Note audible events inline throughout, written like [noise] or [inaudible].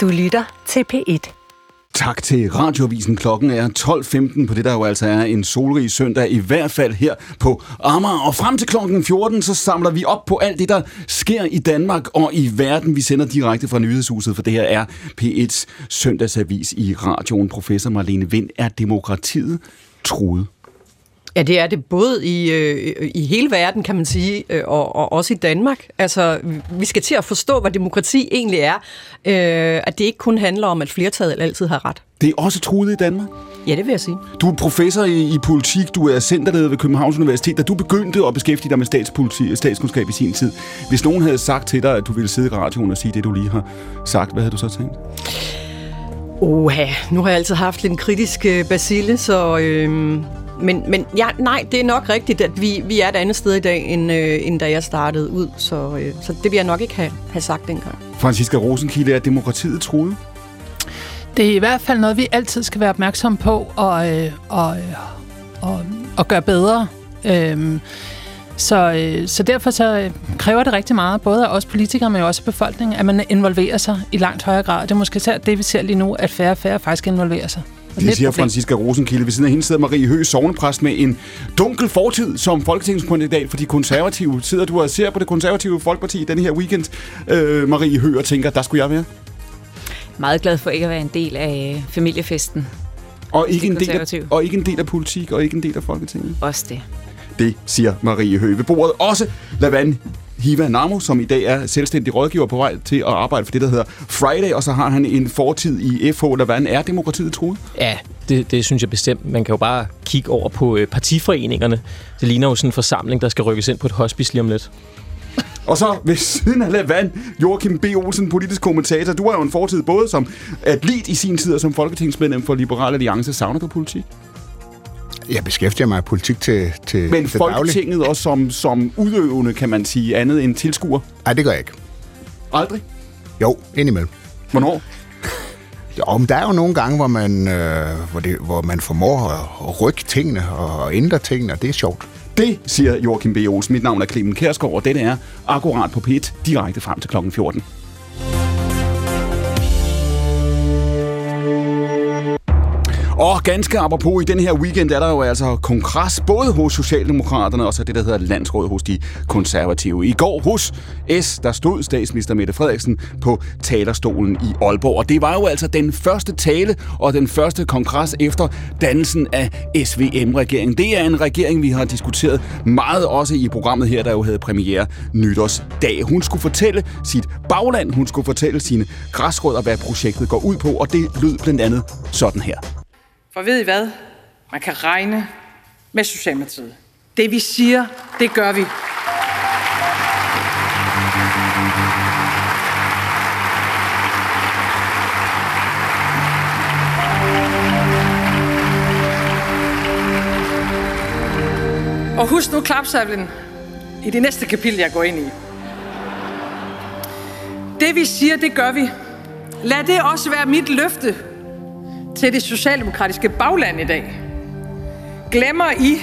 Du lytter til P1. Tak til Radioavisen. Klokken er 12.15 på det, der jo altså er en solrig søndag, i hvert fald her på Amager. Og frem til klokken 14, så samler vi op på alt det, der sker i Danmark og i verden. Vi sender direkte fra Nyhedshuset, for det her er P1's søndagsavis i radioen. Professor Marlene Vind, er demokratiet truet? Ja, det er det både i, øh, i hele verden, kan man sige, øh, og, og også i Danmark. Altså, vi skal til at forstå, hvad demokrati egentlig er. Øh, at det ikke kun handler om, at flertallet altid har ret. Det er også truet i Danmark? Ja, det vil jeg sige. Du er professor i, i politik, du er centerleder ved Københavns Universitet. Da du begyndte at beskæftige dig med statspolitik, statskundskab i sin tid, hvis nogen havde sagt til dig, at du ville sidde i radioen og sige det, du lige har sagt, hvad havde du så tænkt? Oha, nu har jeg altid haft lidt en kritisk øh, basile, så... Øh, men, men ja, nej, det er nok rigtigt, at vi, vi er et andet sted i dag, end, øh, end da jeg startede ud. Så, øh, så det vil jeg nok ikke have, have sagt dengang. Franziska Rosenkilde, er demokratiet truet? Det er i hvert fald noget, vi altid skal være opmærksom på og, øh, og, og, og gøre bedre. Øhm, så, øh, så derfor så kræver det rigtig meget, både af os politikere, men også af befolkningen, at man involverer sig i langt højere grad. Det er måske særligt det, vi ser lige nu, at færre og færre faktisk involverer sig. Det, siger Franziska Rosenkilde. Ved siden af hende sidder Marie Høgh, sovnepræst med en dunkel fortid som folketingskandidat for de konservative. Sidder du og ser på det konservative folkeparti den her weekend, øh, Marie Høgh, og tænker, der skulle jeg være? Meget glad for ikke at være en del af familiefesten. Og ikke, en del af, og ikke en del af politik, og ikke en del af Folketinget? Også det. Det siger Marie Høgh ved bordet. Også Lavan Hiva Namo, som i dag er selvstændig rådgiver på vej til at arbejde for det, der hedder Friday, og så har han en fortid i FH. Hvordan er demokratiet truet? Ja, det, det synes jeg bestemt. Man kan jo bare kigge over på øh, partiforeningerne. Det ligner jo sådan en forsamling, der skal rykkes ind på et hospice lige om lidt. Og så ved siden af Lavan, Joachim B. Olsen, politisk kommentator. Du har jo en fortid både som atlet i sin tid og som folketingsmedlem for Liberal Alliance. Savner du politik? Jeg beskæftiger mig med politik til, til Men Folketinget daglig. også som, som udøvende, kan man sige, andet end tilskuer? Nej, det gør jeg ikke. Aldrig? Jo, indimellem. Hvornår? Jo, men der er jo nogle gange, hvor man, øh, hvor, det, hvor man formår at rykke tingene og ændre tingene, og det er sjovt. Det siger Joachim B. Olsen. Mit navn er Clemen Kærsgaard, og dette er akkurat på P1, direkte frem til klokken 14. Og ganske apropos, i den her weekend er der jo altså kongres, både hos Socialdemokraterne og så det, der hedder landsråd hos de konservative. I går hos S, der stod statsminister Mette Frederiksen på talerstolen i Aalborg. Og det var jo altså den første tale og den første kongres efter dannelsen af SVM-regeringen. Det er en regering, vi har diskuteret meget også i programmet her, der jo havde premiere nytårsdag. Hun skulle fortælle sit bagland, hun skulle fortælle sine græsrødder, hvad projektet går ud på, og det lød blandt andet sådan her. For ved I hvad? Man kan regne med Socialdemokratiet. Det vi siger, det gør vi. Og husk nu klapsavlen i det næste kapitel, jeg går ind i. Det vi siger, det gør vi. Lad det også være mit løfte til det socialdemokratiske bagland i dag. Glemmer I,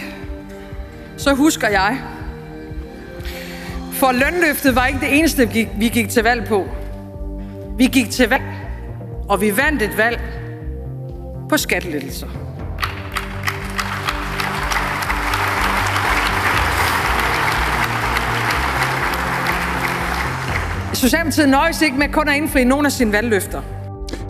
så husker jeg. For lønløftet var ikke det eneste, vi gik til valg på. Vi gik til valg, og vi vandt et valg på skattelettelser. Socialdemokratiet nøjes ikke med kun at indfri nogle af sine valgløfter.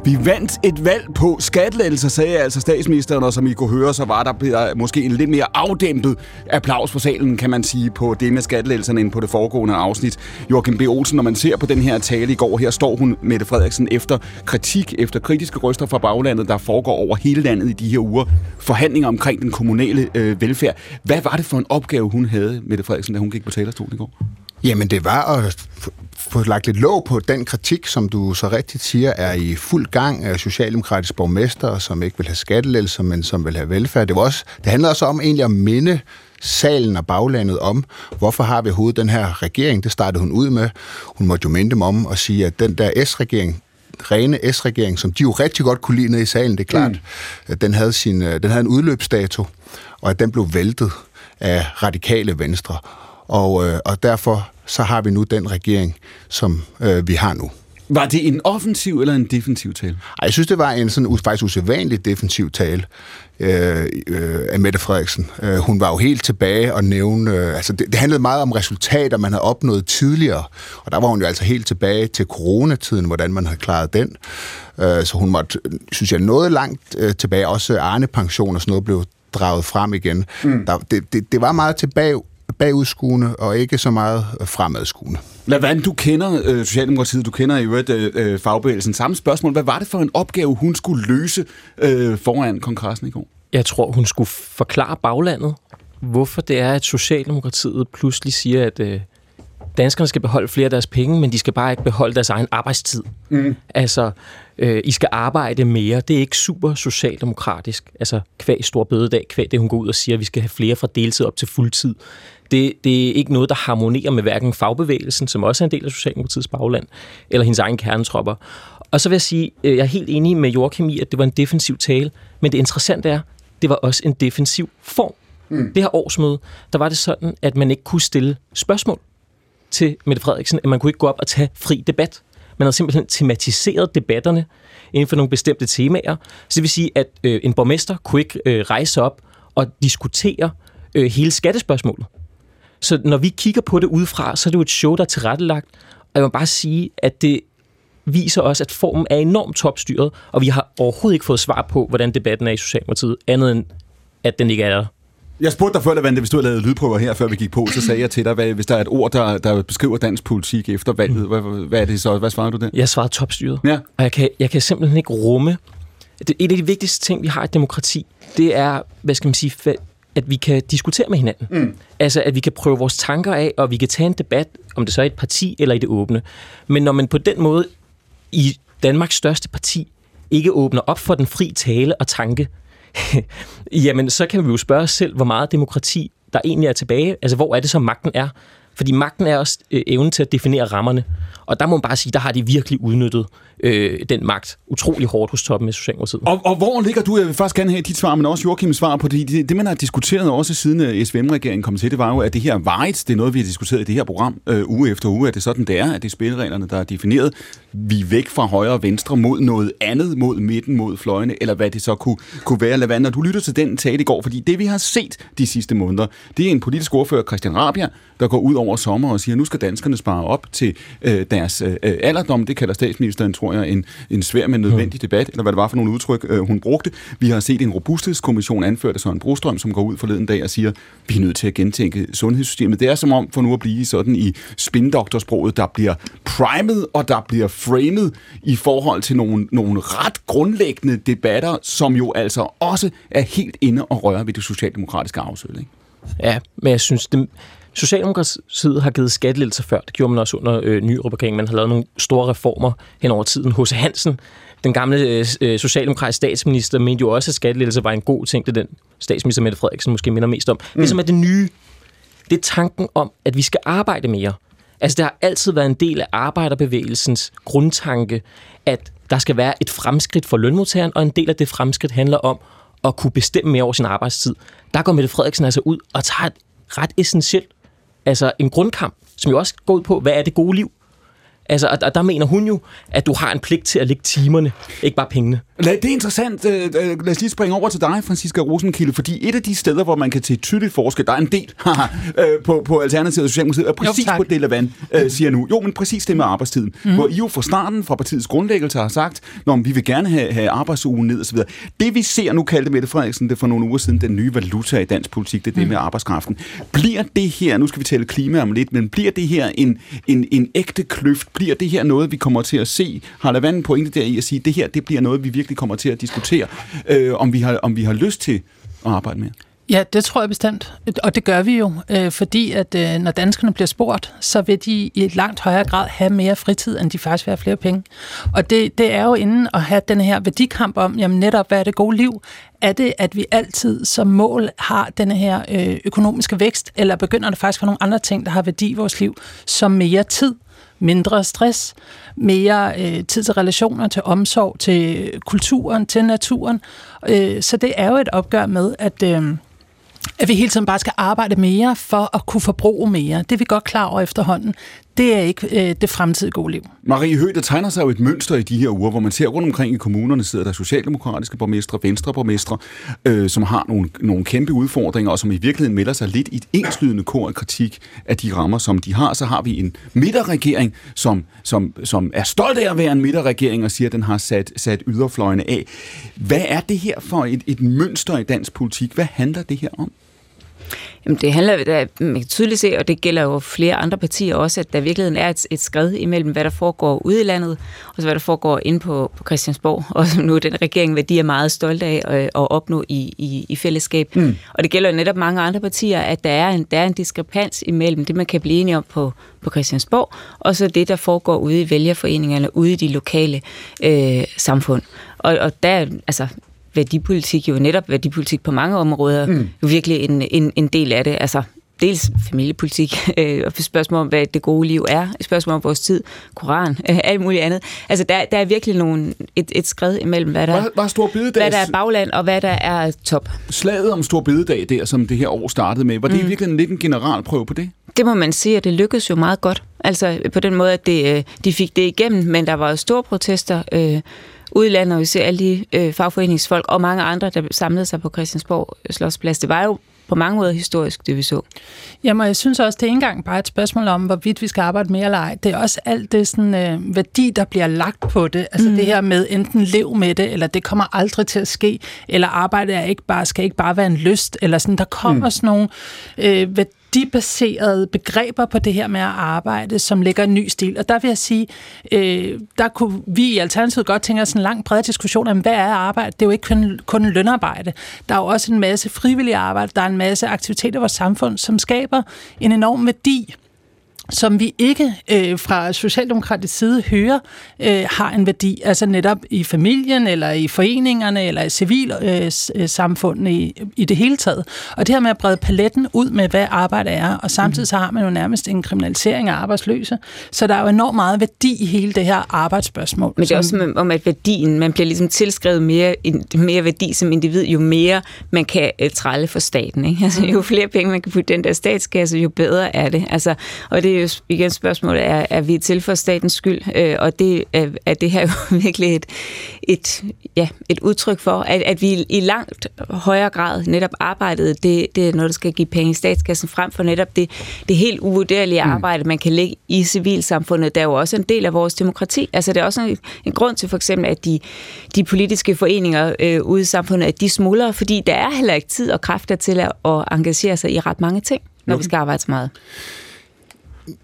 Vi vandt et valg på skattelettelser, sagde altså statsministeren, og som I kunne høre, så var der øh, måske en lidt mere afdæmpet applaus på salen, kan man sige, på det med skattelettelserne end på det foregående afsnit. Joachim B. Olsen, når man ser på den her tale i går, her står hun, Mette Frederiksen, efter kritik, efter kritiske røster fra baglandet, der foregår over hele landet i de her uger, forhandlinger omkring den kommunale øh, velfærd. Hvad var det for en opgave, hun havde, Mette Frederiksen, da hun gik på talerstolen i går? Jamen, det var at få lagt lidt låg på den kritik, som du så rigtigt siger, er i fuld gang af socialdemokratiske borgmester, som ikke vil have skattelettelser, men som vil have velfærd. Det, var også, det handler også om egentlig at minde salen og baglandet om, hvorfor har vi overhovedet den her regering? Det startede hun ud med. Hun måtte jo minde dem om at sige, at den der S-regering, rene S-regering, som de jo rigtig godt kunne lide ned i salen, det er klart, mm. at den havde, sin, øh, den havde en udløbsdato, og at den blev væltet af radikale venstre. Og, øh, og derfor så har vi nu den regering, som øh, vi har nu. Var det en offensiv eller en defensiv tale? Ej, jeg synes, det var en sådan faktisk usædvanligt defensiv tale øh, øh, af Mette Frederiksen. Øh, hun var jo helt tilbage og nævne... Øh, altså det, det handlede meget om resultater, man havde opnået tidligere. Og der var hun jo altså helt tilbage til coronatiden, hvordan man havde klaret den. Øh, så hun måtte, synes jeg, noget langt øh, tilbage. Også Arne-pension og sådan noget blev draget frem igen. Mm. Der, det, det, det var meget tilbage bagudskuende og ikke så meget fremadskuende. Lavand, du kender øh, Socialdemokratiet, du kender i øvrigt øh, øh, fagbevægelsen. Samme spørgsmål. Hvad var det for en opgave, hun skulle løse øh, foran kongressen i går? Jeg tror, hun skulle forklare baglandet, hvorfor det er, at Socialdemokratiet pludselig siger, at øh, danskerne skal beholde flere af deres penge, men de skal bare ikke beholde deres egen arbejdstid. Mm. Altså, øh, I skal arbejde mere. Det er ikke super socialdemokratisk. Altså, kvæg stor bødedag, kvæg det, hun går ud og siger, at vi skal have flere fra deltid op til fuldtid. Det, det er ikke noget, der harmonerer med hverken fagbevægelsen, som også er en del af Socialdemokratiets bagland, eller hendes egen kernetropper. Og så vil jeg sige, øh, jeg er helt enig med Joachim i, at det var en defensiv tale, men det interessante er, det var også en defensiv form. Mm. Det her årsmøde, der var det sådan, at man ikke kunne stille spørgsmål til Mette Frederiksen, at man kunne ikke gå op og tage fri debat. Man havde simpelthen tematiseret debatterne inden for nogle bestemte temaer. Så det vil sige, at øh, en borgmester kunne ikke øh, rejse op og diskutere øh, hele skattespørgsmålet. Så når vi kigger på det udefra, så er det jo et show, der er tilrettelagt. Og jeg vil bare sige, at det viser også, at formen er enormt topstyret, og vi har overhovedet ikke fået svar på, hvordan debatten er i Socialdemokratiet, andet end, at den ikke er der. Jeg spurgte dig før, Lavande, hvis du havde lavet lydprøver her, før vi gik på, så sagde jeg til dig, hvad, hvis der er et ord, der, der beskriver dansk politik efter valget, hvad, hvad er det så? Hvad svarer du det? Jeg svarede topstyret. Ja. Og jeg kan, jeg kan simpelthen ikke rumme... Det, et af de vigtigste ting, vi har i demokrati, det er, hvad skal man sige, at vi kan diskutere med hinanden. Mm. Altså, at vi kan prøve vores tanker af, og vi kan tage en debat, om det så er et parti eller i det åbne. Men når man på den måde i Danmarks største parti ikke åbner op for den fri tale og tanke, [laughs] jamen så kan vi jo spørge os selv, hvor meget demokrati der egentlig er tilbage. Altså, hvor er det så magten er? Fordi magten er også øh, evnen til at definere rammerne. Og der må man bare sige, der har de virkelig udnyttet øh, den magt utrolig hårdt hos toppen af Socialdemokratiet. Og, og hvor ligger du, jeg vil først gerne have dit svar, men også Joachims svar på det, det, det man har diskuteret også siden øh, SVM-regeringen kom til, det var jo, at det her varigt, det er noget, vi har diskuteret i det her program øh, uge efter uge, at det sådan, det er, at det er spillereglerne, der er defineret. Vi er væk fra højre og venstre mod noget andet, mod midten, mod fløjene, eller hvad det så kunne, kunne være. Lavand, når du lytter til den tale i går, fordi det vi har set de sidste måneder, det er en politisk ordfører, Christian Rabia, der går ud over sommer og siger, nu skal danskerne spare op til øh, deres øh, alderdom. Det kalder statsministeren, tror jeg, en, en svær, men nødvendig debat, eller hvad det var for nogle udtryk, øh, hun brugte. Vi har set en robusthedskommission anført af Søren Brostrøm, som går ud forleden dag og siger, vi er nødt til at gentænke sundhedssystemet. Det er som om, for nu at blive sådan i spindoktorsproget, der bliver primet, og der bliver framed i forhold til nogle, nogle ret grundlæggende debatter, som jo altså også er helt inde og røre ved det socialdemokratiske afsøg. Ikke? Ja, men jeg synes, det, Socialdemokratiet har givet skattelettelser før. Det gjorde man også under øh, ny regeringen. Man har lavet nogle store reformer hen over tiden. H.C. Hansen, den gamle øh, øh, socialdemokratiske statsminister, mente jo også, at skattelettelser var en god ting. Det den statsminister Mette Frederiksen måske minder mest om. Mm. Det som er det nye, det er tanken om, at vi skal arbejde mere. Altså, det har altid været en del af arbejderbevægelsens grundtanke, at der skal være et fremskridt for lønmodtageren, og en del af det fremskridt handler om at kunne bestemme mere over sin arbejdstid. Der går Mette Frederiksen altså ud og tager et ret essentielt altså en grundkamp, som jo også går ud på, hvad er det gode liv? Altså, og der mener hun jo, at du har en pligt til at lægge timerne, ikke bare pengene. Lad, det er interessant. Øh, øh, lad os lige springe over til dig, Franziska Rosenkilde, fordi et af de steder, hvor man kan se tydeligt forskel, der er en del [laughs] øh, på, på Alternativet og Socialdemokratiet, er præcis jo, på det, Lavand øh, siger nu. Jo, men præcis det med arbejdstiden. Mm. Hvor I jo fra starten, fra partiets grundlæggelse, har sagt, at vi vil gerne have, have arbejdsugen ned osv. Det vi ser, nu kaldte Mette Frederiksen det for nogle uger siden, den nye valuta i dansk politik, det er det mm. med arbejdskraften. Bliver det her, nu skal vi tale klima om lidt, men bliver det her en, en, en ægte kløft? Bliver det her noget, vi kommer til at se? Har Lavand en pointe der i at sige, det her det bliver noget, vi virkelig kommer til at diskutere, øh, om, vi har, om vi har lyst til at arbejde med? Ja, det tror jeg bestemt. Og det gør vi jo, øh, fordi at øh, når danskerne bliver spurgt, så vil de i et langt højere grad have mere fritid, end de faktisk vil have flere penge. Og det, det er jo inden at have den her værdikamp om, jamen netop, hvad er det gode liv? Er det, at vi altid som mål har den her øh, økonomiske vækst, eller begynder det faktisk for nogle andre ting, der har værdi i vores liv, som mere tid, mindre stress, mere øh, tid til relationer, til omsorg, til kulturen, til naturen. Øh, så det er jo et opgør med, at... Øh, at vi hele tiden bare skal arbejde mere for at kunne forbruge mere. Det er vi godt klar over efterhånden det er ikke øh, det fremtidige gode liv. Marie Høgh, der tegner sig jo et mønster i de her uger, hvor man ser rundt omkring i kommunerne sidder der socialdemokratiske borgmestre, venstreborgmestre, øh, som har nogle, nogle kæmpe udfordringer, og som i virkeligheden melder sig lidt i et enslydende kor af kritik af de rammer, som de har. Så har vi en midterregering, som, som, som er stolt af at være en midterregering og siger, at den har sat, sat yderfløjene af. Hvad er det her for et, et mønster i dansk politik? Hvad handler det her om? Jamen, det handler, der, man kan tydeligt se, og det gælder jo flere andre partier også, at der virkelig er et, et skred imellem, hvad der foregår ude i landet, og så hvad der foregår inde på, på Christiansborg, [laughs] og som nu den regering, hvad de er meget stolte af at, at opnå i, i, i fællesskab. Mm. Og det gælder jo netop mange andre partier, at der er, en, der er en diskrepans imellem det, man kan blive enige om på, på Christiansborg, og så det, der foregår ude i vælgerforeningerne, ude i de lokale øh, samfund. Og, og der, altså, værdipolitik jo netop værdipolitik på mange områder, mm. jo virkelig en, en, en del af det. Altså, dels familiepolitik, [laughs] øh, og spørgsmål om, hvad det gode liv er, spørgsmål om vores tid, koran, øh, [laughs] alt muligt andet. Altså, der, der er virkelig nogle, et, et skred imellem, hvad der, Hvad, hvad, stor bededags, hvad der er bagland, og hvad der er top. Slaget om Stor Bededag der, som det her år startede med, var det mm. virkelig lidt en generalprøve på det? Det må man sige, at det lykkedes jo meget godt. Altså på den måde, at det, øh, de fik det igennem, men der var jo store protester øh, ude i landet, og vi ser alle de øh, fagforeningsfolk og mange andre, der samlede sig på Christiansborg Slottsplads. Det var jo på mange måder historisk, det vi så. Jamen, jeg synes også, det er ikke engang bare et spørgsmål om, hvorvidt vi skal arbejde mere eller ej. Det er også alt det sådan, øh, værdi, der bliver lagt på det. Altså mm. det her med enten lev med det, eller det kommer aldrig til at ske, eller arbejde er ikke bare, skal ikke bare være en lyst, eller sådan, der kommer mm. sådan nogle øh, værdibaserede begreber på det her med at arbejde, som lægger en ny stil. Og der vil jeg sige, øh, der kunne vi i Alternativet godt tænke os en lang bred diskussion om, hvad er arbejde? Det er jo ikke kun, kun lønarbejde. Der er jo også en masse frivillig arbejde, der er en masse aktiviteter i vores samfund, som skaber en enorm værdi som vi ikke øh, fra socialdemokratisk side hører, øh, har en værdi, altså netop i familien, eller i foreningerne, eller i civilsamfundet øh, i, i det hele taget. Og det her med at brede paletten ud med, hvad arbejde er, og samtidig så har man jo nærmest en kriminalisering af arbejdsløse, så der er jo enormt meget værdi i hele det her arbejdsspørgsmål. Men det er også om, at værdien, man bliver ligesom tilskrevet mere, mere værdi som individ, jo mere man kan uh, trælle for staten. Ikke? [laughs] Altså, jo flere penge man kan putte den der statskasse, jo bedre er det. Altså, og det er jo igen spørgsmålet, er, er vi til for statens skyld? Øh, og det er, er det her [laughs] jo virkelig et, et, ja, et udtryk for, at, at vi i langt højere grad netop arbejdede, det, det er noget, der skal give penge i statskassen frem for netop det, det helt uvurderlige mm. arbejde, man kan lægge i civilsamfundet. Der er jo også en del af vores demokrati. Altså det er også en, en grund til for eksempel, at de, de politiske foreninger øh, ude i samfundet, at de smuldrer, fordi der er heller ikke tid og kræfter til at, at engagere sig i ret mange ting, når okay. vi skal arbejde så meget.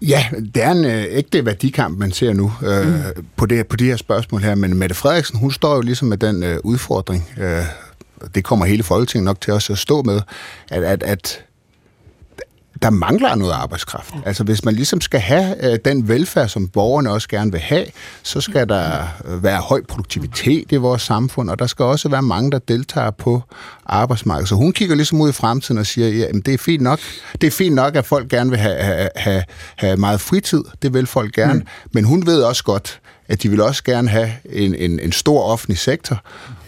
Ja, det er en øh, ægte værdikamp, man ser nu øh, mm. på, det, på de her spørgsmål her. Men Mette Frederiksen, hun står jo ligesom med den øh, udfordring, øh, det kommer hele Folketinget nok til også at stå med, at, at, at der mangler noget arbejdskraft. Altså hvis man ligesom skal have øh, den velfærd, som borgerne også gerne vil have, så skal der øh, være høj produktivitet i vores samfund, og der skal også være mange, der deltager på arbejdsmarkedet. Så hun kigger ligesom ud i fremtiden og siger, ja, det er fint nok. Det er fint nok, at folk gerne vil have, have, have, have meget fritid. Det vil folk gerne. Mm. Men hun ved også godt, at de vil også gerne have en, en, en stor offentlig sektor.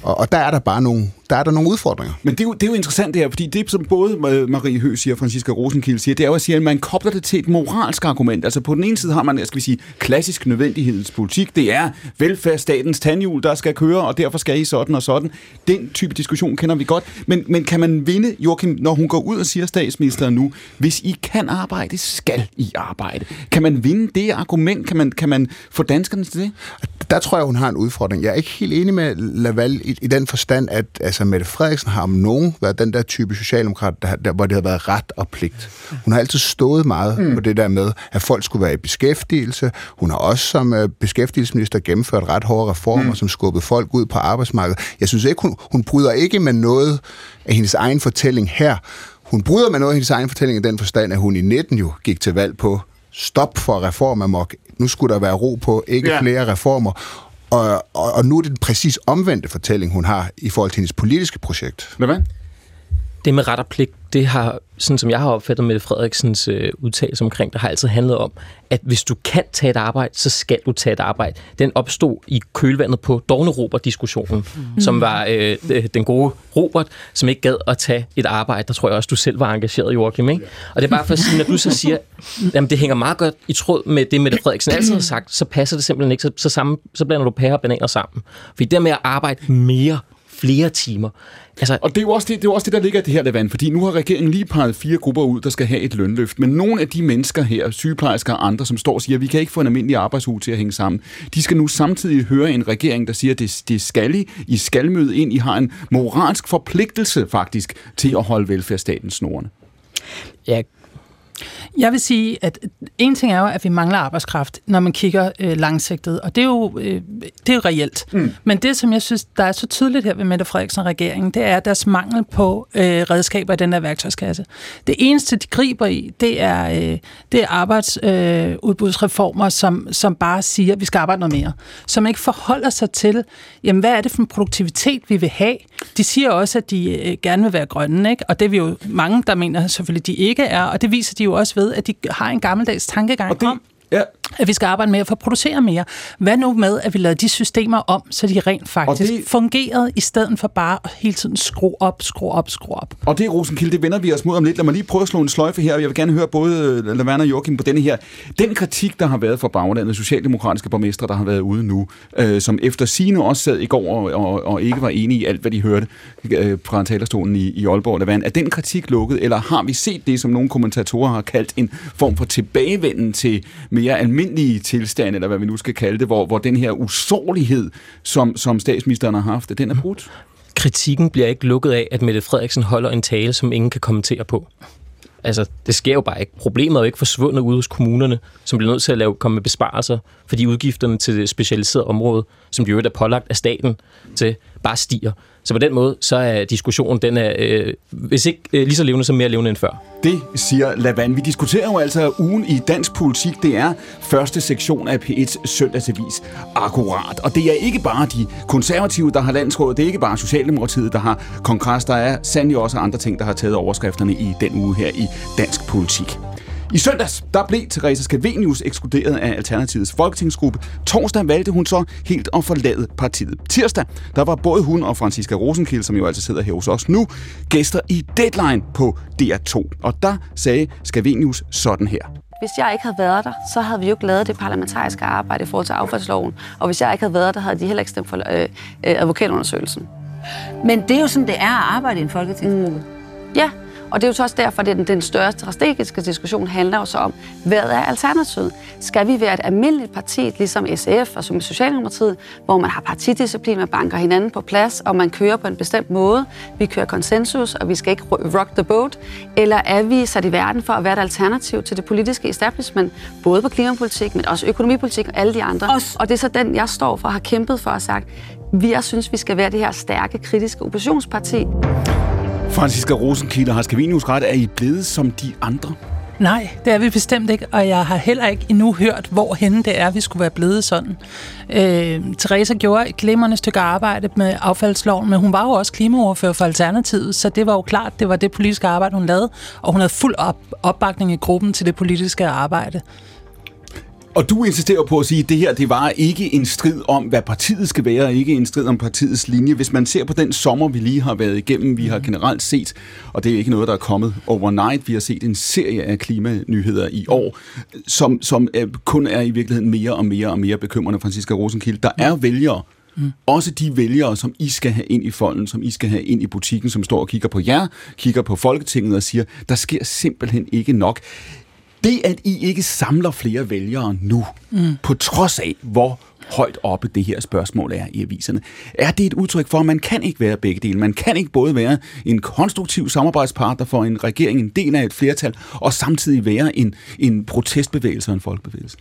Og, og der er der bare nogle, der er der nogle udfordringer. Men det er, jo, det er jo interessant det her, fordi det som både Marie Høgh siger og Franziska Rosenkilde siger, det er jo at sige, at man kobler det til et moralsk argument. Altså på den ene side har man, skal vi sige, klassisk nødvendighedspolitik. Det er velfærdsstatens tandhjul, der skal køre, og derfor skal I sådan og sådan. Den type diskussion kender vi godt. Men, men kan man vinde, Joachim, når hun går ud og siger statsministeren nu, hvis I kan arbejde, skal I arbejde. Kan man vinde det argument? Kan man, kan man få danskerne til det? Der tror jeg, hun har en udfordring. Jeg er ikke helt enig med Laval i, i den forstand, at altså, Mette Frederiksen har om nogen været den der type socialdemokrat, der, der, hvor det har været ret og pligt. Hun har altid stået meget mm. på det der med, at folk skulle være i beskæftigelse. Hun har også som uh, beskæftigelsesminister gennemført ret hårde reformer, mm. som skubbede folk ud på arbejdsmarkedet. Jeg synes ikke, hun, hun bryder ikke med noget af hendes egen fortælling her. Hun bryder med noget af hendes egen fortælling i den forstand, at hun i 19 jo gik til valg på stop for reformamok. Nu skulle der være ro på, ikke ja. flere reformer. Og, og, og nu er det den præcis omvendte fortælling, hun har i forhold til hendes politiske projekt. Hvad? Det med ret og pligt, det har, sådan som jeg har opfattet med Frederiksens øh, udtalelse omkring, det har altid handlet om, at hvis du kan tage et arbejde, så skal du tage et arbejde. Den opstod i kølvandet på Dorne Robert-diskussionen, mm. som var øh, den gode Robert, som ikke gad at tage et arbejde. Der tror jeg også, du selv var engageret, Joachim. Ikke? Og det er bare for at sige, når du så siger, at det hænger meget godt i tråd med det, Mette Frederiksen altid har sagt, så passer det simpelthen ikke. Så, så, sammen, så blander du pære og bananer sammen. Fordi det med at arbejde mere, flere timer, Altså, og det er, jo også det, det er jo også det, der ligger i det her Levan, fordi nu har regeringen lige peget fire grupper ud, der skal have et lønløft. Men nogle af de mennesker her, sygeplejersker og andre, som står og siger, at vi kan ikke få en almindelig arbejdsuge til at hænge sammen, de skal nu samtidig høre en regering, der siger, at det, det skal I, I skal møde ind, I har en moralsk forpligtelse faktisk til at holde velfærdsstaten snorene. Ja, jeg vil sige, at en ting er jo, at vi mangler arbejdskraft, når man kigger øh, langsigtet, og det er jo, øh, det er jo reelt. Mm. Men det, som jeg synes, der er så tydeligt her ved Mette Frederiksen regeringen, det er deres mangel på øh, redskaber i den der værktøjskasse. Det eneste, de griber i, det er, øh, det er arbejdsudbudsreformer, øh, som, som bare siger, at vi skal arbejde noget mere. Som ikke forholder sig til, jamen, hvad er det for en produktivitet, vi vil have? De siger også, at de øh, gerne vil være grønne, ikke? og det er vi jo mange, der mener selvfølgelig, de ikke er, og det viser de jo også ved, at de har en gammeldags tankegang og det, om, Ja. At vi skal arbejde for at producere mere. Hvad nu med, at vi lader de systemer om, så de rent faktisk det, fungerede, i stedet for bare at hele tiden skrue op, skrue op, skrue op. Og det, Rosenkilde, det vender vi os mod om lidt. Lad mig lige prøve at slå en sløjfe her. Jeg vil gerne høre både Laverne og Joachim på denne her. Den kritik, der har været fra baglandet, socialdemokratiske borgmestre, der har været ude nu, øh, som efter sine også sad i går og, og, og ikke var enige i alt, hvad de hørte øh, fra talerstolen i, i Aalborg, Laverne, er den kritik lukket, eller har vi set det, som nogle kommentatorer har kaldt en form for tilbagevenden til mere almindelige tilstand, eller hvad vi nu skal kalde det, hvor, hvor den her usårlighed, som, som statsministeren har haft, den er brudt? Kritikken bliver ikke lukket af, at Mette Frederiksen holder en tale, som ingen kan kommentere på. Altså, det sker jo bare ikke. Problemet er jo ikke forsvundet ude hos kommunerne, som bliver nødt til at lave, komme med besparelser, fordi udgifterne til det specialiserede område, som de jo er pålagt af staten til, bare stiger. Så på den måde, så er diskussionen, den er, øh, hvis ikke øh, lige så levende, så mere levende end før. Det siger Lavan. Vi diskuterer jo altså ugen i dansk politik. Det er første sektion af P1 søndagsavis. Akkurat. Og det er ikke bare de konservative, der har landsrådet. Det er ikke bare Socialdemokratiet, der har kongres. Der er sandelig også andre ting, der har taget overskrifterne i den uge her i dansk politik. I søndags, der blev Theresa Scavenius ekskluderet af Alternativets folketingsgruppe. Torsdag valgte hun så helt at forlade partiet. Tirsdag, der var både hun og Franziska Rosenkilde, som jo altså sidder her hos os nu, gæster i Deadline på DR2. Og der sagde Scavenius sådan her. Hvis jeg ikke havde været der, så havde vi jo ikke lavet det parlamentariske arbejde i forhold til affaldsloven. Og hvis jeg ikke havde været der, havde de heller ikke stemt for øh, øh, advokatundersøgelsen. Men det er jo sådan, det er at arbejde i en folketingsgruppe. Mm. Ja, og det er jo så også derfor, at den, den største strategiske diskussion handler jo så om, hvad er alternativet? Skal vi være et almindeligt parti, ligesom SF og som Socialdemokratiet, hvor man har partidisciplin, man banker hinanden på plads, og man kører på en bestemt måde, vi kører konsensus, og vi skal ikke rock the boat? Eller er vi sat i verden for at være et alternativ til det politiske establishment, både på klimapolitik, men også økonomipolitik og alle de andre? Også. Og det er så den, jeg står for og har kæmpet for og sagt, vi jeg synes, vi skal være det her stærke, kritiske oppositionsparti. Franziska Rosenkilde har Skavinius ret, er I blevet som de andre? Nej, det er vi bestemt ikke, og jeg har heller ikke endnu hørt, hvorhen det er, vi skulle være blevet sådan. Øh, Teresa gjorde et glimrende stykke arbejde med affaldsloven, men hun var jo også klimaordfører for Alternativet, så det var jo klart, det var det politiske arbejde, hun lavede, og hun havde fuld op- opbakning i gruppen til det politiske arbejde. Og du insisterer på at sige, at det her det var ikke en strid om, hvad partiet skal være, ikke en strid om partiets linje. Hvis man ser på den sommer, vi lige har været igennem, vi har generelt set, og det er ikke noget, der er kommet overnight, vi har set en serie af klimanyheder i år, som, som kun er i virkeligheden mere og mere og mere bekymrende, Franziska Rosenkilde. Der er vælgere, Mm. Også de vælgere, som I skal have ind i folden, som I skal have ind i butikken, som står og kigger på jer, kigger på Folketinget og siger, der sker simpelthen ikke nok. Det, at I ikke samler flere vælgere nu, mm. på trods af, hvor højt oppe det her spørgsmål er i aviserne. Er det et udtryk for, at man kan ikke være begge dele? Man kan ikke både være en konstruktiv samarbejdspartner for en regering, en del af et flertal, og samtidig være en, en protestbevægelse og en folkebevægelse?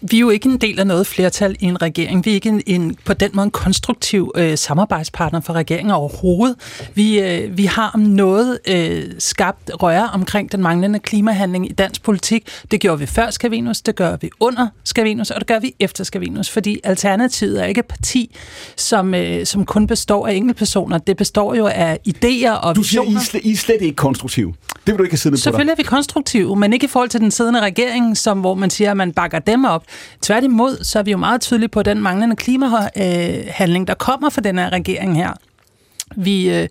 Vi er jo ikke en del af noget flertal i en regering. Vi er ikke en, en på den måde en konstruktiv øh, samarbejdspartner for regeringen overhovedet. Vi, øh, vi har om noget øh, skabt røre omkring den manglende klimahandling i dansk politik. Det gjorde vi før Skavinus, det gør vi under Skavinus, og det gør vi efter Skavinus. 90, fordi Alternativet er ikke et parti, som, øh, som kun består af enkeltpersoner. Det består jo af idéer og du visioner. Du siger, I, I er slet ikke konstruktive. Det vil du ikke have siddende på dig. Selvfølgelig er vi konstruktive, men ikke i forhold til den siddende regering, som, hvor man siger, at man bakker dem op. Tværtimod, så er vi jo meget tydelige på den manglende klimahandling, der kommer fra den her regering her. Vi, øh,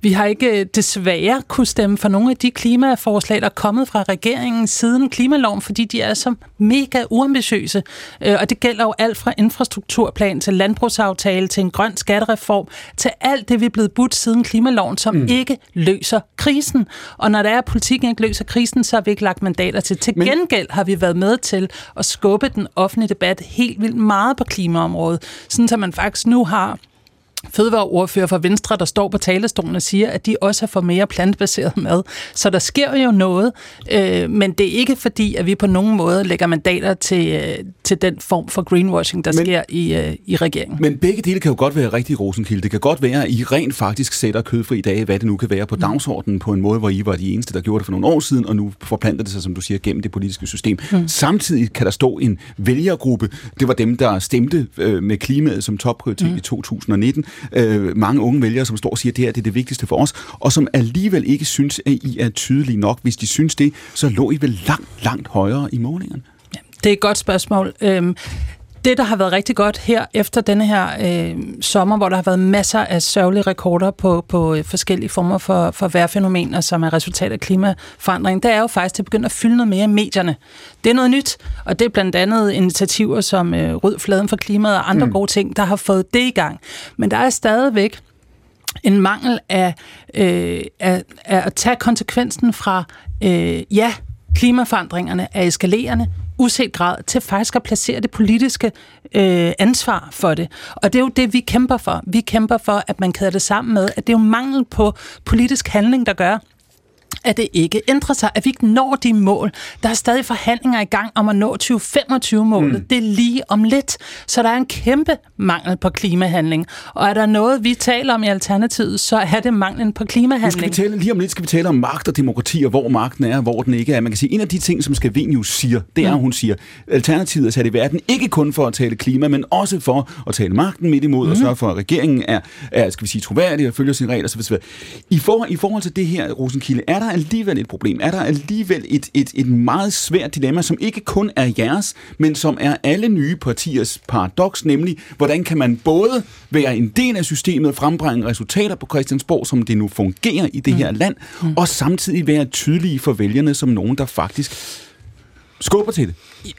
vi har ikke øh, desværre kunne stemme for nogle af de klimaforslag, der er kommet fra regeringen siden klimaloven, fordi de er så mega uambitiøse. Øh, og det gælder jo alt fra infrastrukturplan til landbrugsaftale til en grøn skattereform til alt det, vi er blevet budt siden klimaloven, som mm. ikke løser krisen. Og når der er, at politikken ikke løser krisen, så har vi ikke lagt mandater til. Til Men- gengæld har vi været med til at skubbe den offentlige debat helt vildt meget på klimaområdet, sådan at man faktisk nu har fødevareordfører fra Venstre, der står på talerstolen og siger, at de også har fået mere plantebaseret mad. Så der sker jo noget, øh, men det er ikke fordi, at vi på nogen måde lægger mandater til, øh, til den form for greenwashing, der Men- sker i, øh, i regeringen. Men begge dele kan jo godt være rigtig rosenkilde. Det kan godt være, at I rent faktisk sætter kødfri dage, hvad det nu kan være, på dagsordenen på en måde, hvor I var de eneste, der gjorde det for nogle år siden, og nu forplanter det sig, som du siger, gennem det politiske system. Mm. Samtidig kan der stå en vælgergruppe. Det var dem, der stemte øh, med klimaet som topprioritet mm. i 2019. Øh, mange unge vælgere, som står og siger, at det her det er det vigtigste for os, og som alligevel ikke synes, at I er tydelige nok. Hvis de synes det, så lå I vel langt, langt højere i målingerne. Det er et godt spørgsmål. Øhm, det, der har været rigtig godt her efter denne her øh, sommer, hvor der har været masser af sørgelige rekorder på, på øh, forskellige former for, for vejrfænomener, som er resultat af klimaforandring, det er jo faktisk, at det begynder at fylde noget mere i medierne. Det er noget nyt, og det er blandt andet initiativer som øh, Rød Fladen for Klimaet og andre mm. gode ting, der har fået det i gang. Men der er stadigvæk en mangel af, øh, af, af at tage konsekvensen fra, øh, ja, klimaforandringerne er eskalerende, uset grad, til faktisk at placere det politiske øh, ansvar for det. Og det er jo det, vi kæmper for. Vi kæmper for, at man kæder det sammen med, at det er jo mangel på politisk handling, der gør, at det ikke ændrer sig, at vi ikke når de mål. Der er stadig forhandlinger i gang om at nå 2025-målet. Mm. Det er lige om lidt. Så der er en kæmpe mangel på klimahandling. Og er der noget, vi taler om i Alternativet, så er det manglen på Nu skal vi klimahandling. tale, lige om lidt skal vi tale om magt og demokrati, og hvor magten er, og hvor den ikke er. Man kan sige, en af de ting, som Scavenius siger, det er, mm. hun siger, Alternativet er sat i verden ikke kun for at tale klima, men også for at tale magten midt imod, mm. og sørge for, at regeringen er, er skal vi sige, troværdig og følger sine regler osv. I, forhold, I forhold til det her, Rosenkilde, er der alligevel et problem? Er der alligevel et, et, et meget svært dilemma, som ikke kun er jeres, men som er alle nye partiers paradoks, nemlig, hvordan kan man både være en del af systemet og frembringe resultater på Christiansborg, som det nu fungerer i det mm. her land, mm. og samtidig være tydelige for vælgerne som nogen, der faktisk skubber til det.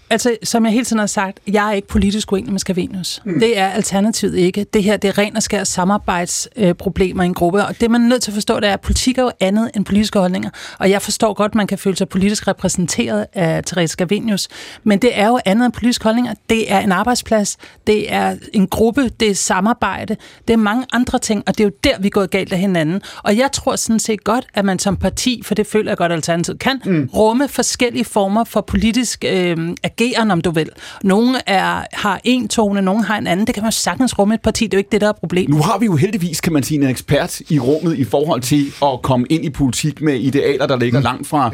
Altså, som jeg hele tiden har sagt, jeg er ikke politisk uenig med Scavenius. Mm. Det er alternativet ikke. Det her, det er ren og skær samarbejdsproblemer i en gruppe, og det man er nødt til at forstå, det er, at politik er jo andet end politiske holdninger. Og jeg forstår godt, at man kan føle sig politisk repræsenteret af Therese Scavenius, men det er jo andet end politiske holdninger. Det er en arbejdsplads, det er en gruppe, det er samarbejde, det er mange andre ting, og det er jo der, vi gået galt af hinanden. Og jeg tror sådan set godt, at man som parti, for det føler jeg godt, at Alternativet kan, mm. rumme forskellige former for politisk øh, ageren, om du vil. Nogle er, har en tone, nogle har en anden. Det kan man jo sagtens rumme et parti. Det er jo ikke det, der er problemet. Nu har vi jo heldigvis, kan man sige, en ekspert i rummet i forhold til at komme ind i politik med idealer, der ligger mm. langt fra.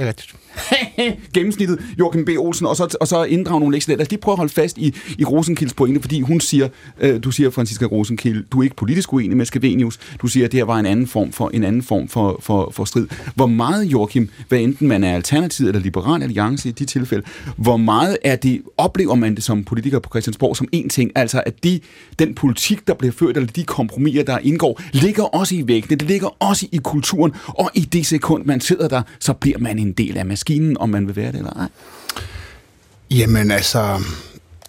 [laughs] gennemsnittet, Joachim B. Olsen, og så, og så inddrage nogle lektier. Lad os lige prøve at holde fast i, i Rosenkilds pointe, fordi hun siger, øh, du siger, Franziska Rosenkild, du er ikke politisk uenig med Skavenius, du siger, at det her var en anden form for, en anden form for, for, for strid. Hvor meget, Joachim, hvad enten man er alternativ eller liberal alliance i de tilfælde, hvor meget er det, oplever man det som politiker på Christiansborg som en ting, altså at de, den politik, der bliver ført, eller de kompromiser, der indgår, ligger også i væggene, det ligger også i kulturen, og i det sekund, man sidder der, så bliver man en del af maskinen, om man vil være det eller ej. Jamen altså,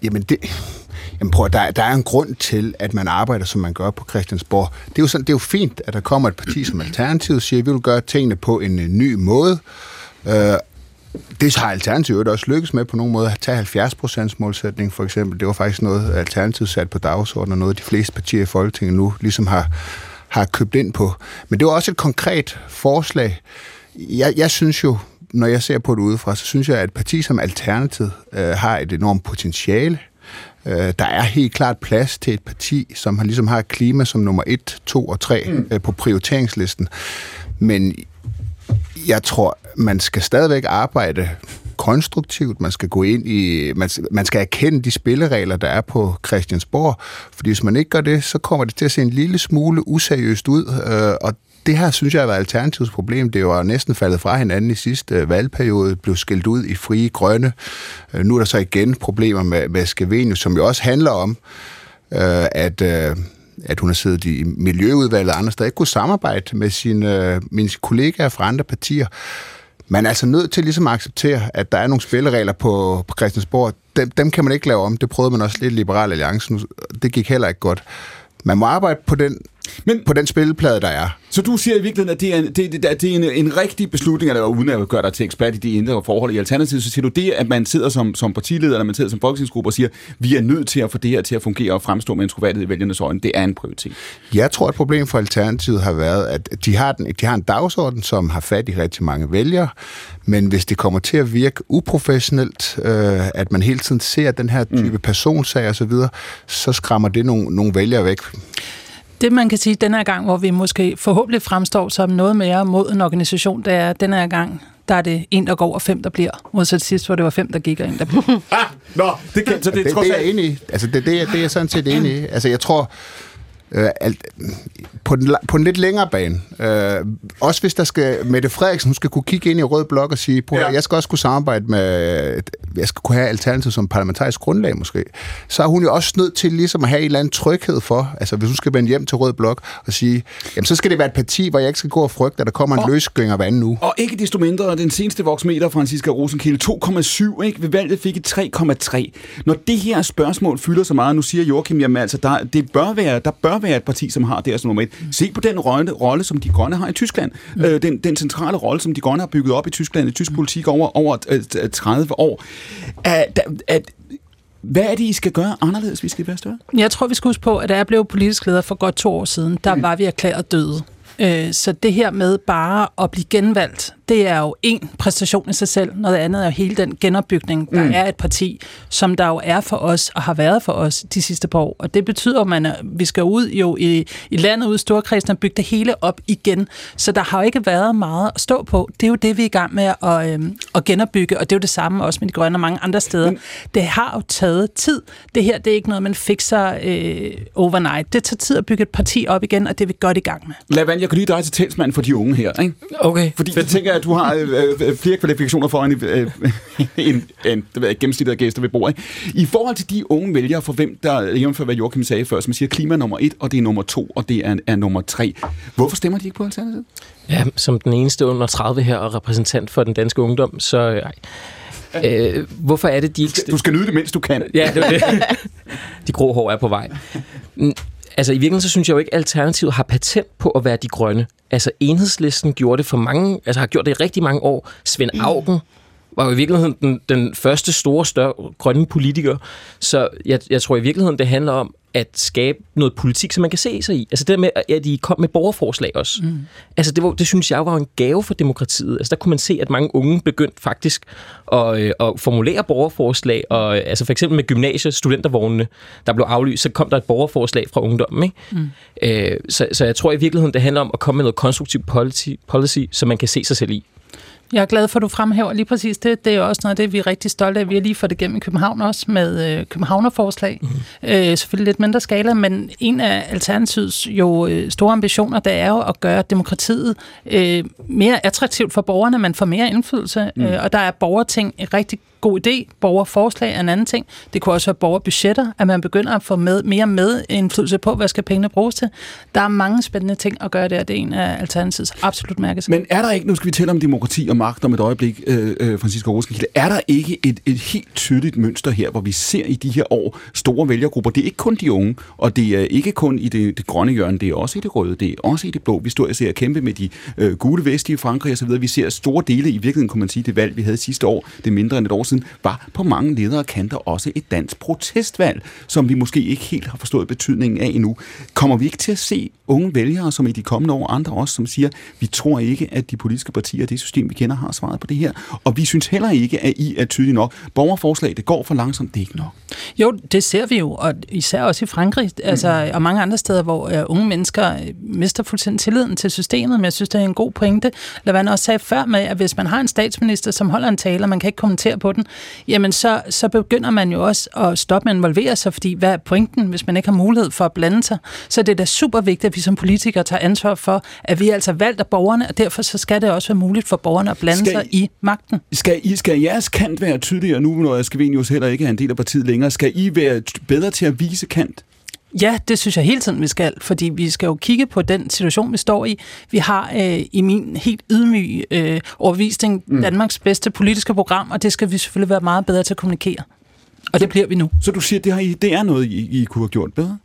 jamen det, jamen prøv, der, der er en grund til, at man arbejder, som man gør på Christiansborg. Det er jo, sådan, det er jo fint, at der kommer et parti som Alternativ, siger, at vi vil gøre tingene på en, øh, ny måde. Øh, det har Alternativet også lykkes med på nogen måde. At tage 70 målsætning for eksempel. Det var faktisk noget, Alternativet sat på dagsordenen, og noget de fleste partier i Folketinget nu ligesom har, har købt ind på. Men det var også et konkret forslag. Jeg, jeg synes jo, når jeg ser på det udefra, så synes jeg, at et parti som Alternativ øh, har et enormt potentiale. Øh, der er helt klart plads til et parti, som har, ligesom har klima som nummer 1, 2 og 3 mm. øh, på prioriteringslisten. Men jeg tror, man skal stadigvæk arbejde konstruktivt, man skal gå ind i, man, man skal erkende de spilleregler, der er på Christiansborg, fordi hvis man ikke gør det, så kommer det til at se en lille smule useriøst ud, øh, og det her synes jeg har været Alternativets problem. Det var næsten faldet fra hinanden i sidste øh, valgperiode, blev skilt ud i frie grønne. Øh, nu er der så igen problemer med, med Skavenius, som jo også handler om, øh, at... Øh, at hun har siddet i Miljøudvalget og andre steder, ikke kunne samarbejde med sine, øh, mine kollegaer fra andre partier. Man er altså nødt til ligesom at acceptere, at der er nogle spilleregler på, på Christiansborg. Dem, dem kan man ikke lave om. Det prøvede man også lidt i Liberal Alliance. Det gik heller ikke godt. Man må arbejde på den men, på den spilleplade, der er. Så du siger i virkeligheden, at det er en, det, det, det er en, en rigtig beslutning, eller uden at gøre dig til ekspert i de indre forhold i Alternativet, så siger du det, at man sidder som, som partileder, eller man sidder som folketingsgruppe og siger, vi er nødt til at få det her til at fungere og fremstå med en troværdighed i vælgernes øjne. Det er en prioritet. Jeg tror, at problemet for Alternativet har været, at de har, den, de har en dagsorden, som har fat i rigtig mange vælgere, men hvis det kommer til at virke uprofessionelt, øh, at man hele tiden ser den her type mm. personsag osv., så, videre, så skræmmer det nogle, nogle vælgere væk det, man kan sige denne gang, hvor vi måske forhåbentlig fremstår som noget mere mod en organisation, det er, denne her gang, der er det en, der går, og fem, der bliver. Modsat sidst, hvor det var fem, der gik, og en, der blev. [laughs] ah, nå, det kan, så det, det, det er jeg enig i. Altså, det, det, det er jeg sådan set enig i. Altså, jeg tror, øh, alt, på, den, på en lidt længere bane. Øh, også hvis der skal, Mette Frederiksen hun skal kunne kigge ind i Rød Blok og sige, ja. jeg skal også kunne samarbejde med, jeg skal kunne have alternativ som parlamentarisk grundlag måske. Så er hun jo også nødt til ligesom at have en eller anden tryghed for, altså hvis hun skal vende hjem til Rød Blok og sige, jamen så skal det være et parti, hvor jeg ikke skal gå og frygte, at der kommer en og, løsgænger hver anden uge. Og ikke desto mindre, den seneste voksmeter, Franziska Rosenkilde, 2,7, ikke? Ved valget fik et 3,3. Når det her spørgsmål fylder så meget, nu siger Joachim, jamen altså, der, det bør være, der bør være et parti, som har det som nummer et. Se på den rolle, rolle som de grønne har i Tyskland. Mm. Øh, den, den centrale rolle, som de grønne har bygget op i Tyskland, i tysk politik over, over 30 år. At, at, hvad er det, I skal gøre anderledes, hvis vi skal være større? Jeg tror, vi skal huske på, at da jeg blev politisk leder for godt to år siden, der mm. var vi erklæret døde. Øh, så det her med bare at blive genvalgt, det er jo en præstation i sig selv. Noget andet er jo hele den genopbygning, der mm. er et parti, som der jo er for os og har været for os de sidste par år. Og det betyder, at man, vi skal ud jo i, i landet, ud i Storkredsen og bygge det hele op igen. Så der har jo ikke været meget at stå på. Det er jo det, vi er i gang med at, øhm, at genopbygge, og det er jo det samme også med de grønne og mange andre steder. Mm. Det har jo taget tid. Det her, det er ikke noget, man fikser øh, overnight. Det tager tid at bygge et parti op igen, og det er vi godt i gang med. Lavan, jeg kan lige dig til talsmand for de unge her. Ikke? Okay. Fordi jeg tænker, at du har øh, øh, flere kvalifikationer for en, øh, en, en det ved jeg, gennemsnittet af gæster ved bordet. I forhold til de unge vælgere, for hvem der, jævnfør hvad Joachim sagde før, som siger, klima er nummer et, og det er nummer to, og det er, er nummer tre. Hvorfor stemmer de ikke på Alternativet? Ja, som den eneste under 30 her og repræsentant for den danske ungdom, så... Øh, Øh, hvorfor er det, de ikke... Du skal, du skal nyde det, mens du kan. Ja, det er det. [laughs] De grå hår er på vej altså i virkeligheden, så synes jeg jo ikke, at Alternativet har patent på at være de grønne. Altså enhedslisten gjorde det for mange, altså har gjort det i rigtig mange år. Svend mm. Var jo i virkeligheden den, den første store, større grønne politiker. Så jeg, jeg tror i virkeligheden, det handler om, at skabe noget politik, som man kan se sig i. Altså det med, at de kom med borgerforslag også. Mm. Altså det, var, det synes jeg var en gave for demokratiet. Altså der kunne man se, at mange unge begyndte faktisk at, øh, at formulere borgerforslag. Og, øh, altså for eksempel med gymnasie, studentervognene, der blev aflyst, så kom der et borgerforslag fra ungdommen. Ikke? Mm. Øh, så, så jeg tror i virkeligheden, det handler om at komme med noget konstruktiv policy, policy, som man kan se sig selv i. Jeg er glad for, at du fremhæver lige præcis det. Det er også noget af det, vi er rigtig stolte af. Vi har lige fået det igennem i København også med øh, Københavnerforslag. Mm. Øh, selvfølgelig lidt mindre skala, men en af Alternativets jo øh, store ambitioner, det er jo at gøre demokratiet øh, mere attraktivt for borgerne. Man får mere indflydelse, mm. øh, og der er borgerting et rigtig god idé. Borgerforslag er en anden ting. Det kunne også være borgerbudgetter, at man begynder at få med, mere med indflydelse på, hvad skal pengene bruges til. Der er mange spændende ting at gøre der. Det er en af Alternativets absolut mærkes. Men er der ikke, nu skal vi tale om demokrati og magt om et øjeblik, øh, øh, Francisco Roskilde, er der ikke et, et helt tydeligt mønster her, hvor vi ser i de her år store vælgergrupper? Det er ikke kun de unge, og det er ikke kun i det, det grønne hjørne, det er også i det røde, det er også i det blå. Vi står og ser kæmpe med de øh, gule veste i Frankrig osv. Vi ser store dele i virkeligheden, kunne man sige, det valg, vi havde sidste år, det er mindre end et år siden siden, var på mange ledere og kanter også et dansk protestvalg, som vi måske ikke helt har forstået betydningen af endnu. Kommer vi ikke til at se unge vælgere, som i de kommende år, andre også, som siger, vi tror ikke, at de politiske partier, det system, vi kender, har svaret på det her. Og vi synes heller ikke, at I er tydelige nok. Borgerforslag, det går for langsomt, det er ikke nok. Jo, det ser vi jo, og især også i Frankrig, altså, og mange andre steder, hvor uh, unge mennesker øh, mister fuldstændig tilliden til systemet, men jeg synes, det er en god pointe. Lavand også sagde før med, at hvis man har en statsminister, som holder en tale, og man kan ikke kommentere på den, jamen så, så begynder man jo også at stoppe med at involvere sig, fordi hvad er pointen, hvis man ikke har mulighed for at blande sig? Så det er da super vigtigt, at vi som politikere tager ansvar for, at vi er altså valgt af borgerne, og derfor så skal det også være muligt for borgerne at blande Skal sig i magten. Skal, I, skal jeres kant være tydeligere nu, når Skavenius heller ikke er en del af partiet længere? Skal I være bedre til at vise kant? Ja, det synes jeg hele tiden, vi skal, fordi vi skal jo kigge på den situation, vi står i. Vi har øh, i min helt ydmyge øh, overvisning mm. Danmarks bedste politiske program, og det skal vi selvfølgelig være meget bedre til at kommunikere. Og det bliver vi nu. Så du siger, at det, har I, det er noget, I, I kunne have gjort bedre?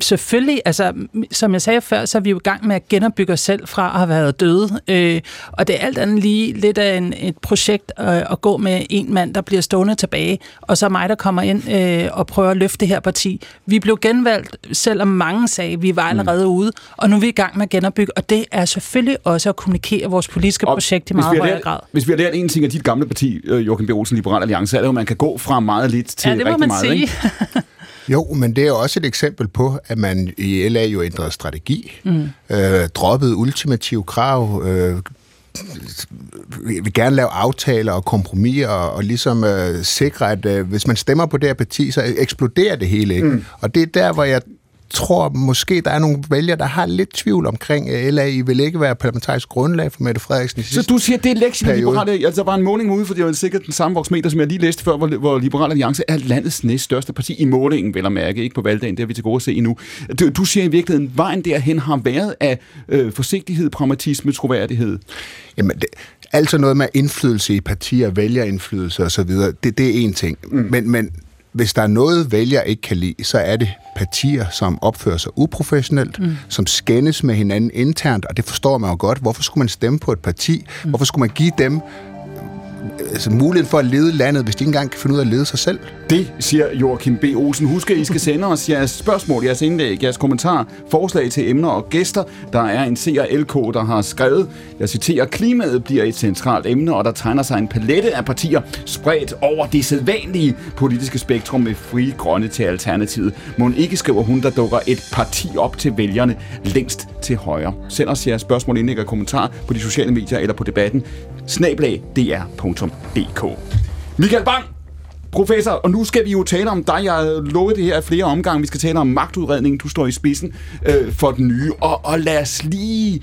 Selvfølgelig, altså, som jeg sagde før, så er vi jo i gang med at genopbygge os selv fra at have været døde. Øh, og det er alt andet lige lidt af en, et projekt øh, at gå med en mand, der bliver stående tilbage, og så mig, der kommer ind øh, og prøver at løfte det her parti. Vi blev genvalgt, selvom mange sagde, at vi var allerede mm. ude, og nu er vi i gang med at genopbygge, og det er selvfølgelig også at kommunikere vores politiske og projekt i meget højere lært, grad. Hvis vi har lært en ting af dit gamle parti, øh, Joachim B. Olsen, Liberal Alliance, er det at man kan gå fra meget lidt til ja, det må rigtig man meget. sige. Ikke? [laughs] Jo, men det er også et eksempel på, at man i LA jo ændrede strategi, mm. øh, droppede ultimative krav, øh, vil gerne lave aftaler og kompromiser og, og ligesom øh, sikre, at øh, hvis man stemmer på det her parti, så eksploderer det hele ikke. Mm. Og det er der, hvor jeg tror måske, der er nogle vælgere, der har lidt tvivl omkring uh, LA. I vil ikke være parlamentarisk grundlag for Mette Frederiksen i Så du siger, det er lektion i Liberale Altså, der var en måling ude, for det var sikkert den samme voksmeter, som jeg lige læste før, hvor, hvor Liberal Alliance er landets næststørste parti i målingen, vel at mærke, ikke på valgdagen, det er vi til gode at se endnu. Du, du siger i virkeligheden, vejen derhen har været af øh, forsigtighed, pragmatisme, troværdighed. Jamen, det, altså noget med indflydelse i partier, vælgerindflydelse osv., det, det er en ting. Mm. Men, men hvis der er noget, vælger ikke kan lide, så er det partier, som opfører sig uprofessionelt, mm. som skændes med hinanden internt, og det forstår man jo godt. Hvorfor skulle man stemme på et parti? Mm. Hvorfor skulle man give dem altså, muligheden for at lede landet, hvis de ikke engang kan finde ud af at lede sig selv. Det siger Joachim B. Olsen. Husk, at I skal sende os jeres spørgsmål, jeres indlæg, jeres kommentar, forslag til emner og gæster. Der er en CRLK, der har skrevet, jeg citerer, klimaet bliver et centralt emne, og der tegner sig en palette af partier spredt over det sædvanlige politiske spektrum med frie grønne til alternativet. Må ikke skriver hun, der dukker et parti op til vælgerne længst til højre. Send os jeres spørgsmål, indlæg og kommentar på de sociale medier eller på debatten Snablag.dr.dk Michael Bang, professor, og nu skal vi jo tale om dig. Jeg lovet det her flere omgange. Vi skal tale om magtudredningen. Du står i spidsen øh, for den nye. Og, og lad os lige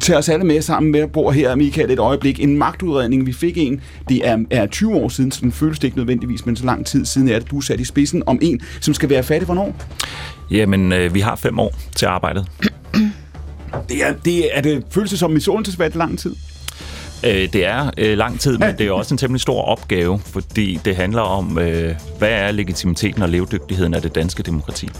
tage os alle med sammen med at bor her, Michael, et øjeblik. En magtudredning, vi fik en, det er, er 20 år siden, så den føles det ikke nødvendigvis, men så lang tid siden er det, du er sat i spidsen om en, som skal være fattig hvornår? Jamen, øh, vi har fem år til arbejdet. Det er, det er det føles det som misundelsesværdigt lang tid? Øh, det er øh, lang tid, men det er også en temmelig stor opgave, fordi det handler om, øh, hvad er legitimiteten og levedygtigheden af det danske demokrati.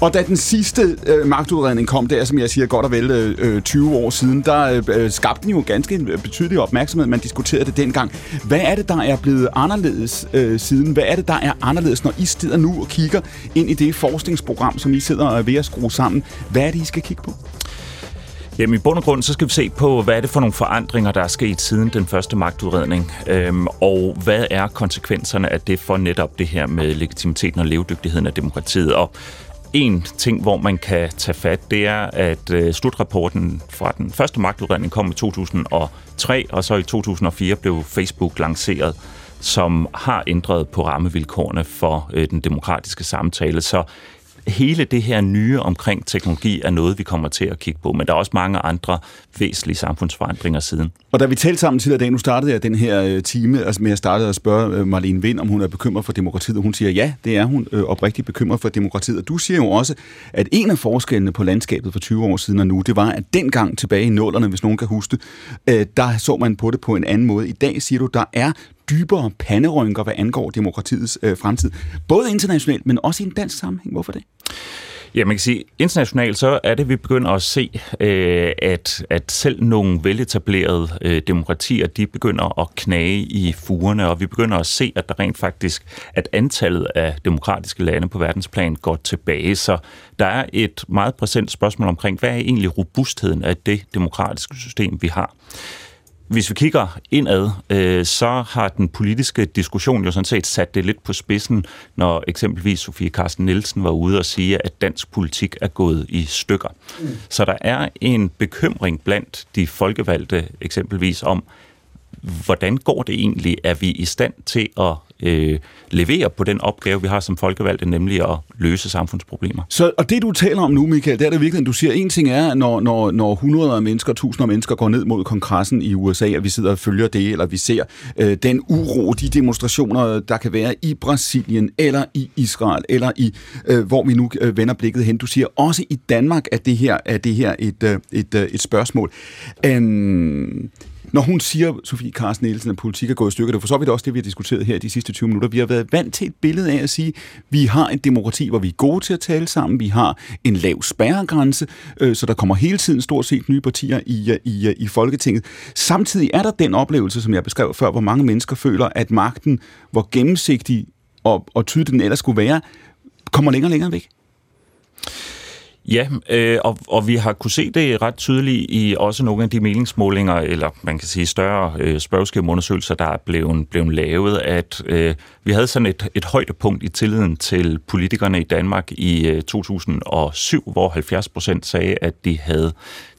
Og da den sidste øh, magtudredning kom, der som jeg siger godt og vel øh, øh 20 år siden, der øh, øh, skabte den jo ganske en betydelig opmærksomhed. Man diskuterede det dengang. Hvad er det, der er blevet anderledes øh, siden? Hvad er det, der er anderledes, når I sidder nu og kigger ind i det forskningsprogram, som I sidder og ved at skrue sammen? Hvad er det, I skal kigge på? Jamen i bund og grund, så skal vi se på, hvad er det for nogle forandringer, der er sket siden den første magtudredning, øhm, og hvad er konsekvenserne af det for netop det her med legitimiteten og levedygtigheden af demokratiet. Og en ting, hvor man kan tage fat, det er, at øh, slutrapporten fra den første magtudredning kom i 2003, og så i 2004 blev Facebook lanceret som har ændret på rammevilkårene for øh, den demokratiske samtale. Så hele det her nye omkring teknologi er noget, vi kommer til at kigge på, men der er også mange andre væsentlige samfundsforandringer siden. Og da vi talte sammen til i dag, nu startede jeg den her øh, time altså med at starte at spørge øh, Marlene Vind, om hun er bekymret for demokratiet, og hun siger, ja, det er hun øh, oprigtigt bekymret for demokratiet. Og du siger jo også, at en af forskellene på landskabet for 20 år siden og nu, det var, at dengang tilbage i nullerne, hvis nogen kan huske det, der så man på det på en anden måde. I dag siger du, der er dybere panderynker, hvad angår demokratiets øh, fremtid. Både internationalt, men også i en dansk sammenhæng. Hvorfor det? Ja, man kan sige, internationalt så er det, vi begynder at se, øh, at, at selv nogle veletablerede øh, demokratier, de begynder at knage i fugerne, og vi begynder at se, at der rent faktisk, at antallet af demokratiske lande på verdensplan går tilbage. Så der er et meget præsent spørgsmål omkring, hvad er egentlig robustheden af det demokratiske system, vi har? Hvis vi kigger indad, øh, så har den politiske diskussion jo sådan set sat det lidt på spidsen, når eksempelvis Sofie Carsten Nielsen var ude og sige, at dansk politik er gået i stykker. Mm. Så der er en bekymring blandt de folkevalgte eksempelvis om, hvordan går det egentlig? Er vi i stand til at øh, levere på den opgave, vi har som folkevalgte, nemlig at løse samfundsproblemer. Så, og det, du taler om nu, Michael, det er det virkelig, du siger, en ting er, når, når, når hundreder af mennesker, tusinder af mennesker går ned mod kongressen i USA, og vi sidder og følger det, eller vi ser øh, den uro, de demonstrationer, der kan være i Brasilien, eller i Israel, eller i, øh, hvor vi nu øh, vender blikket hen. Du siger også i Danmark, at det her er det her et, øh, et, øh, et spørgsmål. Øh, når hun siger, Sofie Carsten Nielsen, at politik er gået i stykker, det er for så vidt også det, vi har diskuteret her de sidste 20 minutter. Vi har været vant til et billede af at sige, at vi har et demokrati, hvor vi er gode til at tale sammen. Vi har en lav spærregrænse, øh, så der kommer hele tiden stort set nye partier i, øh, i, øh, i Folketinget. Samtidig er der den oplevelse, som jeg beskrev før, hvor mange mennesker føler, at magten, hvor gennemsigtig og, og tydelig den ellers skulle være, kommer længere og længere væk. Ja, øh, og, og vi har kunne se det ret tydeligt i også nogle af de meningsmålinger, eller man kan sige større øh, spørgeskemaundersøgelser, der er blevet, blevet lavet, at øh, vi havde sådan et, et højdepunkt i tilliden til politikerne i Danmark i øh, 2007, hvor 70 procent sagde, at de havde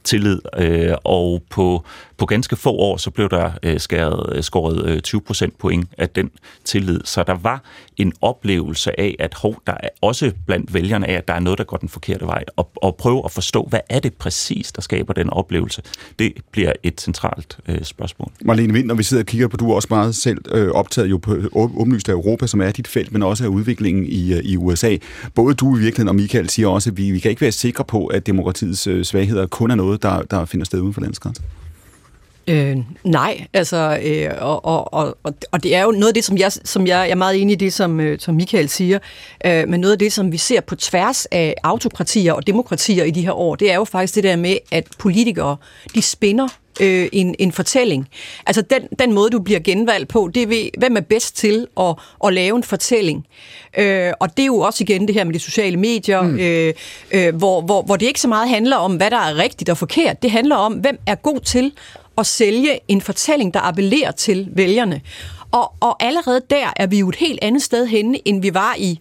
tillid, øh, og på, på ganske få år, så blev der øh, skæret, øh, skåret øh, 20 procent point af den tillid. Så der var en oplevelse af, at hov, der er også blandt vælgerne af, at der er noget, der går den forkerte vej, og, og prøve at forstå, hvad er det præcis, der skaber den oplevelse. Det bliver et centralt øh, spørgsmål. Marlene Vind, når vi sidder og kigger på, du er også meget selv øh, optaget jo på åbenlyst af Europa, som er dit felt, men også af udviklingen i, øh, i USA. Både du i virkeligheden og Michael siger også, at vi, vi kan ikke være sikre på, at demokratiets øh, svagheder kun er noget, der, der finder sted uden for landets grænser. Øh, nej, altså, øh, og, og, og, og det er jo noget af det, som jeg, som jeg, jeg er meget enig i det, som, øh, som Michael siger, øh, men noget af det, som vi ser på tværs af autokratier og demokratier i de her år, det er jo faktisk det der med, at politikere, de spinder øh, en, en fortælling. Altså den, den måde, du bliver genvalgt på, det er ved, hvem er bedst til at, at lave en fortælling. Øh, og det er jo også igen det her med de sociale medier, mm. øh, øh, hvor, hvor, hvor det ikke så meget handler om, hvad der er rigtigt og forkert. Det handler om, hvem er god til at sælge en fortælling, der appellerer til vælgerne. Og, og allerede der er vi jo et helt andet sted henne, end vi var i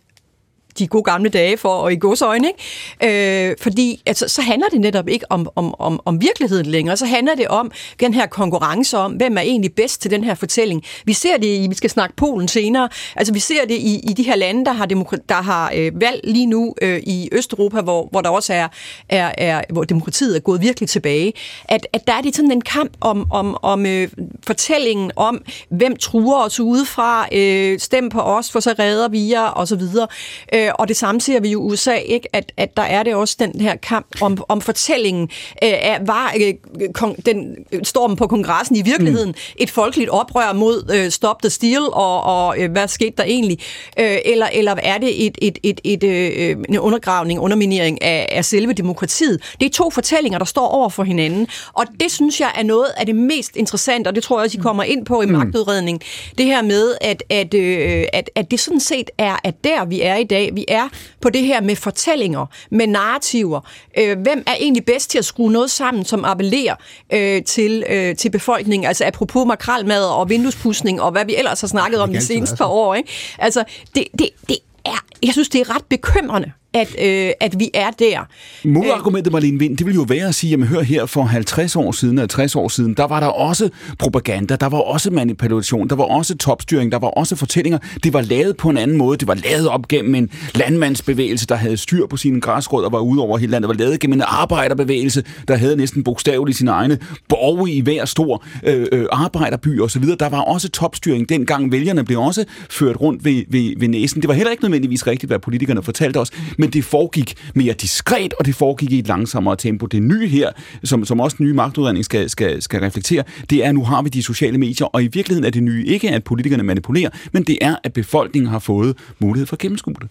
de gode gamle dage for og i godsøjne. Ikke? Øh, fordi altså, så handler det netop ikke om, om, om, om virkeligheden længere. Så handler det om den her konkurrence om, hvem er egentlig bedst til den her fortælling. Vi ser det i, vi skal snakke Polen senere, altså vi ser det i, i de her lande, der har, demokra- der har øh, valg lige nu øh, i Østeuropa, hvor, hvor der også er, er, er, hvor demokratiet er gået virkelig tilbage. At, at der er det sådan en kamp om, om, om øh, fortællingen om, hvem truer os udefra, øh, stem på os, for så redder vi jer, og så videre. Øh, Øh, og det samme ser vi jo i USA, ikke? At, at der er det også den her kamp om, om fortællingen. Øh, var øh, kon, den stormen på kongressen i virkeligheden mm. et folkeligt oprør mod øh, Stop the Steal, og, og øh, hvad skete der egentlig? Øh, eller, eller er det et, et, et, et, øh, en undergravning, underminering af, af selve demokratiet? Det er to fortællinger, der står over for hinanden. Og det synes jeg er noget af det mest interessante, og det tror jeg også, I kommer ind på i mm. magtudredning. Det her med, at, at, øh, at, at det sådan set er, at der vi er i dag, vi er på det her med fortællinger, med narrativer. Øh, hvem er egentlig bedst til at skrue noget sammen, som appellerer øh, til, øh, til befolkningen? Altså apropos makralmad og vinduespudsning og hvad vi ellers har snakket om de seneste par år. Ikke? Altså, det, det, det er, jeg synes, det er ret bekymrende, at, øh, at vi er der. Modargumentet, Marlene Vind, det vil jo være at sige, jamen hør her for 50 år siden, 60 år siden, der var der også propaganda, der var også manipulation, der var også topstyring, der var også fortællinger. Det var lavet på en anden måde. Det var lavet op gennem en landmandsbevægelse, der havde styr på sine græsrødder og var ude over hele landet. Det var lavet gennem en arbejderbevægelse, der havde næsten bogstaveligt sine egne borge i hver stor øh, øh, arbejderby osv. Der var også topstyring. Dengang vælgerne blev også ført rundt ved, ved, ved næsen. Det var heller ikke nødvendigvis rigtigt, hvad politikerne fortalte os men det foregik mere diskret, og det foregik i et langsommere tempo. Det nye her, som, som også den nye magtudredning skal, skal, skal reflektere, det er, at nu har vi de sociale medier, og i virkeligheden er det nye ikke, at politikerne manipulerer, men det er, at befolkningen har fået mulighed for at gennemskue det.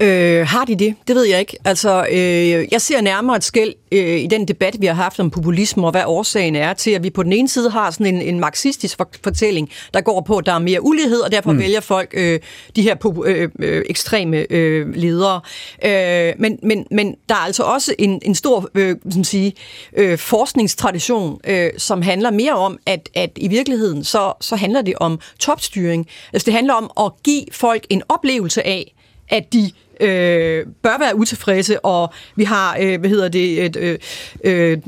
Øh, har de det? Det ved jeg ikke. Altså, øh, jeg ser nærmere et skæld øh, i den debat, vi har haft om populisme, og hvad årsagen er til, at vi på den ene side har sådan en, en marxistisk fortælling, der går på, at der er mere ulighed, og derfor mm. vælger folk øh, de her pop- øh, øh, ekstreme øh, ledere. Øh, men, men, men der er altså også en, en stor øh, som sige, øh, forskningstradition, øh, som handler mere om, at, at i virkeligheden, så, så handler det om topstyring. Altså, det handler om at give folk en oplevelse af, at de øh, bør være utilfredse, og vi har, øh, hvad hedder det, et, øh, øh,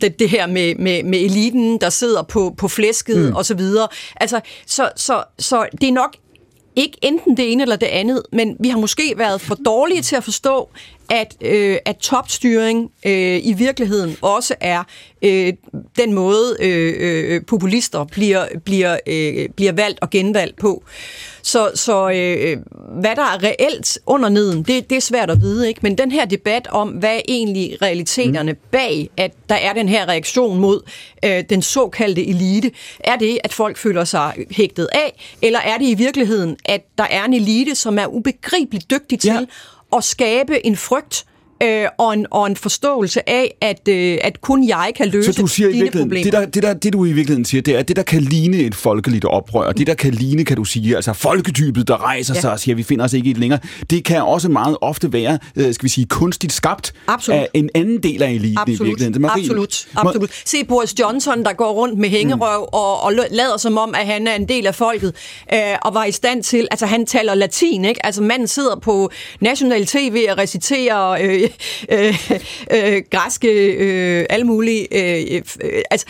det, det her med, med, med eliten, der sidder på, på flæsket mm. og så videre. Altså, så, så, så det er nok ikke enten det ene eller det andet, men vi har måske været for dårlige til at forstå, at, øh, at topstyring øh, i virkeligheden også er øh, den måde, øh, øh, populister bliver, bliver, øh, bliver valgt og genvalgt på. Så, så øh, hvad der er reelt under neden, det, det er svært at vide, ikke? Men den her debat om, hvad er egentlig realiteterne mm. bag, at der er den her reaktion mod øh, den såkaldte elite, er det, at folk føler sig hægtet af, eller er det i virkeligheden, at der er en elite, som er ubegribeligt dygtig til ja at skabe en frygt øh, og, en, og en forståelse af, at, øh, at kun jeg kan løse Så du siger dine i problemer. Det, der, det, der, det du i virkeligheden siger, det er, at det der kan ligne et folkeligt oprør, det der kan ligne, kan du sige, altså folketypet, der rejser ja. sig og siger, vi finder os ikke i det længere, det kan også meget ofte være, øh, skal vi sige, kunstigt skabt Absolut. af en anden del af eliten Absolut. i virkeligheden. Marie, Absolut. Absolut. Se Boris Johnson, der går rundt med hængerøv mm. og, og lader som om, at han er en del af folket, øh, og var i stand til, altså han taler latin, ikke? Altså manden sidder på national tv og reciterer øh, [laughs] øh, øh, græske, øh, alle mulige. Øh, øh, altså,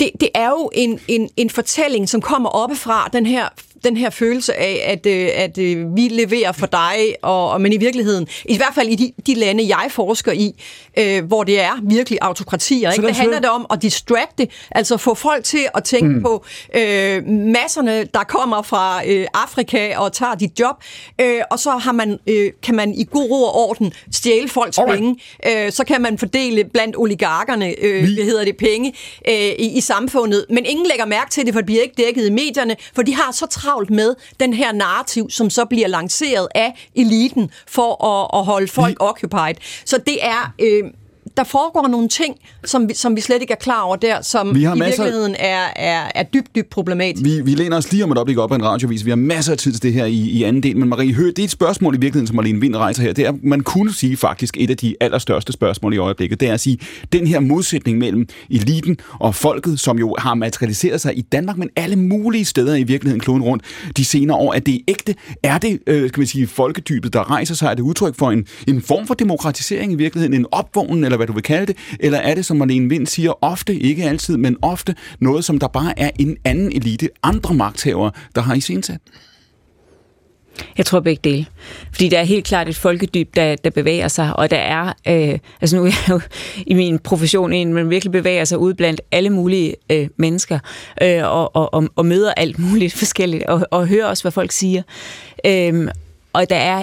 det, det er jo en, en, en fortælling, som kommer oppefra, den her den her følelse af, at, øh, at øh, vi leverer for dig, og, og men i virkeligheden, i hvert fald i de, de lande, jeg forsker i, øh, hvor det er virkelig autokratier, ikke? det handler det om at distracte, altså få folk til at tænke mm. på øh, masserne, der kommer fra øh, Afrika og tager dit job, øh, og så har man, øh, kan man i god ro og orden stjæle folks Alright. penge, øh, så kan man fordele blandt oligarkerne, øh, hvad hedder det, penge øh, i, i samfundet, men ingen lægger mærke til det, for det bliver ikke dækket i medierne, for de har så travlt med den her narrativ, som så bliver lanceret af eliten for at, at holde folk Vi... occupied. Så det er... Øh, der foregår nogle ting, som vi, som vi slet ikke er klar over der, som vi har i masser... virkeligheden er, er, er dybt, dybt problematisk. Vi, vi læner os lige om et øjeblik op af en radiovis. Vi har masser af tid til det her i, i anden del. Men Marie Høgh, det er et spørgsmål i virkeligheden, som Marlene Vind rejser her. Det er, man kunne sige faktisk et af de allerstørste spørgsmål i øjeblikket. Det er at sige, den her modsætning mellem eliten og folket, som jo har materialiseret sig i Danmark, men alle mulige steder i virkeligheden kloden rundt de senere år. Er det ægte? Er det, øh, skal man sige, folkedybet, der rejser sig? Er det udtryk for en, en form for demokratisering i virkeligheden? En opvågning, eller hvad du vil kalde det? Eller er det, som Marlene Vind siger, ofte, ikke altid, men ofte noget, som der bare er en anden elite, andre magthavere, der har i sin sat? Jeg tror begge dele. Fordi der er helt klart et folkedyb, der, der bevæger sig, og der er, øh, altså nu er jeg jo i min profession en, man virkelig bevæger sig ud blandt alle mulige øh, mennesker, øh, og, og, og, og møder alt muligt [laughs] forskelligt, og, og hører også, hvad folk siger. Øh, og der er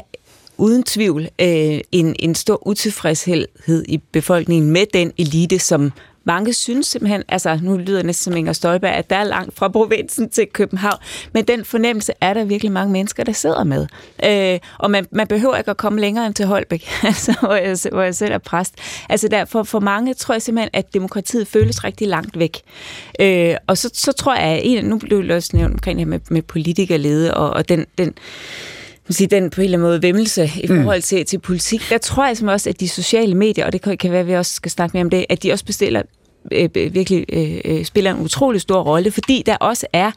uden tvivl øh, en, en stor utilfredshed i befolkningen med den elite, som mange synes simpelthen, altså nu lyder det næsten som Inger Støjberg, at der er langt fra provinsen til København, men den fornemmelse er der virkelig mange mennesker, der sidder med. Øh, og man, man behøver ikke at komme længere end til Holbæk, [laughs] altså, hvor, jeg, hvor jeg selv er præst. Altså derfor for, for mange tror jeg simpelthen, at demokratiet føles rigtig langt væk. Øh, og så, så tror jeg, at en, nu blev det også nævnt omkring det her med, med politikerlede, og, og den, den sige, den på en eller anden måde vemmelse i mm. forhold til, til politik, der tror jeg som også, at de sociale medier, og det kan, kan være, at vi også skal snakke mere om det, at de også bestiller øh, virkelig øh, øh, spiller en utrolig stor rolle, fordi der også er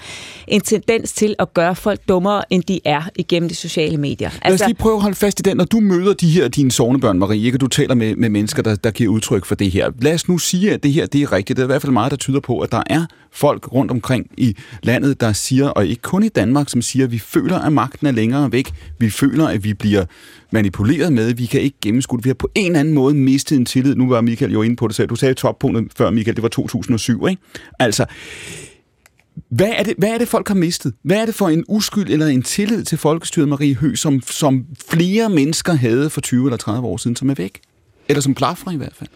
en tendens til at gøre folk dummere, end de er igennem de sociale medier. Altså, Lad os altså- lige prøve at holde fast i den. Når du møder de her dine sovnebørn, Marie, ikke? du taler med, med mennesker, der, der giver udtryk for det her. Lad os nu sige, at det her det er rigtigt. Det er i hvert fald meget, der tyder på, at der er folk rundt omkring i landet, der siger, og ikke kun i Danmark, som siger, at vi føler, at magten er længere væk. Vi føler, at vi bliver manipuleret med. Vi kan ikke gennemskue det. Vi har på en eller anden måde mistet en tillid. Nu var Michael jo inde på det, selv. du sagde toppunktet før, Michael, det var 2007, ikke? Altså, hvad er, det, hvad er det, folk har mistet? Hvad er det for en uskyld eller en tillid til folkestyret, Marie Hø, som, som flere mennesker havde for 20 eller 30 år siden, som er væk? Eller som plaffer i hvert fald?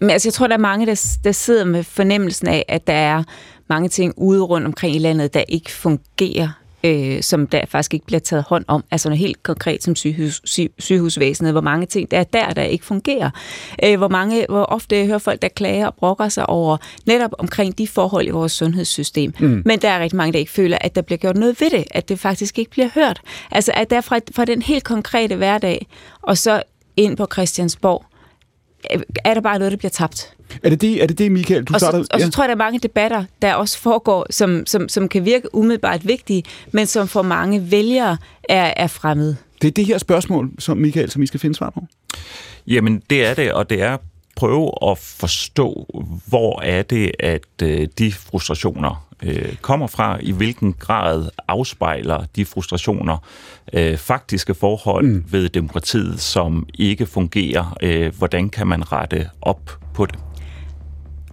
Men altså, jeg tror, der er mange, der, der sidder med fornemmelsen af, at der er mange ting ude rundt omkring i landet, der ikke fungerer øh, som der faktisk ikke bliver taget hånd om. Altså noget helt konkret som sygehus, syg, sygehusvæsenet, hvor mange ting der er der, der ikke fungerer. Øh, hvor, mange, hvor ofte jeg hører folk, der klager og brokker sig over netop omkring de forhold i vores sundhedssystem. Mm. Men der er rigtig mange, der ikke føler, at der bliver gjort noget ved det, at det faktisk ikke bliver hørt. Altså at der fra, fra den helt konkrete hverdag, og så ind på Christiansborg, øh, er der bare noget, der bliver tabt. Er det det, er det, det Michael, du og, så, starter? og så tror jeg, der er mange debatter, der også foregår, som, som, som kan virke umiddelbart vigtige, men som for mange vælgere er, er fremmede. Det er det her spørgsmål, som Michael, som I skal finde svar på. Jamen, det er det, og det er prøve at forstå, hvor er det, at øh, de frustrationer øh, kommer fra, i hvilken grad afspejler de frustrationer øh, faktiske forhold mm. ved demokratiet, som ikke fungerer. Øh, hvordan kan man rette op på det?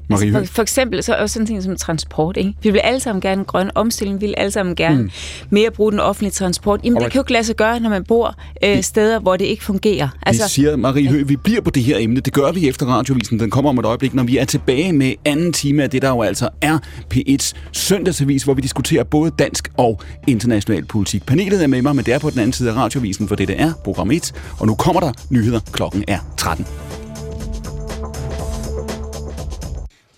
Altså for, for eksempel så også sådan ting som transport. Ikke? Vi vil alle sammen gerne en grøn omstilling, vi vil alle sammen gerne mm. mere bruge den offentlige transport. Jamen, Alright. det kan jo ikke lade sig gøre, når man bor øh, steder, hvor det ikke fungerer. Altså, vi siger, Marie Høgh, vi bliver på det her emne. Det gør vi efter radiovisen. Den kommer om et øjeblik, når vi er tilbage med anden time af det, der jo altså er P1's søndagsavis, hvor vi diskuterer både dansk og international politik. Panelet er med mig, men det er på den anden side af radiovisen, for det, det er program 1. Og nu kommer der nyheder. Klokken er 13.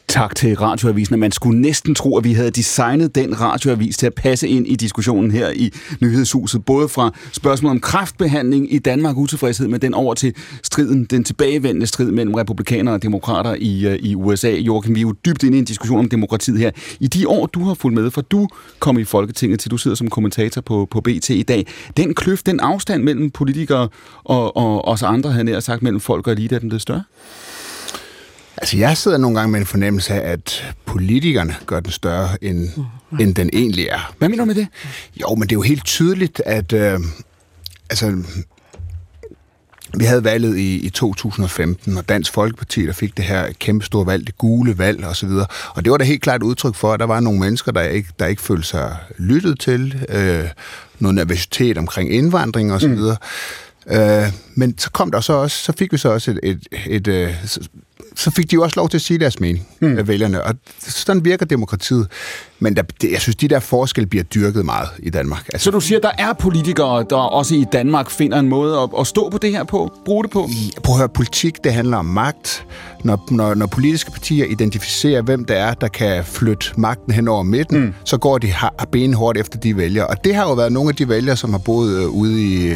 Tak til radioavisen. Man skulle næsten tro, at vi havde designet den radioavis til at passe ind i diskussionen her i Nyhedshuset. Både fra spørgsmålet om kraftbehandling i Danmark, utilfredshed med den over til striden, den tilbagevendende strid mellem republikanere og demokrater i, øh, i USA. Joachim, vi er jo dybt inde i en diskussion om demokratiet her. I de år, du har fulgt med, for du kom i Folketinget til, du sidder som kommentator på, på BT i dag. Den kløft, den afstand mellem politikere og, og os andre, han nær sagt, mellem folk og elite, er den blevet større? Altså, jeg sidder nogle gange med en fornemmelse af, at politikerne gør den større, end, mm. end den egentlig er. Hvad mener du med det? Jo, men det er jo helt tydeligt, at... Øh, altså, vi havde valget i, i 2015, og Dansk Folkeparti, der fik det her kæmpe store valg, det gule valg osv. Og, og det var da helt klart udtryk for, at der var nogle mennesker, der ikke, der ikke følte sig lyttet til. Øh, noget nervøsitet omkring indvandring osv. Mm. Øh, men så kom der så også, så fik vi så også et, et, et, et så fik de jo også lov til at sige deres mening hmm. af vælgerne, og sådan virker demokratiet. Men der, det, jeg synes, de der forskel bliver dyrket meget i Danmark. Altså, så du siger, der er politikere, der også i Danmark finder en måde at, at stå på det her på, bruge det på? Prøv at høre, politik, det handler om magt. Når, når, når politiske partier identificerer, hvem der er, der kan flytte magten hen over midten, hmm. så går de benhårdt efter de vælgere. Og det har jo været nogle af de vælgere, som har boet øh, ude i,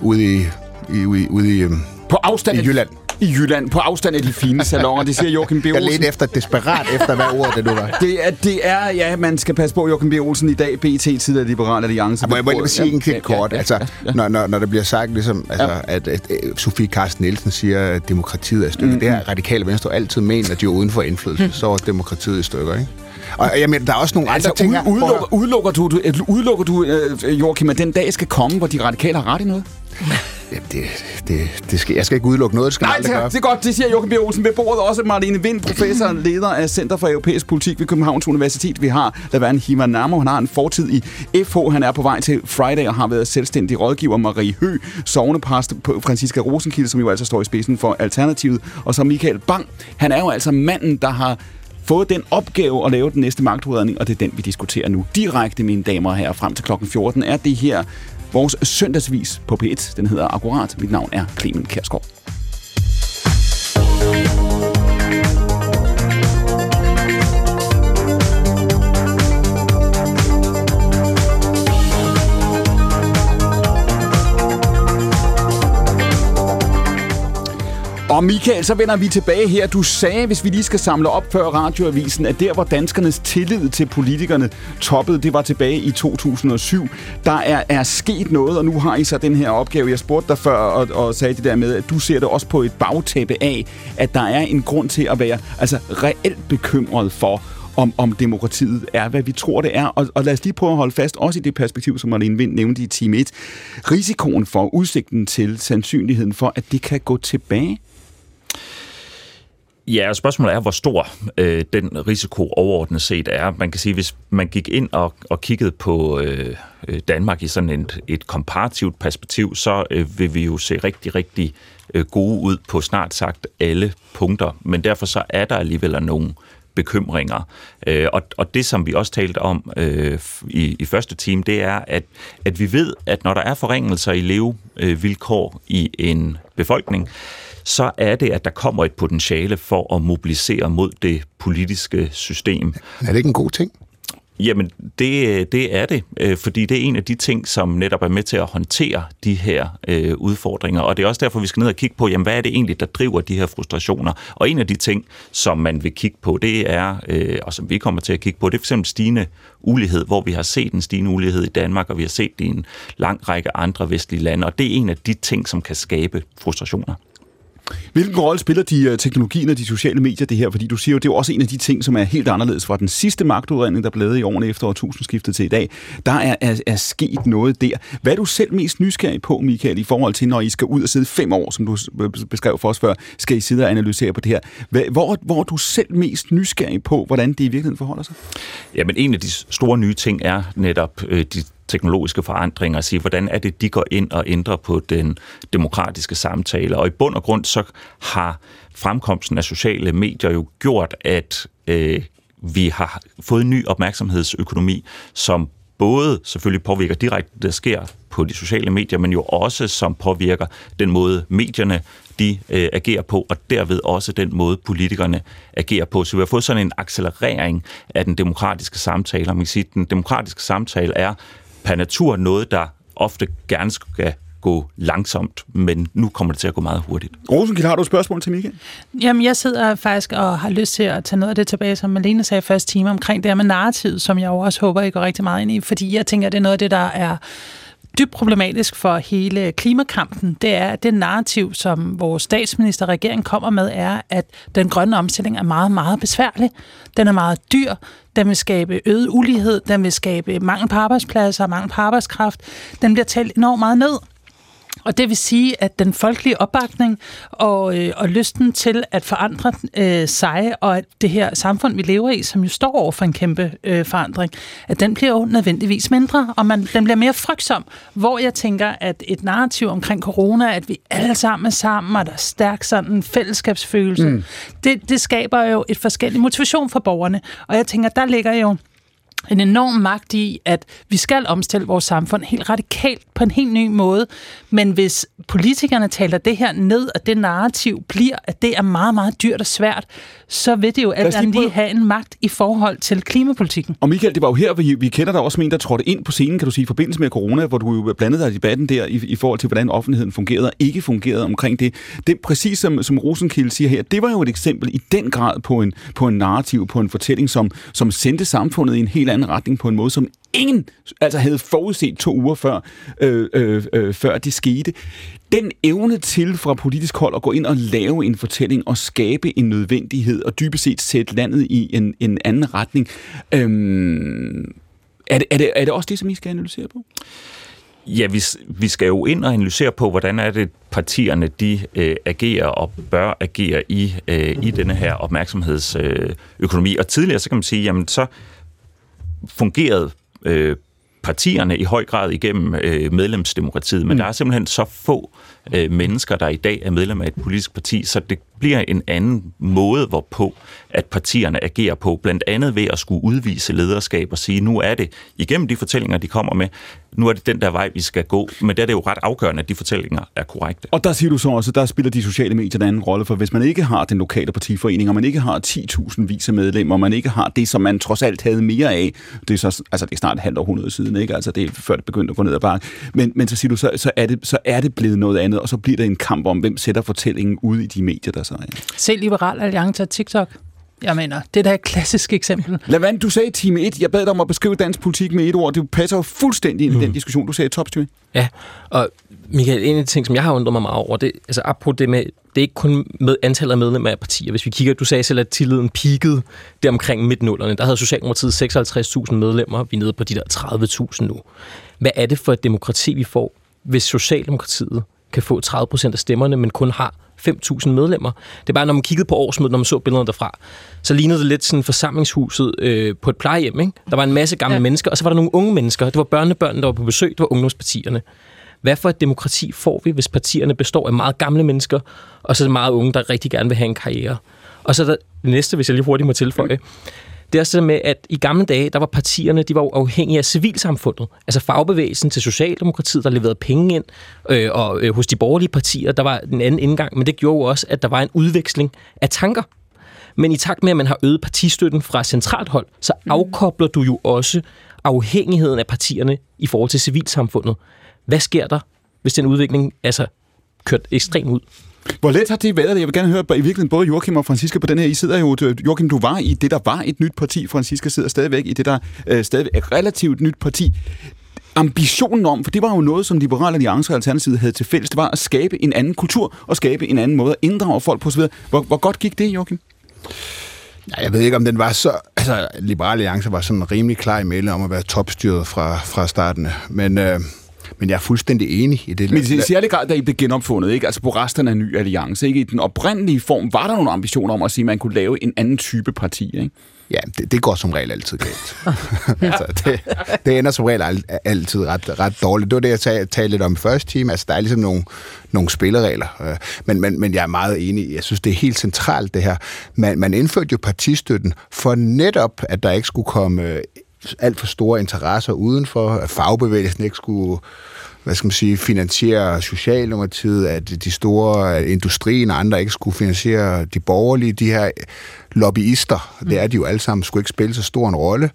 ude i, i, ude i, i på afstand i Jylland i Jylland på afstand af de fine [laughs] salonger. Det siger Joachim B. Olsen. Jeg ledte efter desperat efter, hvad ordet det nu var. Det er, det er, ja, man skal passe på Joachim B. Olsen i dag, BT, tid af Liberal Alliance. må jeg lige sige en kort? Ja, ja, ja, altså, ja, ja. Når, når, når der bliver sagt, ligesom, altså, ja. at, at, at, Sofie Carsten Nielsen siger, at demokratiet er i stykker. Mm. Det har radikale venstre altid ment, at de er uden for indflydelse. Mm. Så er demokratiet i stykker, ikke? Og jeg mener, der er også nogle altså, andre ting Udelukker, udelukker du, udelukker du uh, Joachim, at den dag skal komme, hvor de radikale har ret i noget? [laughs] Jamen, det, det, det skal, jeg skal ikke udelukke noget, det skal Nej, det, gøre. det er godt, det siger Joachim B. Olsen. Ved bordet også Marlene Vind, professor og leder af Center for Europæisk Politik ved Københavns Universitet. Vi har Lavan Himan Namo, han har en fortid i FH. Han er på vej til Friday og har været selvstændig rådgiver. Marie Hø, sovnepræst på Franziska Rosenkilde, som jo altså står i spidsen for Alternativet. Og så Michael Bang, han er jo altså manden, der har fået den opgave at lave den næste magtudredning, og det er den, vi diskuterer nu direkte, mine damer og herrer. Frem til klokken 14 er det her vores søndagsvis på P1. Den hedder Akkurat. Mit navn er Clemen Kærsgaard. Og Michael, så vender vi tilbage her. Du sagde, hvis vi lige skal samle op før radioavisen, at der, hvor danskernes tillid til politikerne toppede, det var tilbage i 2007. Der er, er sket noget, og nu har I så den her opgave. Jeg spurgte dig før og, og sagde det der med, at du ser det også på et bagtæppe af, at der er en grund til at være altså, reelt bekymret for, om, om demokratiet er, hvad vi tror, det er. Og, og lad os lige prøve at holde fast, også i det perspektiv, som Marlene Vind nævnte i time 1. Risikoen for, udsigten til, sandsynligheden for, at det kan gå tilbage. Ja, og spørgsmålet er, hvor stor øh, den risiko overordnet set er. Man kan sige, hvis man gik ind og, og kiggede på øh, øh, Danmark i sådan et, et komparativt perspektiv, så øh, vil vi jo se rigtig, rigtig øh, gode ud på snart sagt alle punkter. Men derfor så er der alligevel nogle bekymringer. Øh, og, og det, som vi også talte om øh, i, i første time, det er, at, at vi ved, at når der er forringelser i levevilkår i en befolkning, så er det, at der kommer et potentiale for at mobilisere mod det politiske system. Er det ikke en god ting? Jamen, det, det er det, øh, fordi det er en af de ting, som netop er med til at håndtere de her øh, udfordringer. Og det er også derfor, vi skal ned og kigge på, jamen, hvad er det egentlig, der driver de her frustrationer? Og en af de ting, som man vil kigge på, det er, øh, og som vi kommer til at kigge på, det er for eksempel stigende ulighed, hvor vi har set en stigende ulighed i Danmark, og vi har set det i en lang række andre vestlige lande. Og det er en af de ting, som kan skabe frustrationer. Hvilken rolle spiller de øh, teknologien og de sociale medier det her? Fordi du siger jo, det er jo også en af de ting, som er helt anderledes fra den sidste magtudredning, der blev i årene efter årtusindskiftet til i dag. Der er, er, er sket noget der. Hvad er du selv mest nysgerrig på, Michael, i forhold til, når I skal ud og sidde fem år, som du øh, beskrev for os før, skal I sidde og analysere på det her? Hvor, hvor er du selv mest nysgerrig på, hvordan det i virkeligheden forholder sig? Jamen, en af de store nye ting er netop øh, de teknologiske forandringer og sige, hvordan er det, de går ind og ændrer på den demokratiske samtale. Og i bund og grund så har fremkomsten af sociale medier jo gjort, at øh, vi har fået en ny opmærksomhedsøkonomi, som både selvfølgelig påvirker direkte, det der sker på de sociale medier, men jo også som påvirker den måde, medierne de øh, agerer på, og derved også den måde, politikerne agerer på. Så vi har fået sådan en accelerering af den demokratiske samtale. Og man kan sige, at den demokratiske samtale er per natur noget, der ofte gerne skal gå langsomt, men nu kommer det til at gå meget hurtigt. Rosenkild, har du et spørgsmål til Michael? Jamen, jeg sidder faktisk og har lyst til at tage noget af det tilbage, som Malene sagde første time omkring det her med narrativet, som jeg jo også håber, I går rigtig meget ind i, fordi jeg tænker, at det er noget af det, der er dybt problematisk for hele klimakampen, det er, at det narrativ, som vores statsminister og regering kommer med, er, at den grønne omstilling er meget, meget besværlig. Den er meget dyr. Den vil skabe øget ulighed. Den vil skabe mangel på arbejdspladser, mangel på arbejdskraft. Den bliver talt enormt meget ned. Og det vil sige, at den folkelige opbakning og, øh, og lysten til at forandre øh, sig, og at det her samfund, vi lever i, som jo står over for en kæmpe øh, forandring, at den bliver jo nødvendigvis mindre, og man, den bliver mere frygtsom, hvor jeg tænker, at et narrativ omkring corona, at vi alle sammen er sammen, og der er stærk sådan en fællesskabsfølelse, mm. det, det skaber jo et forskelligt motivation for borgerne. Og jeg tænker, der ligger jo en enorm magt i, at vi skal omstille vores samfund helt radikalt på en helt ny måde. Men hvis politikerne taler det her ned, og det narrativ bliver, at det er meget, meget dyrt og svært, så vil det jo alt andet lige have en magt i forhold til klimapolitikken. Og Michael, det var jo her, vi, vi kender dig også med en, der trådte ind på scenen, kan du sige, i forbindelse med corona, hvor du jo blandede dig i debatten der i, i forhold til, hvordan offentligheden fungerede og ikke fungerede omkring det. Det præcis som, som Rosenkilde siger her, det var jo et eksempel i den grad på en, på en narrativ, på en fortælling, som, som sendte samfundet i en helt anden retning på en måde, som ingen altså havde forudset to uger før, øh, øh, øh, før det skete. Den evne til fra politisk hold at gå ind og lave en fortælling og skabe en nødvendighed og dybest set sætte landet i en, en anden retning. Øh, er, det, er, det, er det også det, som I skal analysere på? Ja, vi, vi skal jo ind og analysere på, hvordan er det, partierne de øh, agerer og bør agere i, øh, i denne her opmærksomhedsøkonomi. Øh, og tidligere, så kan man sige, jamen så fungerede øh, partierne i høj grad igennem øh, medlemsdemokratiet, men mm. der er simpelthen så få øh, mennesker, der i dag er medlem af et politisk parti, så det bliver en anden måde, hvorpå at partierne agerer på, blandt andet ved at skulle udvise lederskab og sige, nu er det igennem de fortællinger, de kommer med, nu er det den der vej, vi skal gå. Men der er det jo ret afgørende, at de fortællinger er korrekte. Og der siger du så også, at der spiller de sociale medier en anden rolle, for hvis man ikke har den lokale partiforening, og man ikke har 10.000 vis af medlemmer, og man ikke har det, som man trods alt havde mere af, det er, så, altså det er snart et halvt århundrede siden, ikke? Altså det er før det begyndte at gå ned ad bakken. Men, men så siger du, så, så, er det, så er det blevet noget andet, og så bliver der en kamp om, hvem sætter fortællingen ud i de medier, der så er. Se Liberal Alliance og TikTok. Jeg mener, det er da et klassisk eksempel. Lavand, du sagde time 1. Jeg bad dig om at beskrive dansk politik med et ord. Det passer jo fuldstændig ind i mm. den diskussion, du sagde i topstyring. Ja, og Michael, en af de ting, som jeg har undret mig meget over, det, altså apropos det med, det er ikke kun med antallet af medlemmer af partier. Hvis vi kigger, du sagde selv, at tilliden peakede der omkring midt-nullerne. Der havde Socialdemokratiet 56.000 medlemmer. Vi er nede på de der 30.000 nu. Hvad er det for et demokrati, vi får, hvis Socialdemokratiet kan få 30 procent af stemmerne, men kun har 5.000 medlemmer. Det er bare, når man kiggede på årsmødet, når man så billederne derfra, så lignede det lidt sådan forsamlingshuset øh, på et plejehjem. Ikke? Der var en masse gamle ja. mennesker, og så var der nogle unge mennesker. Det var børnebørn, der var på besøg, det var ungdomspartierne. Hvad for et demokrati får vi, hvis partierne består af meget gamle mennesker, og så meget unge, der rigtig gerne vil have en karriere? Og så der, det næste, hvis jeg lige hurtigt må tilføje, det er sådan med, at i gamle dage, der var partierne, de var jo afhængige af civilsamfundet. Altså fagbevægelsen til Socialdemokratiet, der leverede penge ind, øh, og øh, hos de borgerlige partier, der var en anden indgang, men det gjorde jo også, at der var en udveksling af tanker. Men i takt med, at man har øget partistøtten fra centralt hold, så afkobler du jo også afhængigheden af partierne i forhold til civilsamfundet. Hvad sker der, hvis den udvikling altså kørt ekstremt ud? Hvor let har det været? Jeg vil gerne høre i virkeligheden både Joachim og Francisca på den her. I sidder jo, Joachim, du var i det, der var et nyt parti. Francisca sidder stadigvæk i det, der øh, stadigvæk er relativt nyt parti. Ambitionen om, for det var jo noget, som Liberale Alliance og Alternativet havde til fælles, det var at skabe en anden kultur og skabe en anden måde at inddrage folk på osv. Hvor, hvor godt gik det, Joachim? Ja, jeg ved ikke, om den var så... Altså, Liberale Alliance var sådan rimelig klar i melde om at være topstyret fra, fra starten. Men... Øh men jeg er fuldstændig enig i det. Men i særlig grad, da I blev genopfundet, ikke? altså på resten af ny alliance, ikke? i den oprindelige form, var der nogle ambitioner om at sige, at man kunne lave en anden type parti, ikke? Ja, det, det går som regel altid galt. [laughs] [laughs] altså, det, det ender som regel altid ret, ret dårligt. Det var det, jeg talte, talte lidt om i første time. Altså, der er ligesom nogle, nogle spilleregler. Øh, men, men, men jeg er meget enig. Jeg synes, det er helt centralt, det her. Man, man indførte jo partistøtten for netop, at der ikke skulle komme øh, alt for store interesser udenfor, at fagbevægelsen ikke skulle hvad skal man sige, finansiere Socialdemokratiet, at de store at industrien og andre ikke skulle finansiere de borgerlige, de her lobbyister, mm. det er de jo alle sammen, skulle ikke spille så stor en rolle.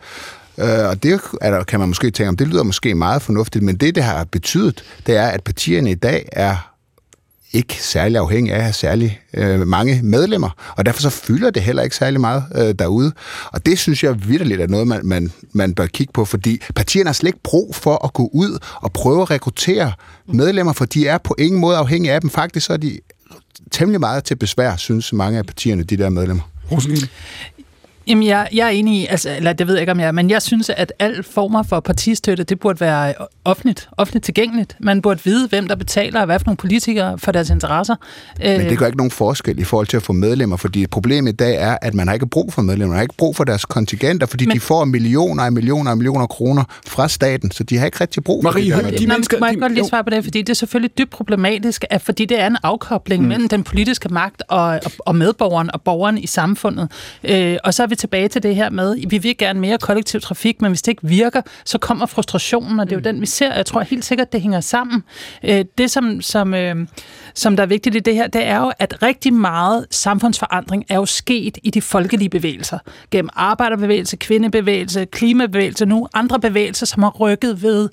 Uh, og det er der, kan man måske tænke om, det lyder måske meget fornuftigt, men det, det har betydet, det er, at partierne i dag er ikke særlig afhængig af at have særlig øh, mange medlemmer, og derfor så fylder det heller ikke særlig meget øh, derude. Og det synes jeg vidderligt er noget, man, man, man bør kigge på, fordi partierne har slet ikke brug for at gå ud og prøve at rekruttere medlemmer, for de er på ingen måde afhængige af dem. Faktisk så er de temmelig meget til besvær, synes mange af partierne, de der medlemmer. Jamen, jeg, jeg er enig i, altså, eller det ved jeg ikke, om jeg er, men jeg synes, at alle former for partistøtte, det burde være offentligt, offentligt tilgængeligt. Man burde vide, hvem der betaler, og hvad for nogle politikere for deres interesser. Men det gør ikke nogen forskel i forhold til at få medlemmer, fordi problemet i dag er, at man har ikke brug for medlemmer, man har ikke brug for deres kontingenter, fordi men, de får millioner og millioner og millioner kroner fra staten, så de har ikke rigtig brug for Marie, det. Marie, de mennesker, må jeg godt lige svare på det, fordi det er selvfølgelig dybt problematisk, at fordi det er en afkobling mm. mellem den politiske magt og, og, og medborgeren og borgeren i samfundet. Øh, og så er vi tilbage til det her med, vi vil gerne mere kollektiv trafik, men hvis det ikke virker, så kommer frustrationen, og det er jo den, vi ser. Jeg tror helt sikkert, det hænger sammen. Øh, det, som, som, øh, som der er vigtigt i det her, det er jo, at rigtig meget samfundsforandring er jo sket i de folkelige bevægelser. Gennem arbejderbevægelse, kvindebevægelse, klimabevægelse, nu andre bevægelser, som har rykket ved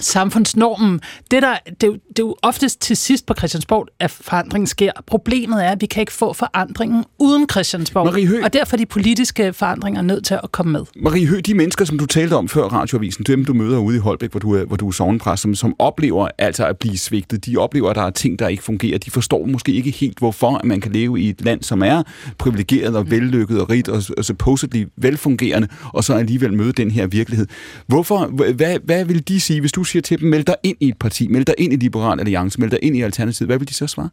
samfundsnormen. Det, der, det, det er jo oftest til sidst på Christiansborg, at forandringen sker. Problemet er, at vi kan ikke få forandringen uden Christiansborg. Marie Høgh. Og derfor er de politiske forandringer nødt til at komme med. Marie Høgh, de mennesker, som du talte om før radioavisen, dem du møder ude i Holbæk, hvor du er, hvor du er sovnepræst, som, som oplever altså at blive svigtet, de oplever, at der er ting, der ikke fungerer. De forstår måske ikke helt, hvorfor at man kan leve i et land, som er privilegeret og vellykket og rigt og, og supposedly velfungerende, og så alligevel møde den her virkelighed. Hvorfor, hvad, hvad vil de sige, hvis du siger til dem, meld dig ind i et parti, meld dig ind i Liberal Alliance, meld dig ind i Alternativet, hvad vil de så svare?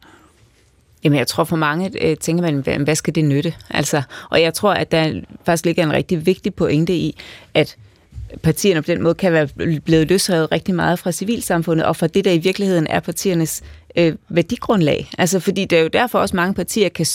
Jamen, jeg tror for mange øh, tænker man, hvad skal det nytte? Altså, og jeg tror, at der faktisk ligger en rigtig vigtig pointe i, at partierne på den måde kan være blevet løsrevet rigtig meget fra civilsamfundet, og fra det, der i virkeligheden er partiernes øh, værdigrundlag. Altså, fordi det er jo derfor også mange partier kan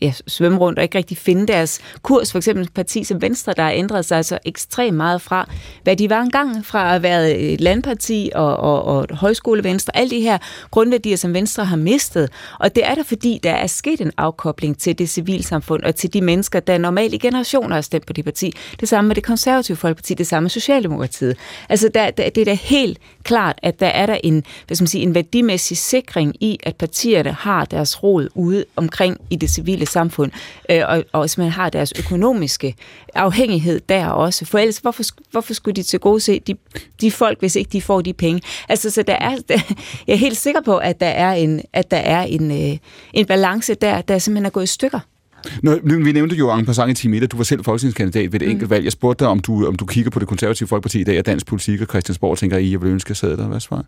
ja, svømme rundt og ikke rigtig finde deres kurs. For eksempel et parti som Venstre, der har ændret sig så ekstremt meget fra, hvad de var engang, fra at være et landparti og, og, og højskolevenstre, alle de her grundværdier, som Venstre har mistet. Og det er der, fordi der er sket en afkobling til det civilsamfund og til de mennesker, der normalt i generationer har stemt på det parti. Det samme med det konservative folkeparti, det samme med Socialdemokratiet. Altså, der, der, det er da helt klart, at der er der en, hvad skal man sige, en værdimæssig sikring i, at partierne har deres rod ude omkring i det civile samfund, øh, og, og hvis man har deres økonomiske afhængighed der også. For ellers, hvorfor, hvorfor skulle de til gode se de, de folk, hvis ikke de får de penge? Altså, så der er, der, [laughs] jeg er helt sikker på, at der er en, at der er en, øh, en balance der, der simpelthen er gået i stykker. Nå, vi nævnte jo en passant i time 1, at du var selv folketingskandidat ved et mm. enkelt valg. Jeg spurgte dig, om du, om du kigger på det konservative folkeparti i dag, og dansk politik og Christiansborg, tænker, I, jeg vil ønske, at jeg sad der. Hvad svarer?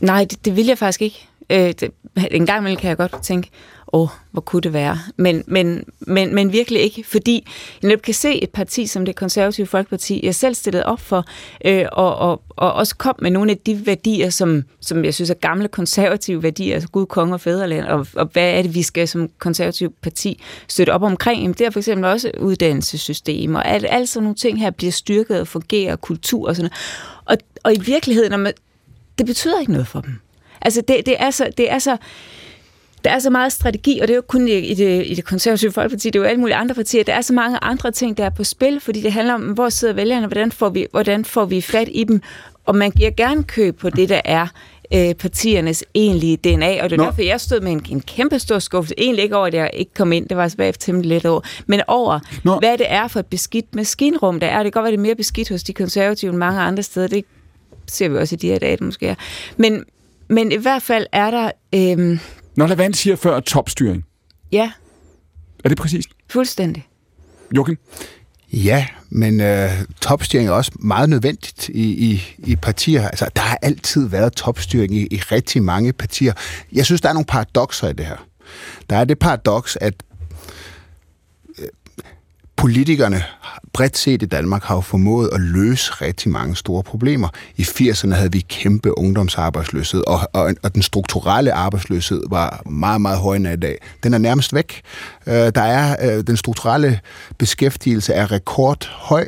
Nej, det, det vil jeg faktisk ikke. Øh, det, en gang imellem kan jeg godt tænke, åh, oh, hvor kunne det være? Men, men, men, men virkelig ikke, fordi jeg netop kan se et parti som det konservative Folkeparti, jeg selv stillede op for, øh, og, og, og også kom med nogle af de værdier, som, som jeg synes er gamle konservative værdier, altså Gud, konge og fædreland, og, og hvad er det, vi skal som konservativ parti støtte op omkring? Jamen, det er for eksempel også uddannelsessystem, og alt, alt sådan nogle ting her bliver styrket og fungerer, kultur og sådan noget. Og, og i virkeligheden, når man, det betyder ikke noget for dem. Altså, det, det, er så, det er så der er så meget strategi, og det er jo kun i det, i det konservative folkeparti, det er jo alle mulige andre partier, der er så mange andre ting, der er på spil, fordi det handler om, hvor sidder vælgerne, hvordan får vi, hvordan får vi fat i dem, og man giver gerne køb på det, der er øh, partiernes egentlige DNA, og det er Nå. derfor, jeg stod med en, en kæmpe stor skuffelse, egentlig ikke over, at jeg ikke kom ind, det var tilbage temmelig lidt over, men over, Nå. hvad det er for et beskidt maskinrum, der er. Det kan godt være, det er mere beskidt hos de konservative end mange andre steder, det ser vi også i de her dage, det måske er. Men, men i hvert fald er der... Øh, når Lavand siger før topstyring. Ja. Er det præcist? Fuldstændig. Joachim? Ja, men øh, topstyring er også meget nødvendigt i, i, i partier. Altså, der har altid været topstyring i, i rigtig mange partier. Jeg synes, der er nogle paradoxer i det her. Der er det paradoks, at politikerne bredt set i Danmark har jo formået at løse rigtig mange store problemer. I 80'erne havde vi kæmpe ungdomsarbejdsløshed, og, og, og den strukturelle arbejdsløshed var meget, meget højere i dag. Den er nærmest væk. Øh, der er øh, den strukturelle beskæftigelse er rekordhøj.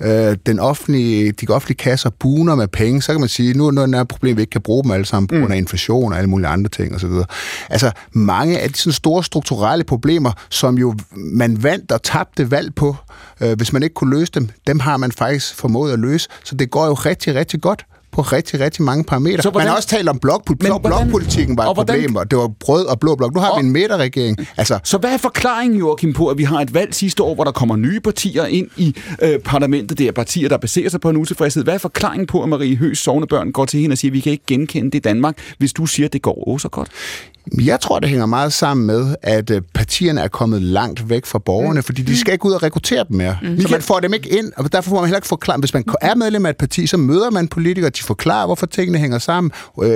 Øh, den offentlige, de offentlige kasser buner med penge, så kan man sige, nu, nu er et problem, vi ikke kan bruge dem alle sammen på grund af mm. inflation og alle mulige andre ting osv. Altså mange af de sådan store strukturelle problemer, som jo man vandt og tabte valg på, øh, hvis man ikke kunne løse dem, dem har man faktisk formået at løse. Så det går jo rigtig, rigtig godt på rigtig, rigtig mange parametre. Så hvordan, man har også talt om blokpolitikken. Blokpolitikken var et hvordan, problem, og det var brød og blå blok. Nu har og, vi en midterregering. Altså, så hvad er forklaringen, Joachim, på, at vi har et valg sidste år, hvor der kommer nye partier ind i øh, parlamentet? Det er partier, der baserer sig på en utilfredshed. Hvad er forklaringen på, at Marie Høs sovnebørn går til hende og siger, at vi kan ikke genkende det Danmark, hvis du siger, at det går så godt? Jeg tror, det hænger meget sammen med, at øh, partierne er kommet langt væk fra borgerne, mm. fordi de skal ikke ud og rekruttere dem mere. Mm. Så man får dem ikke ind, og derfor får man heller ikke forklare. Hvis man er medlem af et parti, så møder man politikere, de forklarer, hvorfor tingene hænger sammen. Øh,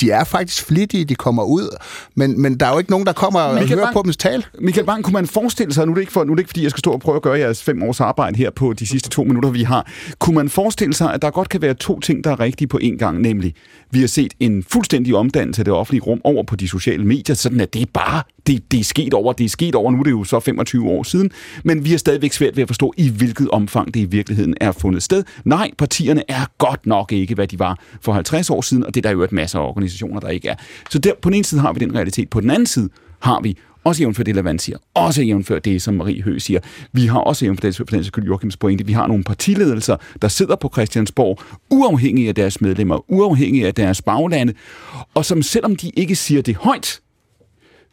de er faktisk flittige, de kommer ud, men, men der er jo ikke nogen, der kommer og Michael hører Bang, på dem tale. Michael Bang, kunne man forestille sig, nu er, det ikke for, nu er det ikke fordi, jeg skal stå og prøve at gøre jeres fem års arbejde her på de sidste to minutter, vi har. Kunne man forestille sig, at der godt kan være to ting, der er rigtige på én gang, nemlig vi har set en fuldstændig omdannelse af det offentlige rum over på de sociale medier, sådan at det er bare, det, det er sket over, det er sket over, nu er det jo så 25 år siden, men vi har stadigvæk svært ved at forstå, i hvilket omfang det i virkeligheden er fundet sted. Nej, partierne er godt nok ikke, hvad de var for 50 år siden, og det er der jo et masse organisationer, der ikke er. Så der, på den ene side har vi den realitet, på den anden side har vi også jævnfør det, Lavand siger. Også jævnfør det, som Marie Høgh siger. Vi har også jævnfør det, for den skyld Joachims pointe. Vi har nogle partiledelser, der sidder på Christiansborg, uafhængige af deres medlemmer, uafhængige af deres baglande, og som selvom de ikke siger det højt,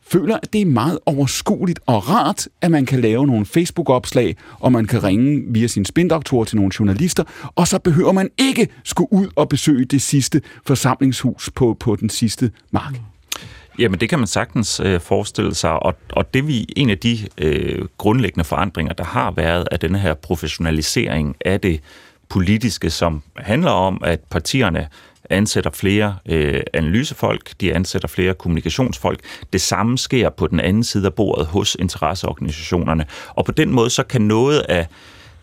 føler, at det er meget overskueligt og rart, at man kan lave nogle Facebook-opslag, og man kan ringe via sin spindoktor til nogle journalister, og så behøver man ikke skulle ud og besøge det sidste forsamlingshus på, på den sidste mark. Jamen, det kan man sagtens øh, forestille sig, og, og det vi en af de øh, grundlæggende forandringer, der har været af denne her professionalisering af det politiske, som handler om, at partierne ansætter flere øh, analysefolk, de ansætter flere kommunikationsfolk. Det samme sker på den anden side af bordet hos interesseorganisationerne. Og på den måde så kan noget af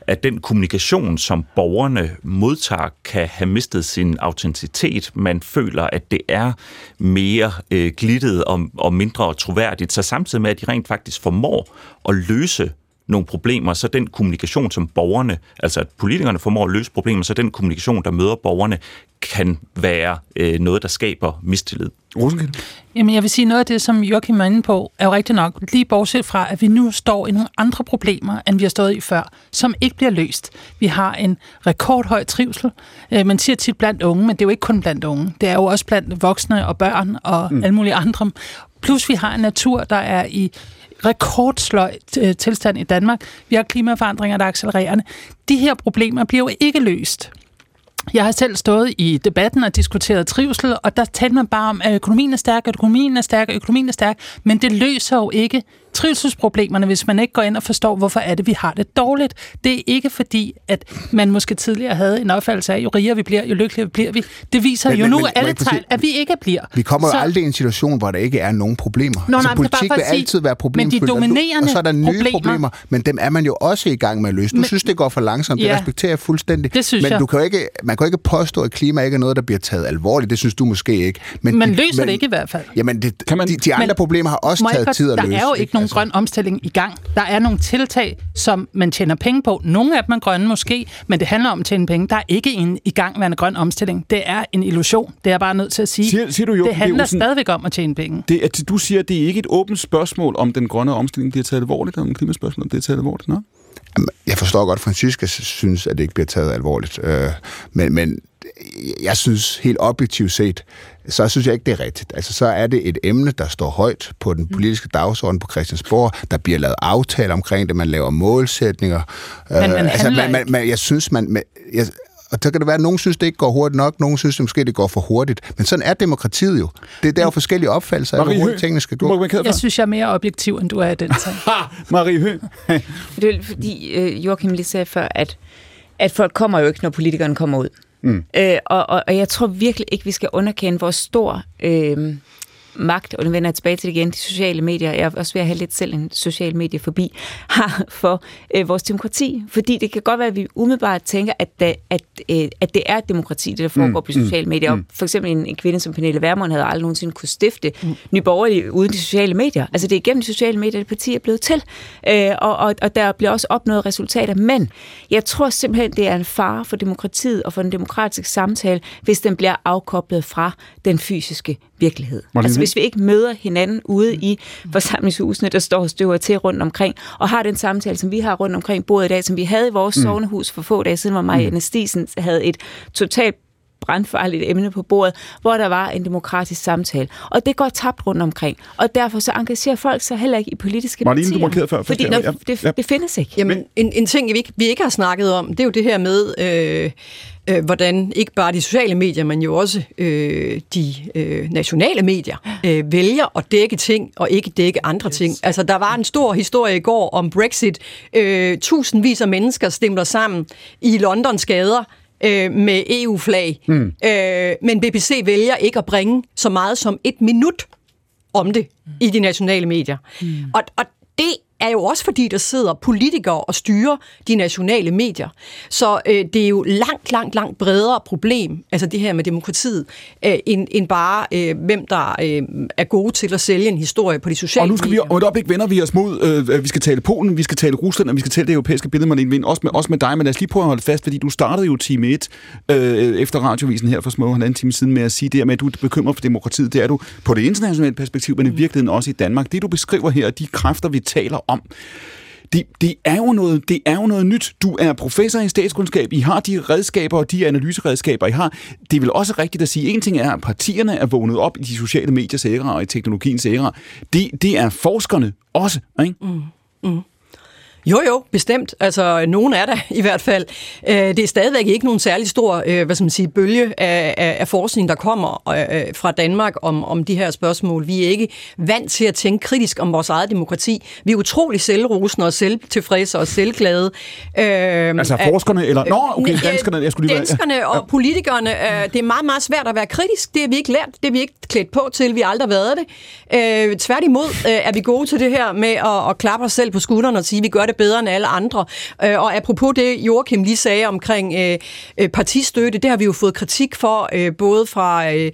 at den kommunikation, som borgerne modtager, kan have mistet sin autenticitet. Man føler, at det er mere øh, glittet og, og mindre troværdigt. Så samtidig med, at de rent faktisk formår at løse nogle problemer, så den kommunikation, som borgerne, altså at politikerne formår at løse problemer, så den kommunikation, der møder borgerne, kan være øh, noget, der skaber mistillid. Rosenkild? Jamen, jeg vil sige, noget af det, som Joachim er inde på, er jo rigtigt nok, lige bortset fra, at vi nu står i nogle andre problemer, end vi har stået i før, som ikke bliver løst. Vi har en rekordhøj trivsel. Øh, man siger tit blandt unge, men det er jo ikke kun blandt unge. Det er jo også blandt voksne og børn og mm. alle mulige andre. Plus vi har en natur, der er i rekordsløj øh, tilstand i Danmark. Vi har klimaforandringer, der er accelererende. De her problemer bliver jo ikke løst. Jeg har selv stået i debatten og diskuteret trivsel, og der talte man bare om, at økonomien er stærk, økonomien er stærk, økonomien er stærk, men det løser jo ikke trivselsproblemerne, hvis man ikke går ind og forstår, hvorfor er det, vi har det dårligt. Det er ikke fordi, at man måske tidligere havde en opfattelse af, jo rigere vi bliver, jo lykkeligere bliver vi. Det viser Men- jo men- nu men- alle tegn, at vi ikke bliver. Vi kommer jo Så- aldrig i en situation, hvor der ikke er nogen problemer. Nå, altså, nej, det bare politik for vil sige, altid være men de problemfyldt, og du- dominerende og så er der nye problemer- problemer, men dem er man jo også i gang med at løse. Du Men- synes, det går for langsomt, det Ja. respekterer jeg fuldstændig. Det synes men jeg. Du kan jo ikke, man kan jo ikke påstå, at klima ikke er noget, der bliver taget alvorligt. Det synes du måske ikke. Men, Man de- løser men, det ikke i hvert fald. Jamen, det, Kan man- de, de andre Men- problemer har også taget godt- tid at der løse. er jo ikke nogen grøn omstilling i gang. Der er nogle tiltag, som man tjener penge på. Nogle af dem er grønne måske, men det handler om at tjene penge. Der er ikke en i gang med grøn omstilling. Det er en illusion. Det er jeg bare nødt til at sige. Siger- siger du, Joachim det handler. Olsen? stadigvæk om at tjene penge. Det, at du siger, at det er ikke et åbent spørgsmål, om den grønne omstilling bliver taget alvorligt, om klimaspørgsmål bliver taget alvorligt. Nå? Jeg forstår godt, at Francisca synes, at det ikke bliver taget alvorligt. Øh, men, men jeg synes helt objektivt set, så synes jeg ikke, det er rigtigt. Altså, så er det et emne, der står højt på den politiske dagsorden på Christiansborg. Der bliver lavet aftaler omkring det, man laver målsætninger. Men man altså, handler man, man, man, jeg synes, man... man jeg, og så kan det være, at nogen synes, det ikke går hurtigt nok, nogen synes, det måske det går for hurtigt. Men sådan er demokratiet jo. Det, der er jo forskellige opfattelser af, hvor hurtigt tingene skal gå. Jeg synes, jeg er mere objektiv, end du er i den [laughs] sag. Marie Høgh. [laughs] Det er fordi, øh, Joachim lige sagde før, at, at folk kommer jo ikke, når politikerne kommer ud. Mm. Øh, og, og, og jeg tror virkelig ikke, vi skal underkende, hvor stor øh, magt, og nu vender jeg tilbage til det igen, de sociale medier, jeg er også ved at have lidt selv en social medie forbi, har for øh, vores demokrati. Fordi det kan godt være, at vi umiddelbart tænker, at, da, at, øh, at det er et demokrati, det der foregår mm. på sociale medier. Og for eksempel en, en kvinde som Pernille Vermund havde aldrig nogensinde kunne stifte mm. Nye Borgerlige uden de sociale medier. Altså det er igennem de sociale medier, det parti er blevet til. Øh, og, og, og der bliver også opnået resultater. Men jeg tror simpelthen, det er en fare for demokratiet og for den demokratiske samtale, hvis den bliver afkoblet fra den fysiske virkelighed. Marlene Altså hvis vi ikke møder hinanden ude i forsamlingshusene, der står og støver til rundt omkring, og har den samtale, som vi har rundt omkring bordet i dag, som vi havde i vores mm. sovnehus for få dage siden, hvor Marianne mm. Stisen havde et totalt brandfarligt emne på bordet, hvor der var en demokratisk samtale. Og det går tabt rundt omkring. Og derfor så engagerer folk sig heller ikke i politiske Marlene, du partier. markerede før. Fordi når, ja, det, ja. det findes ikke. Jamen, en, en ting, vi ikke, vi ikke har snakket om, det er jo det her med, øh, øh, hvordan ikke bare de sociale medier, men jo også øh, de øh, nationale medier øh, vælger at dække ting og ikke dække andre ting. Altså, der var en stor historie i går om Brexit. Øh, tusindvis af mennesker stemmer sammen i Londons gader øh, med EU-flag. Mm. Øh, men BBC vælger ikke at bringe så meget som et minut om det i de nationale medier. Mm. Og, og det er jo også fordi, der sidder politikere og styrer de nationale medier. Så øh, det er jo langt, langt, langt bredere problem, altså det her med demokratiet, øh, end, end bare øh, hvem der øh, er gode til at sælge en historie på de sociale Og nu skal vi medier. om et øjeblik vender vi os mod, øh, vi skal tale Polen, vi skal tale Rusland, og vi skal tale det europæiske billede, Marlene Vind, også med, også med dig, men lad os lige prøve at holde fast, fordi du startede jo time 1 øh, efter radiovisen her for små en anden time siden med at sige det her med, at du er bekymret for demokratiet. Det er du på det internationale perspektiv, men i virkeligheden også i Danmark. Det du beskriver her, de kræfter, vi taler om, det, det, er jo noget, det er jo noget nyt. Du er professor i statskundskab. I har de redskaber og de analyseredskaber, I har. Det er vel også rigtigt at sige, en ting er, at partierne er vågnet op i de sociale mediers æra og i teknologiens æra. Det, det er forskerne også, ikke? Mm. Mm. Jo, jo, bestemt. Altså, nogen er der [laughs] i hvert fald. Øh, Det er stadigvæk ikke nogen særlig stor øh, hvad skal man sige, bølge af, af, af forskning, der kommer øh, fra Danmark om, om de her spørgsmål. Vi er ikke vant til at tænke kritisk om vores eget demokrati. Vi er utrolig selvrosende og selvtilfredse og selvglade. Altså forskerne, eller... Nå, okay, danskerne, jeg skulle lige være... Danskerne og politikerne, det er meget, meget svært at være kritisk. Det har vi ikke lært, det har vi ikke klædt på til, vi har aldrig været det. Tværtimod er vi gode til det her med at, at klappe os selv på skulderen og sige, at vi gør det bedre end alle andre. Øh, og apropos det, Joachim lige sagde omkring øh, øh, partistøtte, det har vi jo fået kritik for, øh, både fra øh,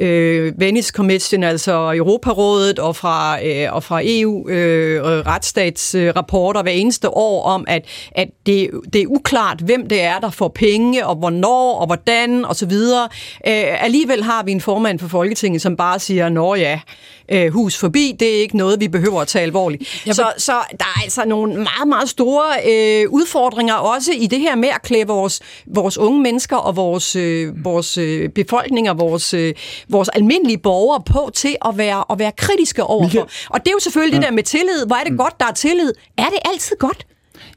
øh, Venice Commission, altså Europarådet, og fra, øh, og fra EU øh, retsstatsrapporter hver eneste år om, at, at det, det er uklart, hvem det er, der får penge, og hvornår, og hvordan, og så videre. Øh, alligevel har vi en formand for Folketinget, som bare siger, nå ja, øh, hus forbi, det er ikke noget, vi behøver at tage alvorligt. Så, så der er altså nogle meget, meget store øh, udfordringer også i det her med at klæde vores, vores unge mennesker og vores, øh, vores øh, befolkning og vores, øh, vores almindelige borgere på til at være, at være kritiske overfor. Og det er jo selvfølgelig ja. det der med tillid. Hvor er det godt, der er tillid? Er det altid godt?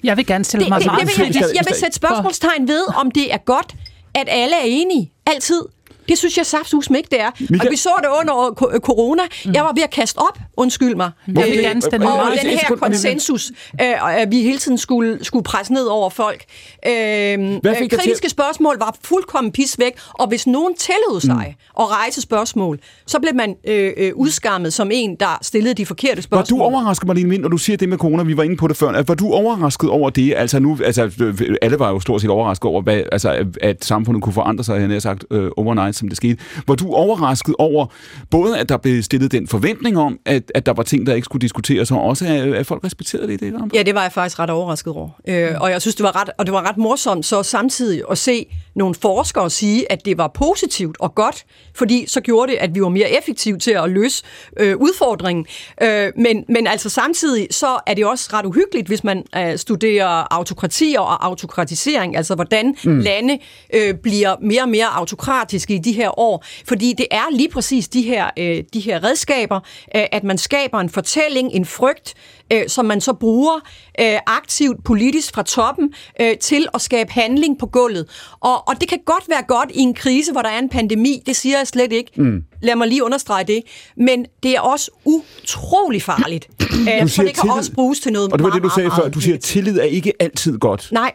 Jeg vil gerne stille Det, mig det, meget jeg, vil, jeg, skal- jeg vil sætte spørgsmålstegn ved, om det er godt, at alle er enige. Altid. Det synes jeg saftsus ikke, det er. Michael- Og vi så det under corona. Jeg var ved at kaste op undskyld mig. Jeg gerne stemme og imod. den her konsensus, øh, at vi hele tiden skulle, skulle presse ned over folk. Øh, fik dig til- kritiske spørgsmål var fuldkommen pis væk, og hvis nogen tillod sig mm. at rejse spørgsmål, så blev man øh, øh, udskammet som en, der stillede de forkerte Var spørgsmål. du overrasket, Marlene Vind, når du siger det med corona? Vi var inde på det før. Var du overrasket over det? Altså nu, altså, øh, alle var jo stort set overrasket over, hvad, altså, at samfundet kunne forandre sig, han har sagt, øh, overnight, som det skete. Var du overrasket over, både at der blev stillet den forventning om, at, at der var ting, der ikke skulle diskuteres, og også at, at folk respekterede det i det? Eller? Ja, det var jeg faktisk ret overrasket over. Øh, og jeg synes, det var ret, og det var ret morsomt så samtidig at se nogle forskere sige, at det var positivt og godt, fordi så gjorde det, at vi var mere effektive til at løse øh, udfordringen. Øh, men, men altså samtidig, så er det også ret uhyggeligt, hvis man øh, studerer autokratier og autokratisering, altså hvordan mm. lande øh, bliver mere og mere autokratiske i de her år. Fordi det er lige præcis de her, øh, de her redskaber, øh, at man skaber en fortælling, en frygt, øh, som man så bruger øh, aktivt politisk fra toppen øh, til at skabe handling på gulvet. Og, og det kan godt være godt i en krise, hvor der er en pandemi, det siger jeg slet ikke. Mm. Lad mig lige understrege det. Men det er også utrolig farligt, øh, for det kan tillid. også bruges til noget Og det var meget, det, du sagde meget, før. Du siger, at tillid er ikke altid godt. Nej,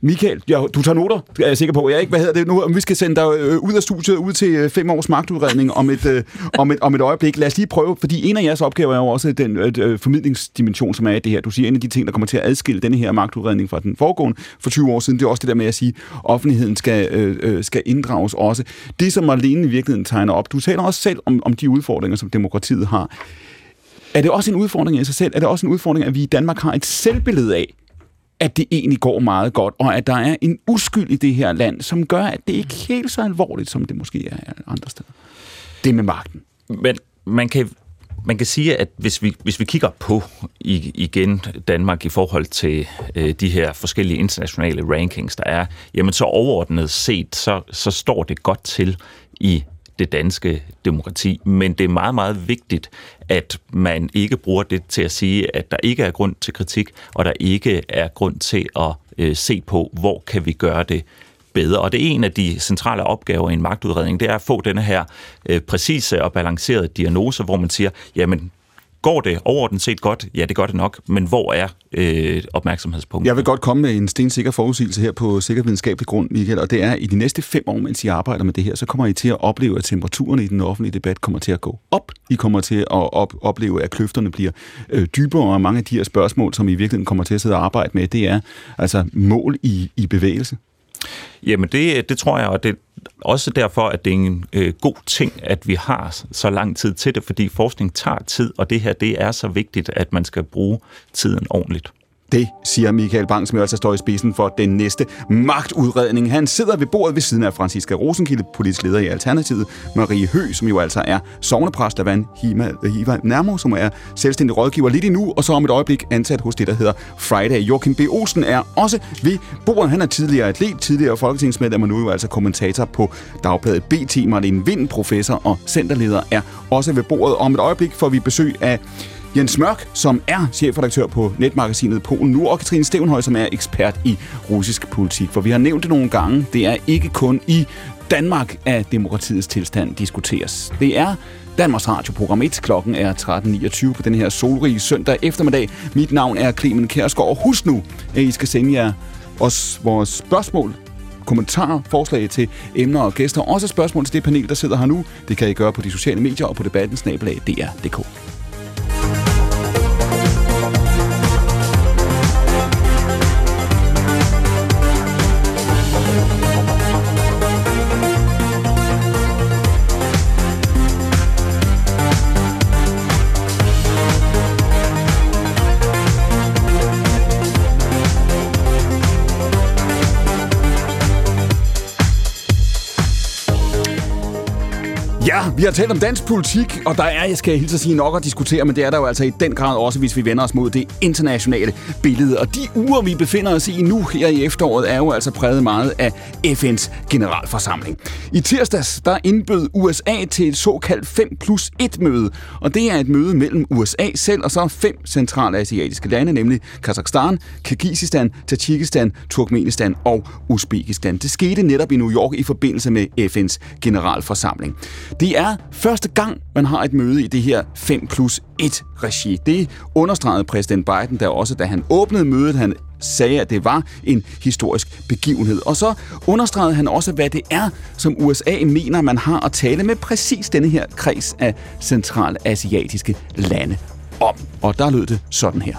Michael, ja, du tager noter, er jeg sikker på. Jeg er ikke, hvad hedder det nu? Om vi skal sende dig øh, ud af studiet, ud til øh, fem års magtudredning om et, øh, om, et, om et øjeblik. Lad os lige prøve, fordi en af jeres opgaver er jo også den øh, øh formidlingsdimension, som er i det her. Du siger, en af de ting, der kommer til at adskille denne her magtudredning fra den foregående for 20 år siden, det er også det der med at sige, at offentligheden skal, øh, skal inddrages også. Det, som Marlene i virkeligheden tegner op, du taler også selv om, om de udfordringer, som demokratiet har. Er det også en udfordring i sig selv? Er det også en udfordring, at vi i Danmark har et selvbillede af, at det egentlig går meget godt, og at der er en uskyld i det her land, som gør, at det ikke er helt så alvorligt, som det måske er andre steder. Det med magten. Men man kan, man kan sige, at hvis vi, hvis vi kigger på igen Danmark i forhold til øh, de her forskellige internationale rankings, der er, jamen så overordnet set, så, så står det godt til i det danske demokrati, men det er meget, meget vigtigt, at man ikke bruger det til at sige, at der ikke er grund til kritik, og der ikke er grund til at øh, se på, hvor kan vi gøre det bedre. Og det er en af de centrale opgaver i en magtudredning, det er at få denne her øh, præcise og balancerede diagnose, hvor man siger, jamen Går det overordnet set godt? Ja, det gør det nok, men hvor er øh, opmærksomhedspunktet? Jeg vil godt komme med en stensikker forudsigelse her på sikkervidenskabelig grund, Michael, og det er, at i de næste fem år, mens I arbejder med det her, så kommer I til at opleve, at temperaturen i den offentlige debat kommer til at gå op. I kommer til at op- opleve, at kløfterne bliver øh, dybere, og mange af de her spørgsmål, som I virkelig kommer til at sidde og arbejde med, det er altså mål i, i bevægelse. Jamen det, det tror jeg, og det er også derfor, at det er en øh, god ting, at vi har så lang tid til det, fordi forskning tager tid, og det her det er så vigtigt, at man skal bruge tiden ordentligt. Det siger Michael Bang, som jo altså står i spidsen for den næste magtudredning. Han sidder ved bordet ved siden af Franziska Rosenkilde, politisk leder i Alternativet, Marie Hø, som jo altså er sovnepræst af Van Hima, øh, Hiva Nærmo, som er selvstændig rådgiver lidt endnu, og så om et øjeblik ansat hos det, der hedder Friday. Joachim B. Olsen er også ved bordet. Han er tidligere atlet, tidligere folketingsmedlem, og nu jo altså kommentator på Dagbladet BT. Marlene Vind, professor og centerleder, er også ved bordet. Om et øjeblik får vi besøg af Jens Mørk, som er chefredaktør på netmagasinet Polen nu, og Katrine Stevenhøj, som er ekspert i russisk politik. For vi har nævnt det nogle gange, det er ikke kun i Danmark, at demokratiets tilstand diskuteres. Det er Danmarks Radio Program 1. Klokken er 13.29 på den her solrige søndag eftermiddag. Mit navn er Clemen Kærsgaard, og husk nu, at I skal sende jer os vores spørgsmål kommentarer, forslag til emner og gæster, også spørgsmål til det panel, der sidder her nu. Det kan I gøre på de sociale medier og på debatten snabelag dr.dk. vi har talt om dansk politik, og der er, jeg skal hilse at sige, nok at diskutere, men det er der jo altså i den grad også, hvis vi vender os mod det internationale billede. Og de uger, vi befinder os i nu her i efteråret, er jo altså præget meget af FN's generalforsamling. I tirsdags, der indbød USA til et såkaldt 5 plus 1 møde, og det er et møde mellem USA selv og så fem centralasiatiske lande, nemlig Kazakhstan, Kirgisistan, Tajikistan, Turkmenistan og Uzbekistan. Det skete netop i New York i forbindelse med FN's generalforsamling. Det er er første gang, man har et møde i det her 5 plus 1 regi. Det understregede præsident Biden der også, da han åbnede mødet. Han sagde, at det var en historisk begivenhed. Og så understregede han også, hvad det er, som USA mener, man har at tale med præcis denne her kreds af centralasiatiske lande om. Og der lød det sådan her.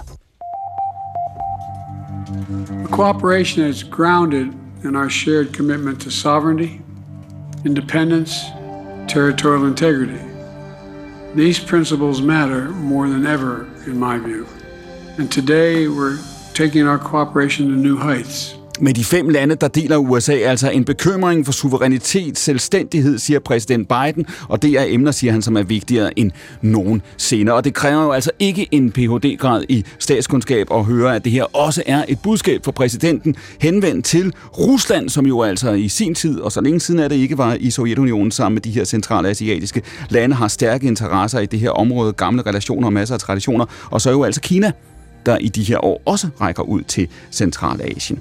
The cooperation is grounded in our shared commitment to sovereignty, independence, territorial integrity. These principles matter more than ever, in my view. And today we're taking our cooperation to new heights. Med de fem lande, der deler USA altså en bekymring for suverænitet, selvstændighed, siger præsident Biden, og det er emner, siger han, som er vigtigere end nogen senere. Og det kræver jo altså ikke en Ph.D.-grad i statskundskab at høre, at det her også er et budskab for præsidenten henvendt til Rusland, som jo altså i sin tid, og så længe siden er det ikke var i Sovjetunionen sammen med de her centrale asiatiske lande, har stærke interesser i det her område, gamle relationer og masser af traditioner, og så er jo altså Kina, der i de her år også rækker ud til Centralasien.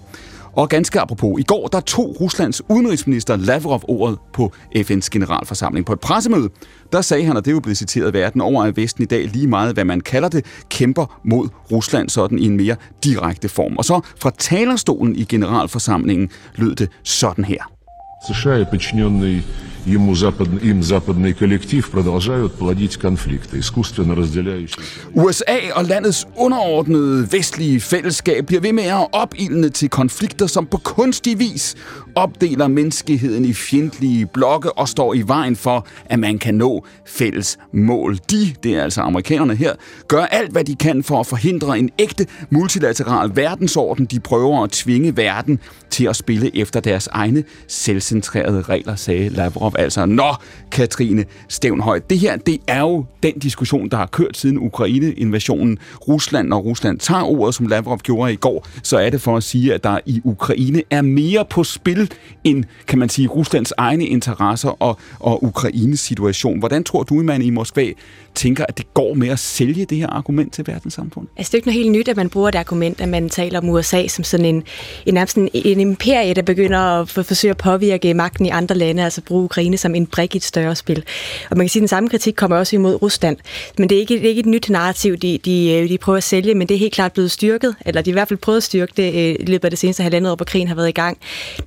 Og ganske apropos, i går der tog Ruslands udenrigsminister Lavrov ordet på FN's generalforsamling. På et pressemøde, der sagde han, og det er jo blevet citeret verden over, at Vesten i dag lige meget, hvad man kalder det, kæmper mod Rusland sådan i en mere direkte form. Og så fra talerstolen i generalforsamlingen lød det sådan her. США и подчиненный ему запад, им западный коллектив продолжают плодить конфликты, искусственно разделяющие. USA og landets underordnede vestlige fællesskab bliver ved med at opildne til konflikter, som på kunstig vis opdeler menneskeheden i fjendtlige blokke og står i vejen for, at man kan nå fælles mål. De, det er altså amerikanerne her, gør alt, hvad de kan for at forhindre en ægte multilateral verdensorden. De prøver at tvinge verden til at spille efter deres egne selvcentrerede regler, sagde Lavrov. Altså, nå, Katrine Stævnhøj, det her, det er jo den diskussion, der har kørt siden Ukraine-invasionen. Rusland, når Rusland tager ordet, som Lavrov gjorde i går, så er det for at sige, at der i Ukraine er mere på spil end, kan man sige, Ruslands egne interesser og, og Ukraines situation. Hvordan tror du, man i Moskva tænker, at det går med at sælge det her argument til verdenssamfundet? Altså, det er ikke noget helt nyt, at man bruger det argument, at man taler om USA som sådan en, en, nærmest en, en imperie, der begynder at for, forsøge at påvirke magten i andre lande, altså bruge Ukraine som en brik i et større spil. Og man kan sige, at den samme kritik kommer også imod Rusland. Men det er ikke, det er ikke et nyt narrativ, de, de, øh, de prøver at sælge, men det er helt klart blevet styrket, eller de har i hvert fald prøvet at styrke det øh, i løbet af det seneste halvandet år, hvor krigen har været i gang.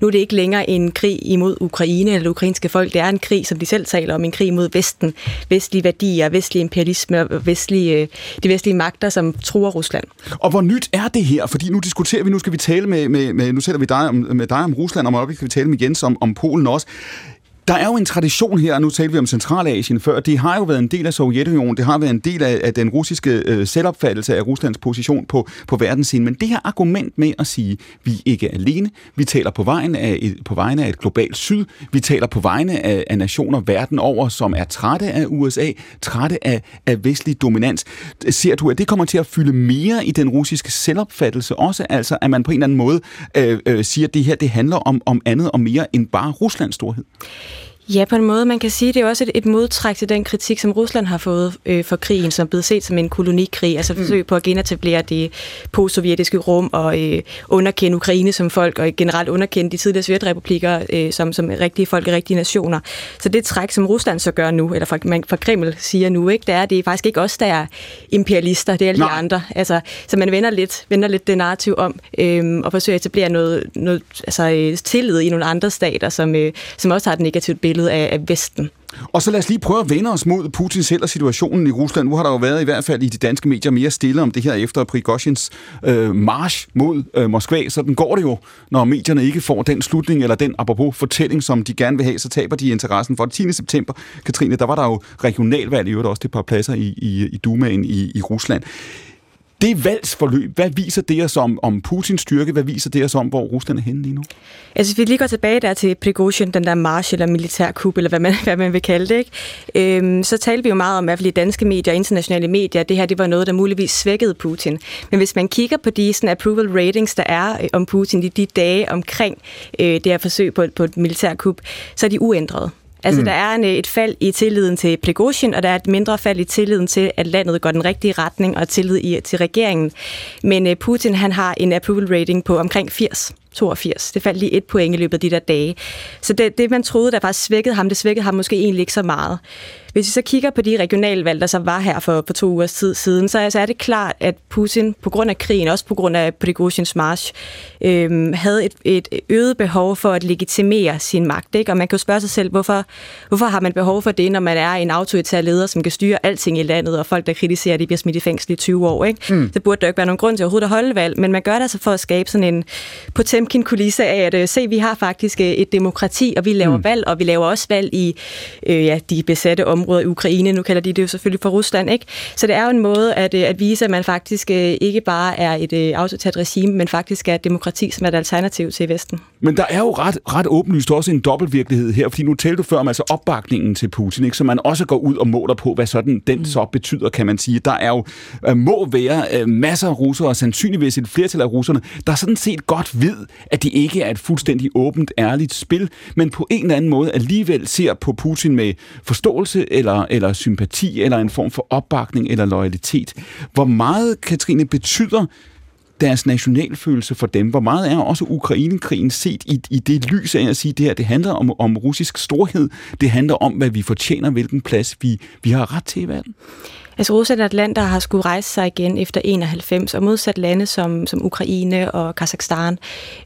Nu er det ikke længere en krig imod Ukraine eller det ukrainske folk, det er en krig, som de selv taler om, en krig mod Vesten, vestlige værdier, vestlig imperialisme og vestlige, øh, de vestlige magter, som truer Rusland. Og hvor nyt er det her? Fordi nu diskuterer vi, nu skal vi tale med, med, med nu taler vi dig om, med dig om Rusland, og om skal vi tale med Jens om, om Polen også. Der er jo en tradition her, og nu talte vi om Centralasien før, det har jo været en del af Sovjetunionen, det har været en del af, af den russiske øh, selvopfattelse af Ruslands position på, på verdensscenen, men det her argument med at sige, vi ikke er alene, vi taler på vegne af et, på vegne af et globalt syd, vi taler på vegne af, af nationer verden over, som er trætte af USA, trætte af, af vestlig dominans. Ser du, at det kommer til at fylde mere i den russiske selvopfattelse også, altså at man på en eller anden måde øh, øh, siger, at det her det handler om, om andet og mere end bare Ruslands storhed? Ja, på en måde. Man kan sige, det er også et, et modtræk til den kritik, som Rusland har fået øh, for krigen, som er blevet set som en kolonikrig, altså forsøg mm. på at genetablere det postsovjetiske rum og øh, underkende Ukraine som folk, og generelt underkende de tidligere sovjetrepublikker øh, som, som rigtige folk og rigtige nationer. Så det træk, som Rusland så gør nu, eller fra, man, fra Kreml siger nu, ikke, det er, det er faktisk ikke os, der er imperialister, det er alle Nej. de andre. Altså, så man vender lidt, vender lidt det narrativ om, øh, og forsøger at etablere noget, noget altså, øh, tillid i nogle andre stater, som, øh, som også har et negativt billede billede af, af Vesten. Og så lad os lige prøve at vende os mod Putin selv og situationen i Rusland. Nu har der jo været i hvert fald i de danske medier mere stille om det her efter Prigozhins øh, march mod øh, Moskva. den går det jo, når medierne ikke får den slutning eller den apropos fortælling, som de gerne vil have, så taber de interessen for det. 10. september, Katrine, der var der jo regionalvalg i øvrigt også det par pladser i, i, i Dumaen i, i Rusland. Det valgsforløb, hvad viser det os om, om Putins styrke? Hvad viser det os om, hvor Rusland er henne lige nu? Altså, hvis vi lige går tilbage der til Prigozhin, den der march eller militærkup, eller hvad man, [laughs] hvad man vil kalde det, ikke? Øhm, så talte vi jo meget om, i hvert fald i danske medier og internationale medier, det her det var noget, der muligvis svækkede Putin. Men hvis man kigger på de sådan, approval ratings, der er øh, om Putin i de dage omkring øh, det her forsøg på, på et militærkup, så er de uændrede. Altså, mm. der er en, et fald i tilliden til Prigozhin, og der er et mindre fald i tilliden til, at landet går den rigtige retning, og tillid i, til regeringen. Men uh, Putin, han har en approval rating på omkring 80. 82. Det faldt lige et point i løbet af de der dage. Så det, det man troede, der faktisk svækkede ham, det svækkede ham måske egentlig ikke så meget. Hvis vi så kigger på de regionalvalg, der så var her for, for to uger tid siden, så, så er det klart, at Putin på grund af krigen, også på grund af Prigozhins march, øhm, havde et, et øget behov for at legitimere sin magt. Ikke? Og man kan jo spørge sig selv, hvorfor, hvorfor har man behov for det, når man er en autoritær leder, som kan styre alting i landet, og folk, der kritiserer, de bliver smidt i fængsel i 20 år. Ikke? Mm. Det burde der ikke være nogen grund til overhovedet at holde valg, men man gør det altså for at skabe sådan en Potemkin-kulisse af, at øh, se, vi har faktisk øh, et demokrati, og vi laver mm. valg, og vi laver også valg i øh, ja, de besatte områder i Ukraine. Nu kalder de det jo selvfølgelig for Rusland. Ikke? Så det er jo en måde at, øh, at vise, at man faktisk øh, ikke bare er et øh, autoritært regime, men faktisk er et demokrati, som er et alternativ til Vesten. Men der er jo ret, ret åbenlyst også en dobbeltvirkelighed her, fordi nu talte du før om altså opbakningen til Putin, ikke? så man også går ud og måler på, hvad sådan den mm. så betyder, kan man sige. Der er jo, øh, må være øh, masser af russere, og sandsynligvis et flertal af russerne, der sådan set godt ved, at det ikke er et fuldstændig åbent, ærligt spil, men på en eller anden måde alligevel ser på Putin med forståelse eller, eller sympati, eller en form for opbakning eller loyalitet. Hvor meget, Katrine, betyder deres nationalfølelse for dem? Hvor meget er også Ukrainekrigen set i, i det lys af at sige, at det her det handler om, om russisk storhed, det handler om, hvad vi fortjener, hvilken plads vi, vi har ret til i verden? Altså Rusland er et land, der har skulle rejse sig igen efter 91, og modsat lande som, som Ukraine og Kazakhstan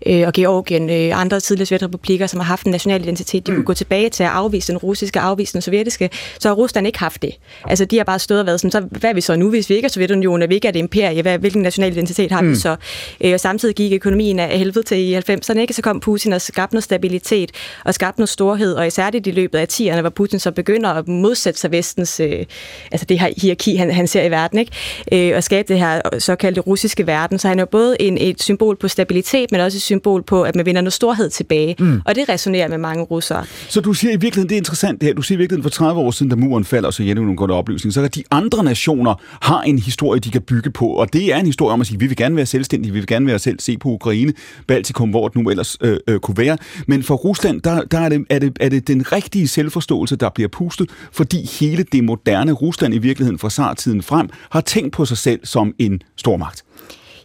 øh, og Georgien, øh, andre tidligere sovjetrepublikker, som har haft en national identitet, de kunne gå tilbage til at afvise den russiske, afvise den sovjetiske, så har Rusland ikke haft det. Altså de har bare stået og været sådan, så hvad er vi så nu, hvis vi ikke er Sovjetunionen, og vi ikke er et imperie, hvad, hvilken national identitet har mm. vi så? Øh, og samtidig gik økonomien af helvede til i 90'erne, ikke? så kom Putin og skabte noget stabilitet og skabte noget storhed, og især i løbet af 10'erne, hvor Putin så begynder at modsætte sig vestens, øh, altså det her hierarki, han, han ser i verden, ikke? Øh, og skabe det her såkaldte russiske verden. Så han er jo både en, et symbol på stabilitet, men også et symbol på, at man vinder noget storhed tilbage. Mm. Og det resonerer med mange russere. Så du siger i virkeligheden, det er interessant det her, du siger i virkeligheden for 30 år siden, da muren falder, og så Sovjetunionen går der opløsning, så kan de andre nationer har en historie, de kan bygge på, og det er en historie om at sige, vi vil gerne være selvstændige, vi vil gerne være selv se på Ukraine, Baltikum, hvor det nu ellers øh, øh, kunne være. Men for Rusland, der, der er, det, er, det, er det den rigtige selvforståelse, der bliver pustet, fordi hele det moderne Rusland i virkeligheden fra tiden frem har tænkt på sig selv som en stormagt.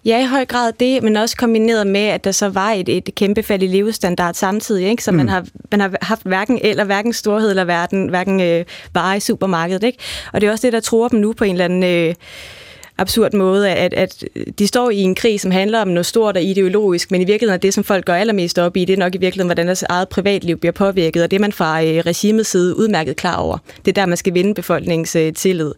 Ja, i høj grad det, men også kombineret med, at der så var et, et kæmpe fald i levestandard samtidig, ikke? så mm. man, har, man har haft hverken eller hverken storhed eller hverken, hverken øh, varer i supermarkedet. Ikke? Og det er også det, der tror dem nu på en eller anden... Øh, absurd måde, at, at de står i en krig, som handler om noget stort og ideologisk, men i virkeligheden er det, som folk går allermest op i, det er nok i virkeligheden, hvordan deres eget privatliv bliver påvirket, og det er man fra øh, regimets side udmærket klar over. Det er der, man skal vinde befolkningens øh, tillid.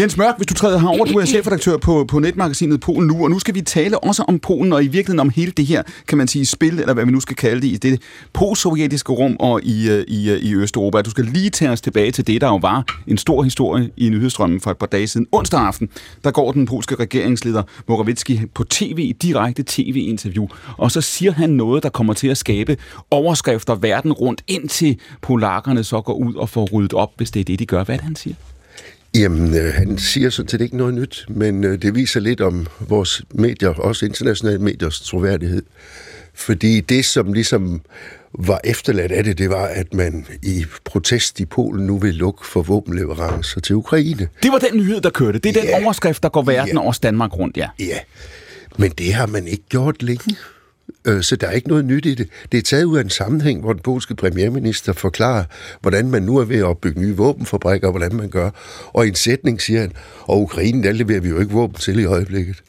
Jens Mørk, hvis du træder herover, du er chefredaktør på, på netmagasinet Polen nu, og nu skal vi tale også om Polen, og i virkeligheden om hele det her, kan man sige, spil, eller hvad vi nu skal kalde det, i det postsovjetiske rum og i, øh, i, øh, i Østeuropa. Du skal lige tage os tilbage til det, der jo var en stor historie i nyhedsstrømmen for et par dage siden. Onsdag aften, der går den polske regeringsleder Morawiecki på tv, direkte tv-interview, og så siger han noget, der kommer til at skabe overskrifter verden rundt, indtil polakkerne så går ud og får ryddet op, hvis det er det, de gør. Hvad er det, han siger? Jamen, øh, han siger sådan set ikke noget nyt, men øh, det viser lidt om vores medier, også internationale mediers troværdighed. Fordi det, som ligesom var efterladt af det, det var, at man i protest i Polen nu vil lukke for våbenleverancer til Ukraine. Det var den nyhed, der kørte. Det er ja. den overskrift, der går verden ja. over Danmark rundt, ja. Ja, men det har man ikke gjort længe. Øh, så der er ikke noget nyt i det. Det er taget ud af en sammenhæng, hvor den polske premierminister forklarer, hvordan man nu er ved at opbygge nye våbenfabrikker, og hvordan man gør. Og i en sætning siger han, og Ukraine, der leverer vi jo ikke våben til i øjeblikket.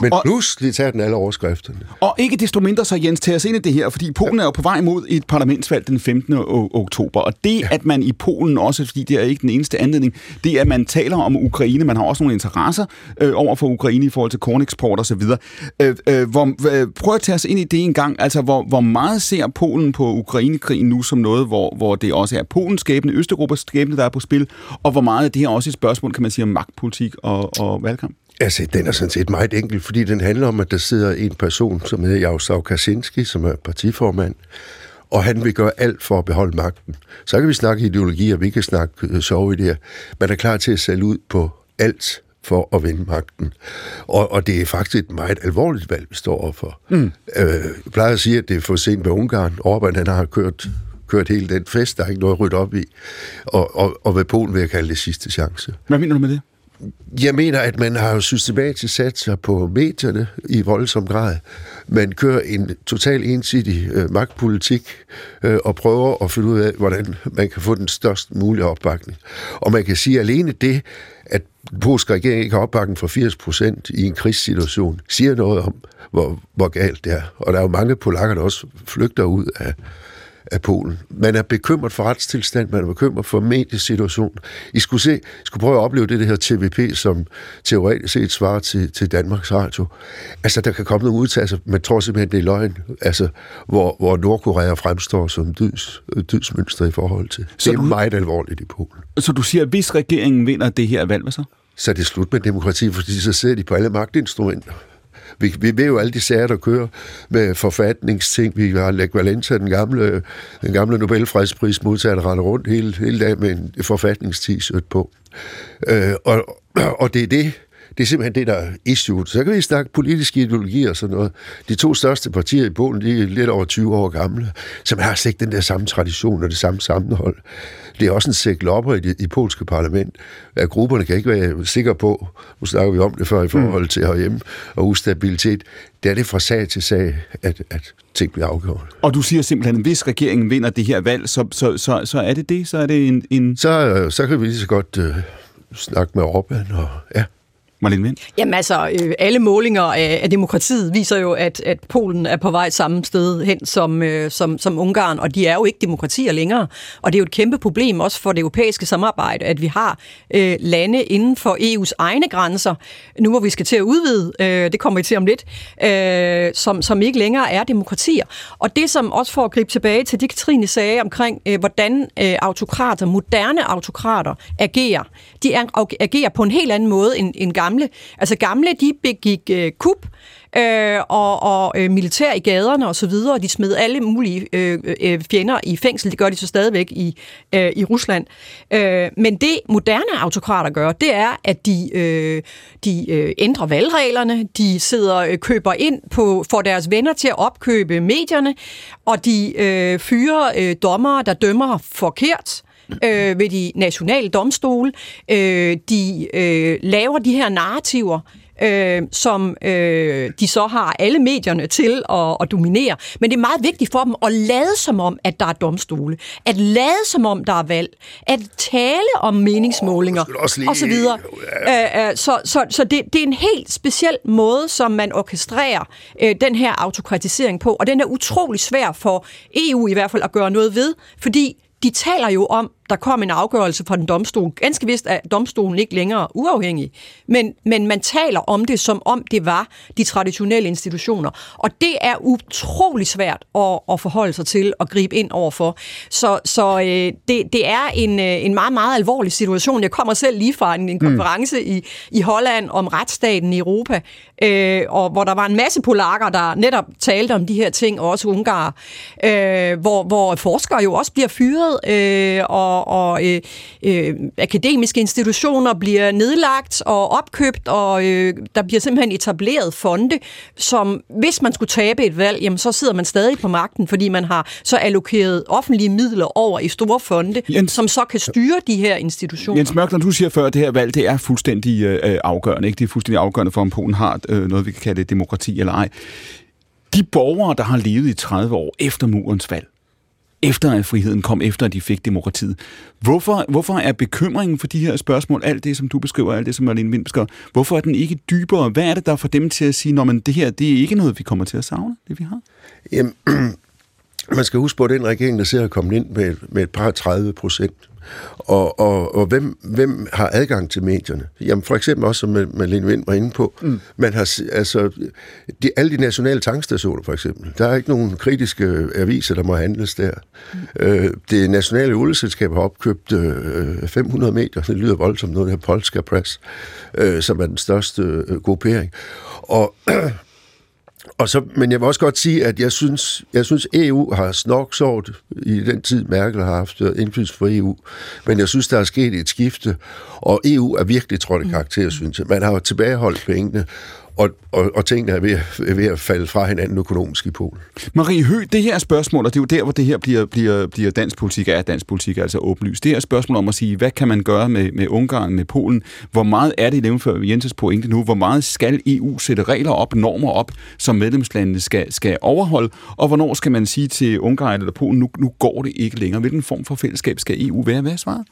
Men og, pludselig tager den alle overskrifterne. Og ikke desto mindre så, Jens, tager os ind i det her, fordi Polen ja. er jo på vej mod et parlamentsvalg den 15. oktober, og det, ja. at man i Polen også, fordi det er ikke den eneste anledning, det er, at man taler om Ukraine, man har også nogle interesser øh, over for Ukraine i forhold til korneksport osv. Øh, øh, hvor, øh, prøv at tage os ind i det en gang, altså hvor, hvor meget ser Polen på Ukrainekrigen nu som noget, hvor, hvor det også er Polens skæbne, Østeuropas skæbne, der er på spil, og hvor meget af det her også et spørgsmål, kan man sige, om magtpolitik og, og valgkamp? Altså, den er sådan set meget enkel, fordi den handler om, at der sidder en person, som hedder Jaroslav Kaczynski, som er partiformand, og han vil gøre alt for at beholde magten. Så kan vi snakke ideologi, og vi kan snakke øh, sove i det her. Man er klar til at sælge ud på alt for at vinde magten. Og, og det er faktisk et meget alvorligt valg, vi står overfor. Mm. Øh, jeg plejer at sige, at det er for sent med Ungarn. Orbán, han har kørt kørt hele den fest, der er ikke noget at rydde op i. Og, og, og ved Polen vil jeg kalde det sidste chance. Hvad mener du med det? Jeg mener, at man har jo systematisk sat sig på medierne i voldsom grad. Man kører en total ensidig øh, magtpolitik øh, og prøver at finde ud af, hvordan man kan få den størst mulige opbakning. Og man kan sige, at alene det, at den polske regering ikke har opbakning for 80 procent i en krigssituation, siger noget om, hvor, hvor galt det er. Og der er jo mange polakker, der også flygter ud af, af Polen. Man er bekymret for retstilstand, man er bekymret for mediesituationen. I skulle, se, I skulle prøve at opleve det, det her TVP, som teoretisk set svarer til, til Danmarks Radio. Altså, der kan komme nogle udtalelser, man tror simpelthen, det er løgn, altså, hvor, hvor Nordkorea fremstår som dyds, dydsmønster i forhold til. Så det er du, meget alvorligt i Polen. Så du siger, at hvis regeringen vinder det her valg, hvad så? Så er det slut med demokrati, fordi så sidder de på alle magtinstrumenter. Vi, vi ved jo alle de sager, der kører med forfatningsting. Vi har Lech Valenza, den gamle, den gamle Nobelfredsprismodtager, der render rundt hele, hele dagen med en forfatningst-shirt på. Øh, og, og det er det, det er simpelthen det, der er issue. Så kan vi snakke politiske ideologier og sådan noget. De to største partier i Polen, de er lidt over 20 år gamle, som har slet ikke den der samme tradition og det samme sammenhold. Det er også en sæk lopper i det i polske parlament, at grupperne kan ikke være sikre på, nu snakker vi om det før i forhold til herhjemme, og ustabilitet. Det er det fra sag til sag, at, at ting bliver afgjort. Og du siger simpelthen, at hvis regeringen vinder det her valg, så, så, så, så er det det? Så er det en... en... Så, så kan vi lige så godt øh, snakke med Orbán, og ja. Marlene Vind? Jamen altså, øh, alle målinger af, af demokratiet viser jo, at, at Polen er på vej samme sted hen som, øh, som, som Ungarn, og de er jo ikke demokratier længere. Og det er jo et kæmpe problem også for det europæiske samarbejde, at vi har øh, lande inden for EU's egne grænser, nu hvor vi skal til at udvide, øh, det kommer vi til om lidt, øh, som, som ikke længere er demokratier. Og det som også for at gribe tilbage til det, Katrine sagde omkring, øh, hvordan øh, autokrater, moderne autokrater agerer, de agerer på en helt anden måde end, end gamle gamle. Altså gamle, de begik øh, kup, øh, og, og øh, militær i gaderne og så videre, og de smed alle mulige øh, øh, fjender i fængsel. Det gør de så stadigvæk i, øh, i Rusland. Øh, men det moderne autokrater gør, det er, at de, øh, de øh, ændrer valgreglerne, de sidder øh, køber ind på for deres venner til at opkøbe medierne, og de øh, fyrer øh, dommere, der dømmer forkert øh, ved de nationale domstole. Øh, de øh, laver de her narrativer, øh, som øh, de så har alle medierne til at, at dominere. Men det er meget vigtigt for dem at lade som om, at der er domstole. At lade som om, der er valg. At tale om meningsmålinger oh, lige... og så videre. Øh, øh, så så, så det, det er en helt speciel måde, som man orkestrerer øh, den her autokratisering på. Og den er utrolig svær for EU i hvert fald at gøre noget ved, fordi de taler jo om, der kom en afgørelse fra den domstol. Ganske vist er domstolen ikke længere uafhængig, men, men man taler om det, som om det var de traditionelle institutioner. Og det er utrolig svært at, at forholde sig til og gribe ind overfor. Så, så øh, det, det er en, øh, en meget, meget alvorlig situation. Jeg kommer selv lige fra en, en mm. konference mm. i, i Holland om retsstaten i Europa, øh, og hvor der var en masse polakker, der netop talte om de her ting, og også ungarer, øh, hvor, hvor forskere jo også bliver fyret, øh, og og, og øh, øh, akademiske institutioner bliver nedlagt og opkøbt, og øh, der bliver simpelthen etableret fonde, som hvis man skulle tabe et valg, jamen så sidder man stadig på magten, fordi man har så allokeret offentlige midler over i store fonde, Jens, som så kan styre de her institutioner. Jens Mørk, når du siger før, at det her valg det er fuldstændig øh, afgørende, ikke? det er fuldstændig afgørende for, om Polen har øh, noget, vi kan kalde demokrati eller ej. De borgere, der har levet i 30 år efter murens fald, efter at friheden kom, efter at de fik demokratiet. Hvorfor, hvorfor er bekymringen for de her spørgsmål, alt det, som du beskriver, alt det, som Marlene Vind beskriver, hvorfor er den ikke dybere? Hvad er det, der får dem til at sige, at det her det er ikke noget, vi kommer til at savne, det vi har? Jamen, [clears throat] man skal huske på, at den regering, der ser at komme ind med, med et par 30 procent, og, og, og hvem, hvem har adgang til medierne? Jamen for eksempel også, som Malene Vind var inde på, mm. man har, altså, de, alle de nationale tankstationer for eksempel, der er ikke nogen kritiske aviser, der må handles der. Mm. Øh, det nationale olieselskab har opkøbt øh, 500 medier, det lyder voldsomt noget, der Polska Press, øh, som er den største øh, gruppering. Og og så, men jeg vil også godt sige, at jeg synes, jeg synes EU har snoksort i den tid, Merkel har haft indflydelse for EU. Men jeg synes, der er sket et skifte, og EU er virkelig trådt i karakter, synes jeg. Man har jo tilbageholdt pengene, og, og, og tingene er ved, at- ved at falde fra hinanden økonomisk i Polen. Marie Hø, det her spørgsmål, og det er jo der, hvor det her bliver, bliver, bliver dansk politik, er dansk politik altså åbenlyst. Det her spørgsmål om at sige, hvad kan man gøre med, med Ungarn, med Polen? Hvor meget er det, jævnfør Jensens pointe nu, hvor meget skal EU sætte regler op, normer op, som medlemslandene skal, skal overholde? Og hvornår skal man sige til Ungarn eller Polen, nu, nu går det ikke længere? Hvilken form for fællesskab skal EU være? Hvad er svaret?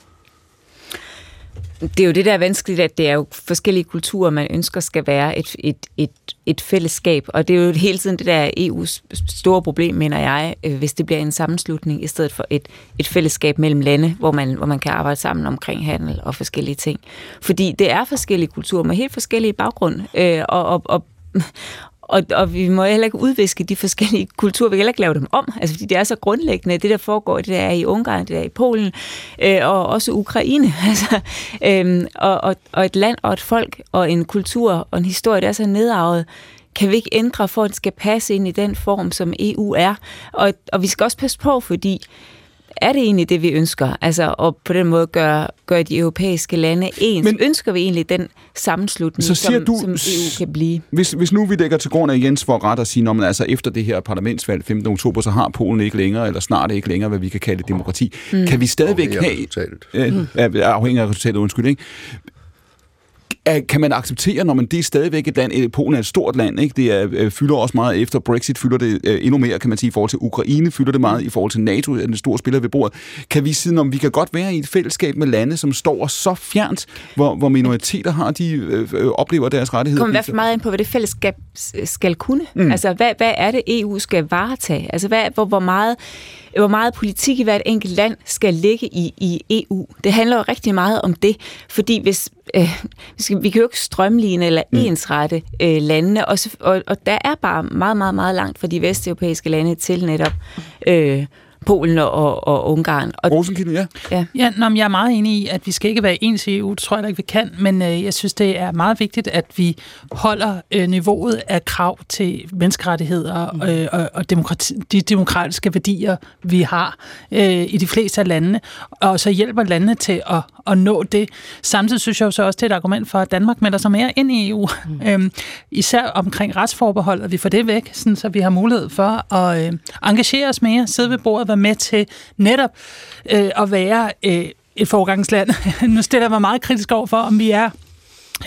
Det er jo det, der er vanskeligt, at det er jo forskellige kulturer, man ønsker skal være et, et, et, et fællesskab. Og det er jo hele tiden det der EU's store problem, mener jeg, øh, hvis det bliver en sammenslutning, i stedet for et, et fællesskab mellem lande, hvor man, hvor man kan arbejde sammen omkring handel og forskellige ting. Fordi det er forskellige kulturer med helt forskellige baggrund. Øh, og, og, og og, og vi må heller ikke udviske de forskellige [laughs] kulturer, vi kan heller ikke lave dem om, altså fordi det er så grundlæggende, det der foregår, det der er i Ungarn, det der er i Polen, øh, og også Ukraine, [laughs] altså, øh, og, og, og et land og et folk og en kultur og en historie, der er så nedarvet, kan vi ikke ændre for, at det skal passe ind i den form, som EU er. Og, og vi skal også passe på, fordi er det egentlig det, vi ønsker? Altså at på den måde gøre, gøre de europæiske lande ens. Men, ønsker vi egentlig den sammenslutning, Så siger som, du- som EU kan blive? Hvis, hvis nu vi lægger til grund af Jens for ret at sige, når man altså efter det her parlamentsvalg 15. oktober, så har Polen ikke længere, eller snart ikke længere, hvad vi kan kalde demokrati. Mm. Kan vi stadigvæk Afhængig af have... resultatet. Øh, Mm. mm. Afhængig af resultatet, undskyld, ikke? Kan man acceptere, når man det er stadigvæk et land, øh, Polen er et stort land, ikke? det er, øh, fylder også meget efter Brexit, fylder det øh, endnu mere, kan man sige, i forhold til Ukraine, fylder det meget i forhold til NATO, er den store spiller ved bordet. Kan vi sige, om vi kan godt være i et fællesskab med lande, som står så fjernt, hvor, hvor minoriteter har, de øh, øh, oplever deres rettigheder? kommer i hvert fald meget ind på, hvad det fællesskab skal kunne. Mm. Altså, hvad, hvad er det, EU skal varetage? Altså, hvad, hvor, hvor, meget, hvor meget politik i hvert enkelt land skal ligge i, i EU? Det handler jo rigtig meget om det, fordi hvis... Øh, vi, vi kan jo ikke strømligne eller Mm. ensrette øh, landene, og, så- og, og der er bare meget, meget, meget langt fra de vesteuropæiske lande til netop øh, Polen og, og Ungarn. Og, Rosenkilde, ja. ja. Ja, nå, men jeg er meget enig i, at vi skal ikke være ens i EU. Det tror jeg da ikke, vi kan. Men øh, jeg synes, det er meget vigtigt, at vi holder øh, niveauet af krav til menneskerettigheder Mm. øh, og, og demokrati, de demokratiske værdier, vi har øh, i de fleste af landene. Og så hjælper landene til at, at nå det. Samtidig synes jeg jo så også, det er et argument for, at Danmark melder sig mere ind i EU. Mm. [laughs] Øhm, især omkring retsforbehold, at vi får det væk, sådan, så vi har mulighed for at øh, engagere os mere, sidde ved bordet, være med til netop øh, at være øh, et forgangsland. [laughs] nu stiller jeg mig meget kritisk over for, om vi er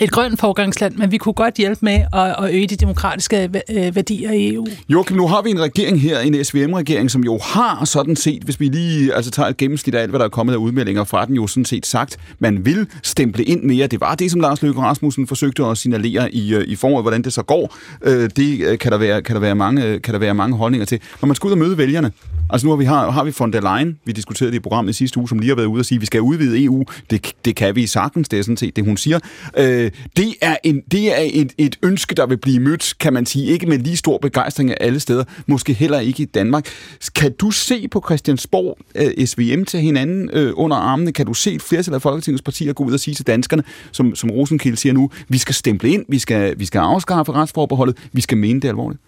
et grønt forgangsland, men vi kunne godt hjælpe med at, at øge de demokratiske øh, værdier i EU. Joachim, nu har vi en regering her, en SVM-regering, som jo har sådan set, hvis vi lige altså, tager et gennemsnit af alt, hvad der er kommet af udmeldinger fra den, jo sådan set sagt, man vil stemple ind mere. Det var det, som Lars Løkke Rasmussen forsøgte at signalere i, øh, i foråret, hvordan det så går. Øh, det kan der, være, kan, der være mange, kan der være mange holdninger til. Når man skal ud og møde vælgerne, altså nu har vi, har, har vi von der Leyen, vi diskuterede det i programmet i sidste uge, som lige har været ude og sige, at vi skal udvide EU. Det, det kan vi sagtens, det er sådan set det, hun siger. Øh, det er, en, det er et, et ønske, der vil blive mødt, kan man sige, ikke med lige stor begejstring af alle steder, måske heller ikke i Danmark. Kan du se på Christiansborg øh, SVM til hinanden øh, under armene? Kan du se et flertal af Folketingets partier gå ud og sige til danskerne, som, som Rosenkilde siger nu, vi skal stemple ind, vi skal, vi skal afskaffe retsforbeholdet, vi skal mene det alvorligt?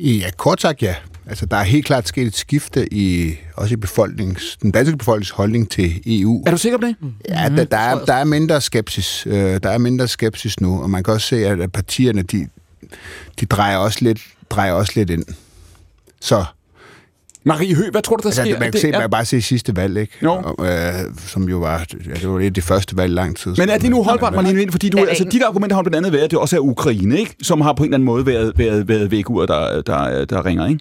Ja, kort sagt ja. Altså, der er helt klart sket et skifte i også i befolknings, den danske befolknings holdning til EU. Er du sikker på det? Ja, der, der, er, der er mindre skepsis. Øh, der er mindre skepsis nu, og man kan også se, at, at partierne, de, de drejer, også lidt, drejer også lidt ind. Så Marie Høgh, hvad tror du, der altså, sker? Man kan, Det se, er- man bare se sidste valg, ikke? Jo. Og, øh, som jo var, ja, det var lidt det første valg i lang tid. Men er det nu holdbart, Marlene Vind? Fordi du, altså, dit argument har blandt andet været, at det også er Ukraine, ikke? som har på en eller anden måde været, været, været vækkeur, der, der, der ringer, ikke?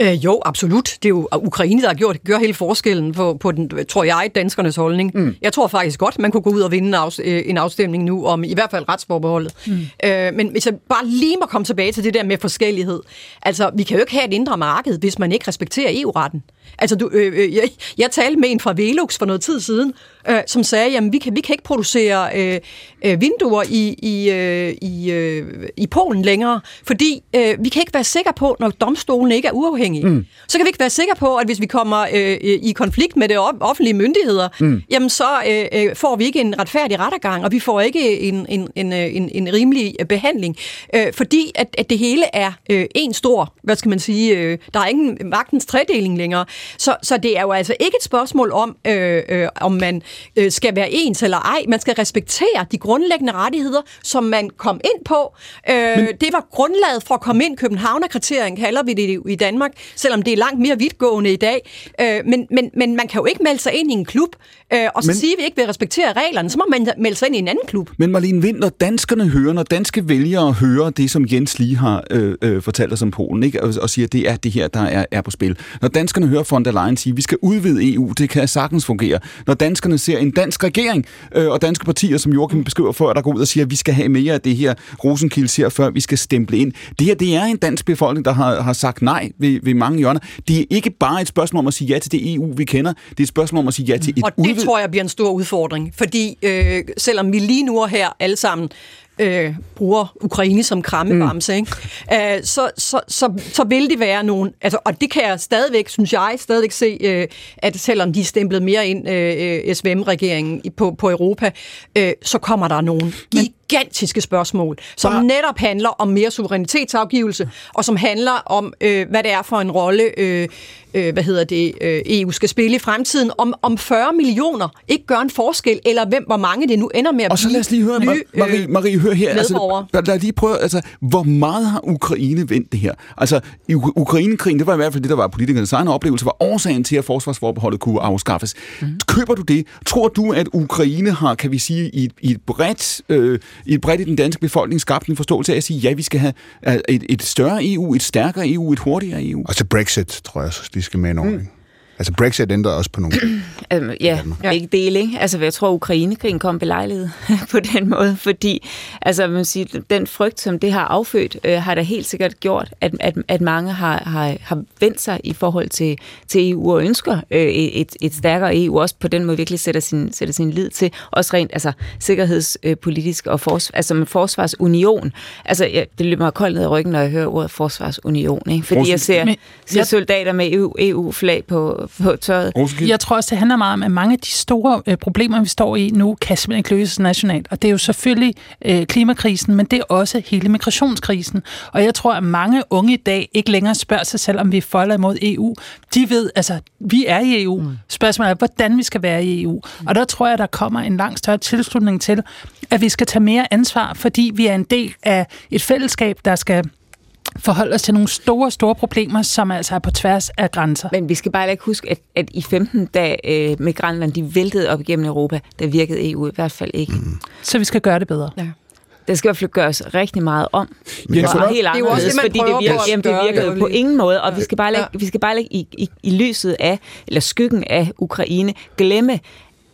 Øh, jo, absolut. Det er jo Ukraine, der har gjort, gør hele forskellen på, på den, tror jeg, danskernes holdning. Mm. Jeg tror faktisk godt, man kunne gå ud og vinde en, afs, øh, en afstemning nu om i hvert fald retsforbeholdet. Mm. Øh, men hvis jeg bare lige må komme tilbage til det der med forskellighed. Altså, vi kan jo ikke have et indre marked, hvis man ikke respekterer EU-retten. Altså, du, øh, øh, jeg, jeg talte med en fra Velux for noget tid siden, øh, som sagde, jamen, vi kan, vi kan ikke producere øh, øh, vinduer i, i, øh, i, øh, i Polen længere, fordi øh, vi kan ikke være sikre på, når domstolen ikke er uafhængige, mm. så kan vi ikke være sikre på, at hvis vi kommer øh, i konflikt med det offentlige myndigheder, mm. jamen så øh, øh, får vi ikke en retfærdig rettergang, og vi får ikke en, en, en, øh, en, en rimelig behandling, øh, fordi at, at det hele er øh, en stor, hvad skal man sige, øh, der er ingen magtens tredeling længere. Så, så det er jo altså ikke et spørgsmål om, øh, øh, om man øh, skal være ens eller ej. Man skal respektere de grundlæggende rettigheder, som man kom ind på. Øh, Men... Det var grundlaget for at komme ind. Københavnerkriteriet kalder vi det i Danmark, selvom det er langt mere vidtgående i dag. Øh, men, men, men man kan jo ikke melde sig ind i en klub, øh, og så men... sige, at vi ikke vil respektere reglerne. Så må man melde sig ind i en anden klub. Men Marlene Vind, når danskerne hører, når danske vælgere hører det, som Jens lige har øh, øh, fortalt os om Polen, ikke? Og, og siger, at det er det her, der er, er på spil. Når danskerne hører von der Leyen sige, at vi skal udvide EU, det kan sagtens fungere. Når danskerne ser en dansk regering øh, og danske partier, som Joachim beskriver før, der går ud og siger, at vi skal have mere af det her, Rosenkilde siger før, vi skal stemple ind. Det her, det er en dansk befolkning, der har, har sagt nej ved, ved mange hjørner. Det er ikke bare et spørgsmål om at sige ja til det EU, vi kender. Det er et spørgsmål om at sige ja til et Og det udvid... tror jeg bliver en stor udfordring, fordi øh, selvom vi lige nu og her alle sammen øh, bruger Ukraine som krammebamse, mm. ikke? Øh, så, så, så, så vil det være nogen, altså, og det kan jeg stadigvæk, synes jeg, stadigvæk se, øh, at selvom de er stemplet mere ind øh, SVM-regeringen på, på Europa, øh, så kommer der nogle gigantiske spørgsmål, som Bare... netop handler om mere suverænitetsafgivelse, og som handler om, øh, hvad det er for en rolle, øh, øh, hvad hedder det, øh, EU skal spille i fremtiden, om, om 40 millioner ikke gør en forskel, eller hvem, hvor mange det nu ender med at Og så lad os lige høre, nye, Marie, Marie, hør her, altså, lad lige prøve, altså, hvor meget har Ukraine vendt det her? Altså, i Ukrainekrigen, det var i hvert fald det, der var politikernes egen oplevelse, var årsagen til, at forsvarsforbeholdet kunne afskaffes. Mm. Køber du det? Tror du, at Ukraine har, kan vi sige, i, i et bredt øh, i bredt i den danske befolkning skabt en forståelse af at sige, ja, vi skal have et, et større EU, et stærkere EU, et hurtigere EU. Og til Brexit, tror jeg, de skal med over. Mm. Altså Brexit ændrede også på nogle [clears throat] um, ja, ikke del, ikke? Altså jeg tror, Ukrainekrigen kom belejlighed [laughs] på den måde, fordi altså, man siger, den frygt, som det har affødt, øh, har da helt sikkert gjort, at, at, at mange har, har, har vendt sig i forhold til, til EU og ønsker øh, et, et stærkere EU, også på den måde virkelig sætter sin, sætter sin lid til, også rent altså, sikkerhedspolitisk og fors, altså med forsvarsunion. Altså ja, det løber mig koldt ned i ryggen, når jeg hører ordet forsvarsunion, ikke? fordi jeg ser, ser soldater med EU, EU-flag på på tøjet. Jeg tror også, det handler meget om, at mange af de store øh, problemer, vi står i nu, kan simpelthen ikke løses nationalt. Og det er jo selvfølgelig øh, klimakrisen, men det er også hele migrationskrisen. Og jeg tror, at mange unge i dag ikke længere spørger sig selv, om vi folder imod EU. De ved, altså, vi er i EU. Mm. Spørgsmålet er, hvordan vi skal være i EU. Mm. Og der tror jeg, der kommer en langt større tilslutning til, at vi skal tage mere ansvar, fordi vi er en del af et fællesskab, der skal forholde os til nogle store, store problemer, som altså er på tværs af grænser. Men vi skal bare ikke huske, at, at i 15, da øh, migranterne de væltede op igennem Europa, der virkede EU i hvert fald ikke. Mm. Så vi skal gøre det bedre. Ja. Det skal i hvert fald gøres rigtig meget om. Men ja, så, helt anderledes, det fordi det virkede, jamen, det virkede på ingen måde, og vi skal bare lægge, ja. vi skal bare lægge i, i, i lyset af, eller skyggen af Ukraine, glemme,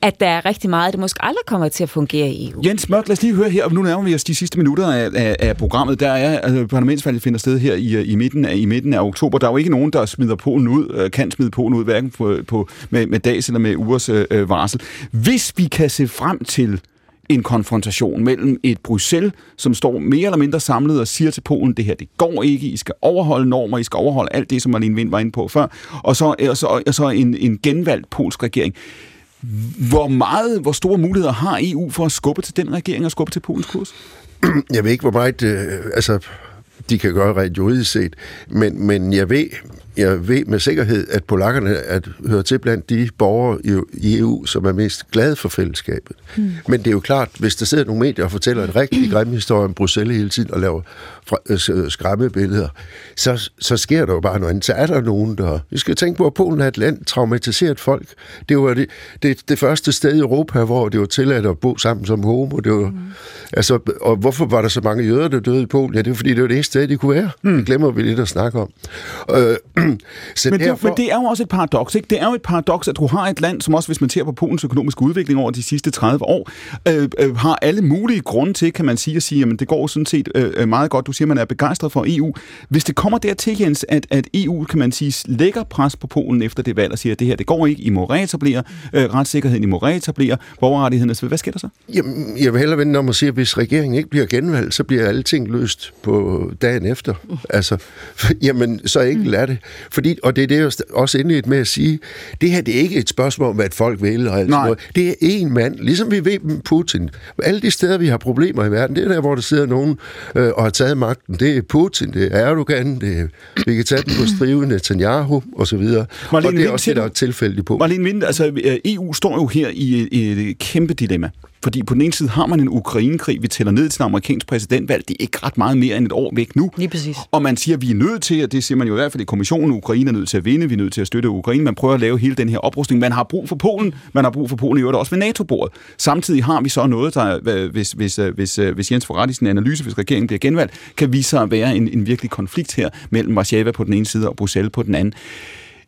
at der er rigtig meget, det måske aldrig kommer til at fungere i EU. Jens Mørk, lad os lige høre her, og nu nærmer vi os de sidste minutter af, af, af programmet. Der er altså, parlamentsvalget finder sted her i, øh, i, midten af, i midten af oktober. Der er jo ikke nogen, der smider Polen ud, øh, kan smide Polen ud, hverken på, på, med, med dags eller med ugers øh, øh, varsel. Hvis vi kan se frem til en konfrontation mellem et Bruxelles, som står mere eller mindre samlet og siger til Polen, det her, det går ikke, I skal overholde normer, I skal overholde alt det, som Marlene Vind var inde på før, og så, og så, og så en, en genvalgt polsk regering. Hvor meget, hvor store muligheder har EU for at skubbe til den regering og skubbe til Polens kurs? [clears throat] Jeg ved ikke, hvor meget øh, altså, de kan gøre rent juridisk set, men, men jeg ved, jeg ved med sikkerhed, at polakkerne at hører til blandt de borgere i EU, som er mest glade for fællesskabet. Mm. Men det er jo klart, hvis der sidder nogle medier og fortæller en rigtig grim historie om Bruxelles hele tiden og laver skræmmebilleder, så, så sker der jo bare noget andet. Så er der nogen, der... Vi skal tænke på, at Polen er et land, traumatiseret folk. Det var det, det, det første sted i Europa, hvor det var tilladt at bo sammen som homo. Det var, mm. altså, og hvorfor var der så mange jøder, der døde i Polen? Ja, det var fordi, det var det eneste sted, de kunne være. Mm. Det glemmer vi lidt at snakke om. Øh, [clears throat] så men, derfor... det, men det er jo også et paradoks, ikke? Det er jo et paradoks, at du har et land, som også, hvis man ser på Polens økonomiske udvikling over de sidste 30 år, øh, øh, har alle mulige grunde til, kan man sige, at sige, at det går sådan set øh, øh, meget godt. Du siger, at man er begejstret for EU. Hvis det kommer dertil, Jens, at, at EU, kan man sige, lægger pres på Polen efter det valg og siger, at det her, det går ikke, I må reetablere øh, retssikkerheden, I må reetablere borgerrettighederne. Hvad sker der så? Jamen, jeg vil hellere vende om at sige, at hvis regeringen ikke bliver genvalgt, så bliver alting løst på dagen efter. Altså, [laughs] jamen, så enkelt er det. Fordi, og det er det, jeg også indledt med at sige, det her det er ikke et spørgsmål om, hvad folk vil og alt sådan noget. Det er én mand, ligesom vi ved med Putin. Alle de steder, vi har problemer i verden, det er der, hvor der sidder nogen øh, og har taget magten. Det er Putin, det er Erdogan, det er, vi kan tage den på strive, Netanyahu og så videre. og det er også det, der er tilfældigt på. Marlene Vind, altså EU står jo her i, i et kæmpe dilemma. Fordi på den ene side har man en Ukrainekrig, vi tæller ned til den amerikanske præsidentvalg. Det er ikke ret meget mere end et år væk nu. Lige præcis. Og man siger, at vi er nødt til, og det siger man jo i hvert fald i kommissionen, Ukraine er nødt til at vinde, vi er nødt til at støtte Ukraine. Man prøver at lave hele den her oprustning. Man har brug for Polen, man har brug for Polen i øvrigt også ved NATO-bordet. Samtidig har vi så noget, der, hvis, hvis, hvis, hvis Jens får ret i sin analyse, hvis regeringen bliver genvalgt, kan vise sig at være en, en virkelig konflikt her mellem Warszawa på den ene side og Bruxelles på den anden.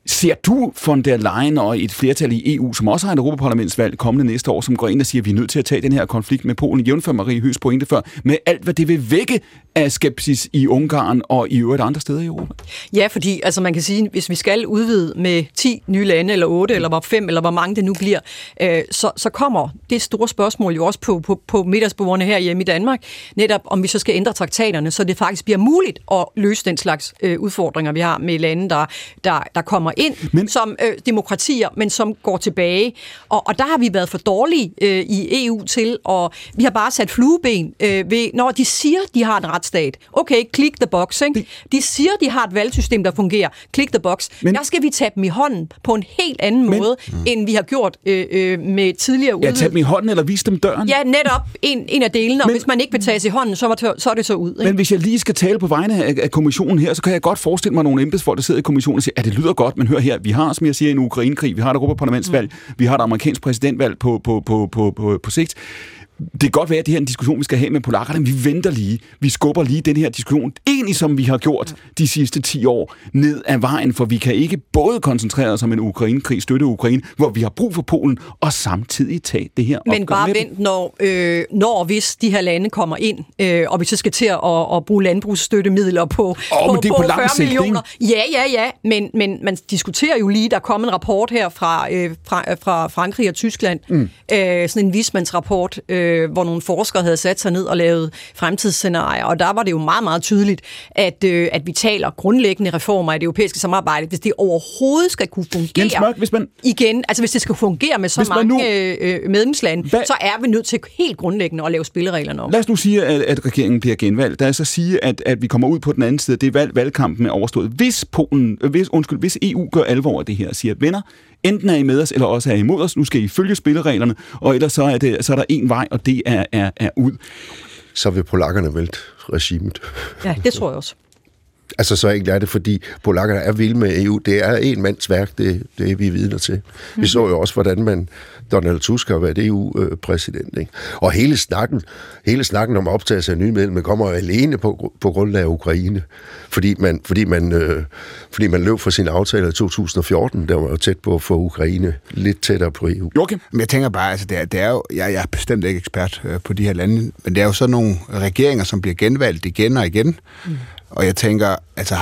Ser du von der Leyen og et flertal i EU, som også har et europaparlamentsvalg kommende næste år, som går ind og siger, at vi er nødt til at tage den her konflikt med Polen, jævnfør Marie Høs pointe før, med alt, hvad det vil vække af skepsis i Ungarn og i øvrigt andre steder i Europa? Ja, fordi altså man kan sige, hvis vi skal udvide med 10 nye lande, eller 8, eller hvor 5, eller hvor mange det nu bliver, øh, så, så kommer det store spørgsmål jo også på, på, på middagsbordene her hjemme i Danmark, netop om vi så skal ændre traktaterne, så det faktisk bliver muligt at løse den slags øh, udfordringer, vi har med lande, der, der, der kommer ind men... som øh, demokratier, men som går tilbage. Og, og der har vi været for dårlige øh, i EU til, og vi har bare sat flueben øh, ved, når de siger, de har en retsstat. Okay, click the box. Ikke? De siger, de har et valgsystem, der fungerer. Click the box. Men... Der skal vi tage dem i hånden på en helt anden men... måde, mm. end vi har gjort øh, øh, med tidligere udvidelser. Ja, tage dem i hånden eller vise dem døren? Ja, netop en, en af delene. Og men... hvis man ikke vil tages i hånden, så, så er det så ud. Ikke? Men hvis jeg lige skal tale på vegne af, af kommissionen her, så kan jeg godt forestille mig nogle embedsfolk, der sidder i kommissionen og siger, at det lyder godt, men hør her, vi har, som jeg siger, en Ukrainekrig, vi har et Europaparlamentsvalg, mm. vi har et amerikansk præsidentvalg på, på, på, på, på, på sigt det kan godt være, at det her er en diskussion, vi skal have med polakkerne, men vi venter lige. Vi skubber lige den her diskussion, egentlig som vi har gjort de sidste 10 år, ned ad vejen, for vi kan ikke både koncentrere os om en Ukraine-krig, støtte Ukraine, hvor vi har brug for Polen, og samtidig tage det her Men bare vent, når, øh, når hvis de her lande kommer ind, øh, og vi så skal til at, at, at bruge landbrugsstøttemidler på, oh, på, det er på, på 40 sigt, millioner. Ikke? Ja, ja, ja, men, men man diskuterer jo lige, der er kommet en rapport her fra, øh, fra, fra Frankrig og Tyskland, mm. øh, sådan en vismandsrapport, øh, øh, hvor nogle forskere havde sat sig ned og lavet fremtidsscenarier, og der var det jo meget, meget tydeligt, at, øh, at vi taler grundlæggende reformer i det europæiske samarbejde, hvis det overhovedet skal kunne fungere Jens Mørk, hvis man... igen, altså hvis det skal fungere med så mange nu... øh, medlemslande, Hva... så er vi nødt til helt grundlæggende at lave spillereglerne om. Lad os nu sige, at, at regeringen bliver genvalgt. Lad os så sige, at, at vi kommer ud på den anden side, det er valg, valgkampen er overstået. Hvis Polen, hvis, undskyld, hvis EU gør alvor af det her og siger, venner, enten er I med os, eller også er I imod os. Nu skal I følge spillereglerne, og ellers så er, det, så er der en vej, og det er, er, er ud. Så vil polakkerne vælte regimet. Ja, det tror jeg også. [laughs] Altså, så enkelt er det, fordi polakkerne er vilde med EU. Det er en mands værk, det, det er vi vidner til. Vi mhm. så jo også, hvordan man Donald Tusk har været EU-præsident. Ikke? Og hele snakken, hele snakken om optagelse af nye medlemmer kommer alene på, på grund af Ukraine. Fordi man, fordi, man, øh, fordi man løb for sin aftale i 2014, der var jo tæt på at få Ukraine lidt tættere på EU. Okay. Men jeg tænker bare, altså det er, det er jo, jeg, jeg er bestemt ikke ekspert øh, på de her lande, men det er jo sådan nogle regeringer, som bliver genvalgt igen og igen. Mm. Og jeg tænker, altså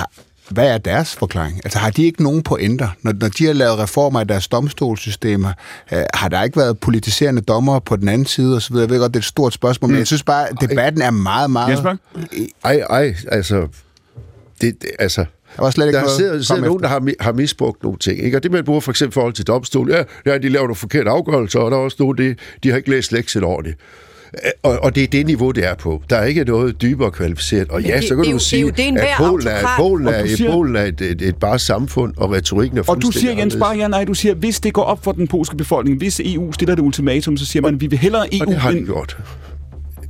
hvad er deres forklaring? Altså har de ikke nogen pointer? Når, når de har lavet reformer i deres domstolssystemer, øh, har der ikke været politiserende dommer på den anden side osv.? Jeg ved godt, det er et stort spørgsmål, mm. men jeg synes bare, at debatten er meget, meget... Jesper? Ej, ej, altså... Det, det, altså der var slet ikke der sidder, sidder nogen, der har, har misbrugt nogle ting. Ikke? Og det man bruger for eksempel forhold til domstol. Ja, ja, de laver nogle forkerte afgørelser, og der er også nogen, de, de har ikke læst lektiet ordentligt. Og, og det er det niveau, det er på. Der er ikke noget dybere kvalificeret. Og ja, det, så kan det, du det, sige, det, at Polen er, Polen er, siger, Polen er et, et, et bare samfund, og retorikken er Og du siger, Jens, bare ja, nej, du siger, hvis det går op for den polske befolkning, hvis EU stiller det ultimatum, så siger man, at vi vil hellere EU... Og det har de gjort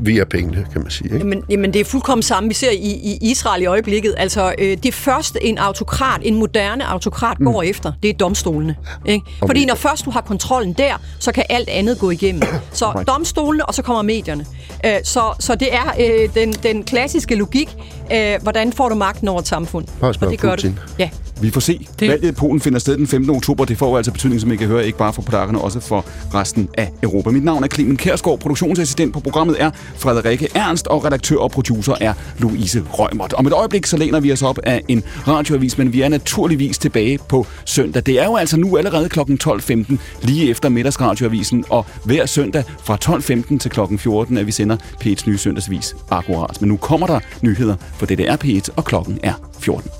via pengene, kan man sige. Ikke? Jamen, jamen, det er fuldkommen samme, vi ser i, i Israel i øjeblikket. Altså, øh, det første, en autokrat, en moderne autokrat mm. går efter, det er domstolene. Ikke? Fordi når først du har kontrollen der, så kan alt andet gå igennem. [coughs] Så domstolene, og så kommer medierne. Øh, så, så det er øh, den, den klassiske logik. Øh, hvordan får du magten over et samfund? Og det gør Putin. du. Ja. Vi får se. Det... Valget i Polen finder sted den 15. oktober. Det får altså betydning, som I kan høre, ikke bare for polakkerne, også for resten af Europa. Mit navn er Clemen Kærsgaard. Produktionsassistent på programmet er Frederikke Ernst, og redaktør og producer er Louise Rømert. Om et øjeblik så læner vi os op af en radioavis, men vi er naturligvis tilbage på søndag. Det er jo altså nu allerede kl. 12.15, lige efter middagsradioavisen, og hver søndag fra 12.15 til kl. 14, at vi sender P1's nye søndagsvis akkurat. Men nu kommer der nyheder, for det er P1, og klokken er 14.